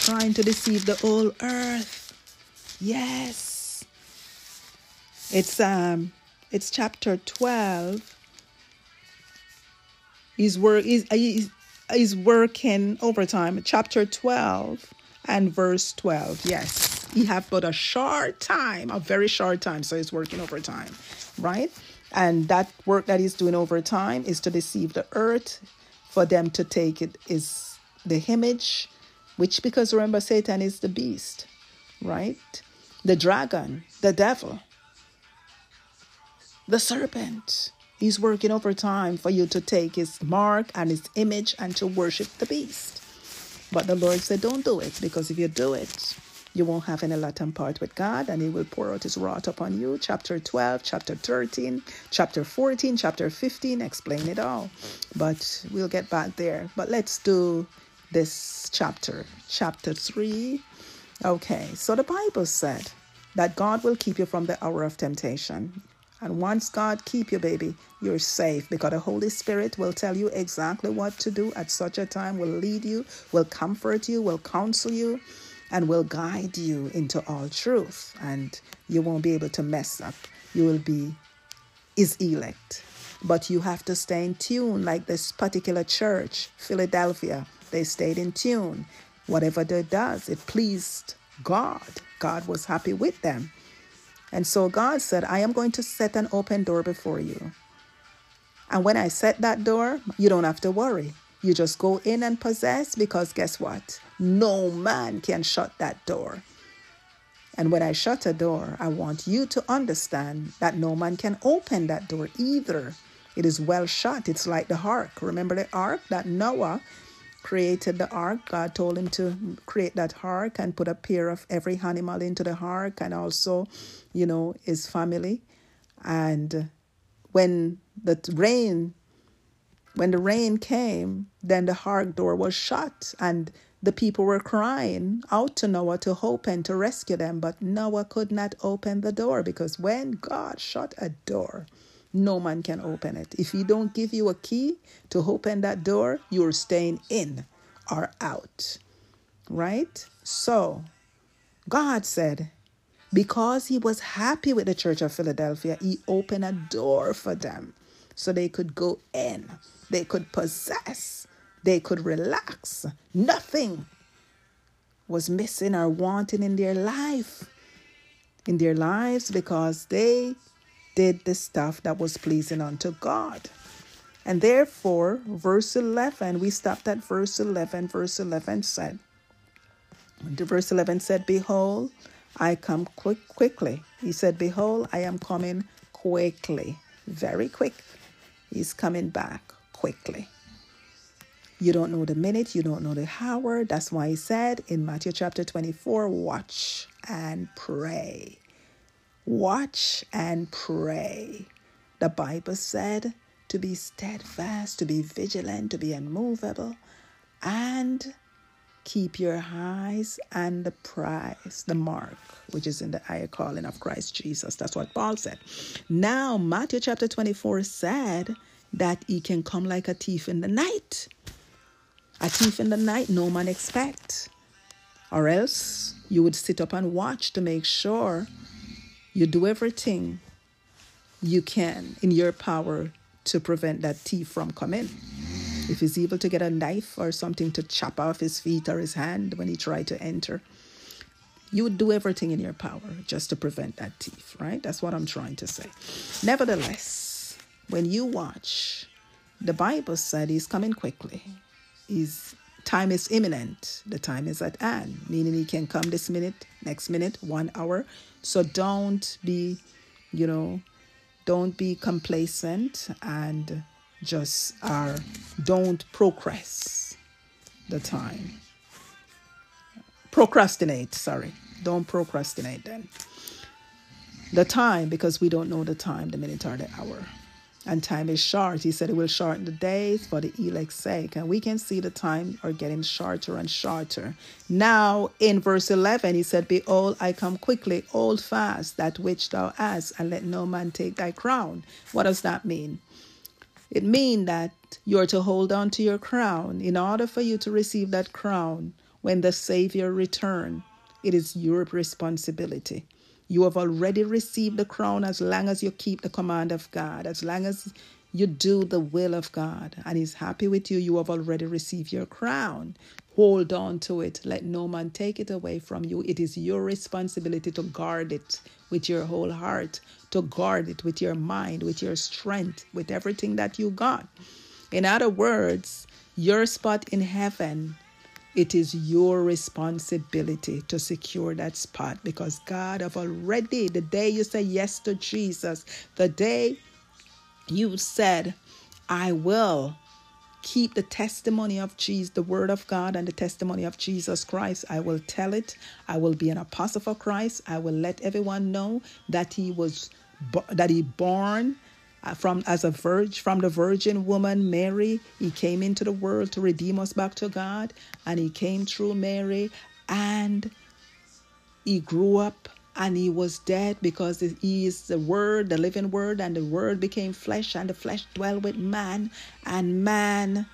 trying to deceive the whole earth. Yes. It's um it's chapter 12 He's, work, he's, he's, he's working overtime. Chapter 12 and verse 12. Yes, he have but a short time, a very short time, so he's working overtime, right? And that work that he's doing overtime is to deceive the earth. For them to take it is the image, which because remember Satan is the beast, right? The dragon, the devil, the serpent. He's working overtime for you to take his mark and his image and to worship the beast. But the Lord said, Don't do it, because if you do it, you won't have any Latin part with God, and He will pour out His wrath upon you. Chapter 12, chapter 13, chapter 14, chapter 15 explain it all. But we'll get back there. But let's do this chapter, chapter 3. Okay, so the Bible said that God will keep you from the hour of temptation. And once God keep you, baby, you're safe because the Holy Spirit will tell you exactly what to do at such a time, will lead you, will comfort you, will counsel you, and will guide you into all truth. And you won't be able to mess up. You will be is elect. But you have to stay in tune, like this particular church, Philadelphia. They stayed in tune. Whatever they does, it pleased God. God was happy with them. And so God said, I am going to set an open door before you. And when I set that door, you don't have to worry. You just go in and possess because guess what? No man can shut that door. And when I shut a door, I want you to understand that no man can open that door either. It is well shut. It's like the ark. Remember the ark that Noah created the ark. God told him to create that ark and put a pair of every animal into the ark and also, you know, his family. And when the rain when the rain came, then the ark door was shut and the people were crying out to Noah to open to rescue them, but Noah could not open the door because when God shut a door, no man can open it. If he don't give you a key to open that door, you're staying in or out. Right? So, God said, because he was happy with the church of Philadelphia, he opened a door for them so they could go in, they could possess, they could relax. Nothing was missing or wanting in their life, in their lives, because they did the stuff that was pleasing unto God. And therefore, verse 11, we stopped at verse 11. Verse 11 said, verse 11 said, Behold, I come quick, quickly. He said, Behold, I am coming quickly. Very quick. He's coming back quickly. You don't know the minute, you don't know the hour. That's why he said in Matthew chapter 24, watch and pray. Watch and pray. The Bible said to be steadfast, to be vigilant, to be unmovable, and keep your eyes and the prize, the mark, which is in the higher calling of Christ Jesus. That's what Paul said. Now, Matthew chapter 24 said that he can come like a thief in the night. A thief in the night, no man expect. Or else you would sit up and watch to make sure you do everything you can in your power to prevent that thief from coming. If he's able to get a knife or something to chop off his feet or his hand when he tried to enter, you would do everything in your power just to prevent that thief, right? That's what I'm trying to say. Nevertheless, when you watch, the Bible said he's coming quickly. His time is imminent. The time is at hand, meaning he can come this minute, next minute, one hour. So don't be, you know, don't be complacent and just are don't progress the time. Procrastinate, sorry. Don't procrastinate then. The time, because we don't know the time, the minute or the hour and time is short. He said it will shorten the days for the elect's sake. And we can see the time are getting shorter and shorter. Now, in verse 11, he said, Behold, I come quickly, hold fast that which thou hast, and let no man take thy crown. What does that mean? It means that you're to hold on to your crown in order for you to receive that crown when the Savior return. It is your responsibility. You have already received the crown as long as you keep the command of God, as long as you do the will of God, and He's happy with you. You have already received your crown. Hold on to it. Let no man take it away from you. It is your responsibility to guard it with your whole heart, to guard it with your mind, with your strength, with everything that you got. In other words, your spot in heaven, it is your responsibility to secure that spot because God have already, the day you say yes to Jesus, the day you said, I will keep the testimony of Jesus, the word of God, and the testimony of Jesus Christ. I will tell it. I will be an apostle for Christ. I will let everyone know that he was that he born Uh, from as a virgin from the virgin woman Mary. He came into the world to redeem us back to God, and he came through Mary, and he grew up and he was dead because he is the word the living word and the word became flesh and the flesh dwelt with man and man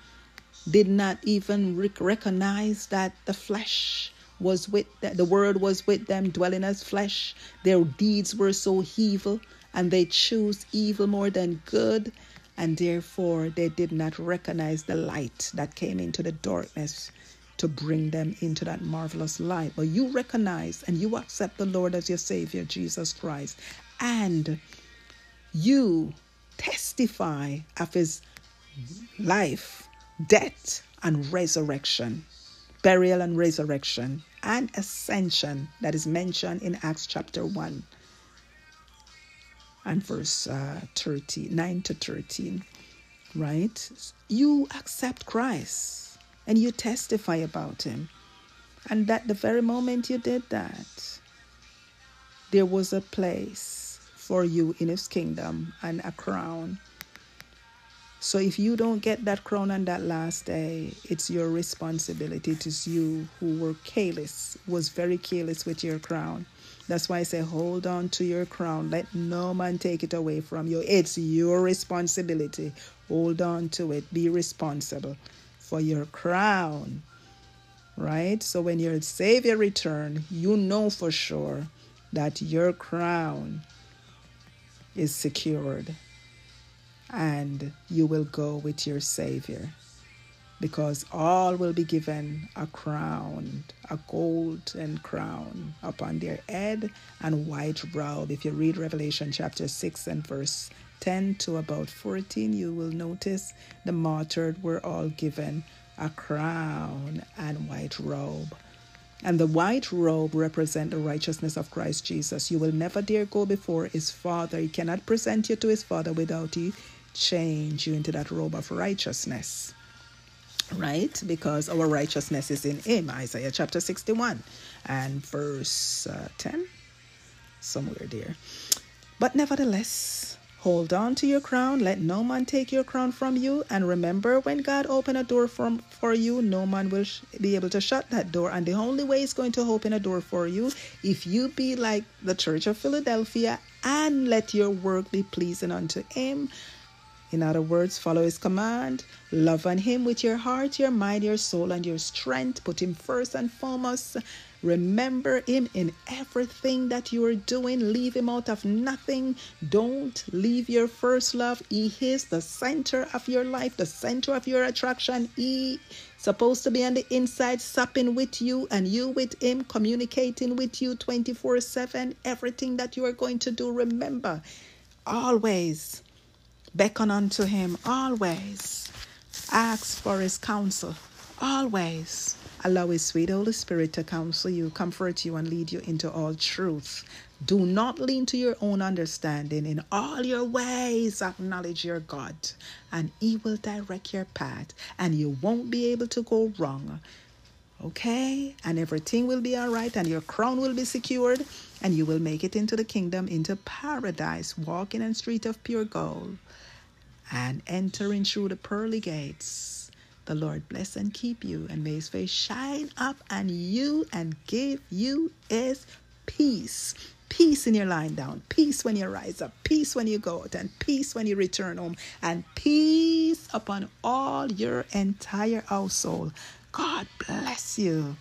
did not even recognize that the flesh was with the word was with them dwelling as flesh their deeds were so evil and they chose evil more than good and therefore they did not recognize the light that came into the darkness to bring them into that marvelous light. But you recognize and you accept the Lord as your Savior, Jesus Christ, and you testify of His life, death, and resurrection, burial and resurrection, and ascension that is mentioned in Acts chapter 1 and verse uh, 13, 9 to 13, right? You accept Christ and you testify about him. And that the very moment you did that, there was a place for you in his kingdom and a crown. So if you don't get that crown on that last day, it's your responsibility. It is you who were careless, was very careless with your crown. That's why I say, hold on to your crown. Let no man take it away from you. It's your responsibility. Hold on to it. Be responsible for your crown. Right? So when your Savior return, you know for sure that your crown is secured and you will go with your Savior because all will be given a crown, a golden crown upon their head and white robe. If you read Revelation chapter 6 and verse 10 to about 14, you will notice the martyred were all given a crown and white robe. And the white robe represent the righteousness of Christ Jesus. You will never dare go before his father. He cannot present you to his father without he change you into that robe of righteousness. Right? Because our righteousness is in him. Isaiah chapter 61 and verse uh, 10. Somewhere there. But nevertheless, Hold on to your crown. Let no man take your crown from you. And remember, when God opened a door from, for you, no man will sh- be able to shut that door. And the only way is going to open a door for you, if you be like the Church of Philadelphia and let your work be pleasing unto Him. In other words, follow His command. Love on Him with your heart, your mind, your soul, and your strength. Put Him first and foremost Remember Him in everything that you are doing. Leave Him out of nothing. Don't leave your first love. He is the center of your life, the center of your attraction. He supposed to be on the inside, supping with you, and you with Him, communicating with you 24 7. Everything that you are going to do, remember, always beckon unto Him, always ask for His counsel, always Allow His sweet Holy Spirit to counsel you, comfort you, and lead you into all truth. Do not lean to your own understanding. In all your ways, acknowledge your God, and He will direct your path, and you won't be able to go wrong. Okay? And everything will be all right, and your crown will be secured, and you will make it into the kingdom, into paradise, walking in street of pure gold, and entering through the pearly gates the Lord bless and keep you, and may his face shine up on you and give you his peace. Peace in your lying down, peace when you rise up, peace when you go out, and peace when you return home, and peace upon all your entire household. God bless you.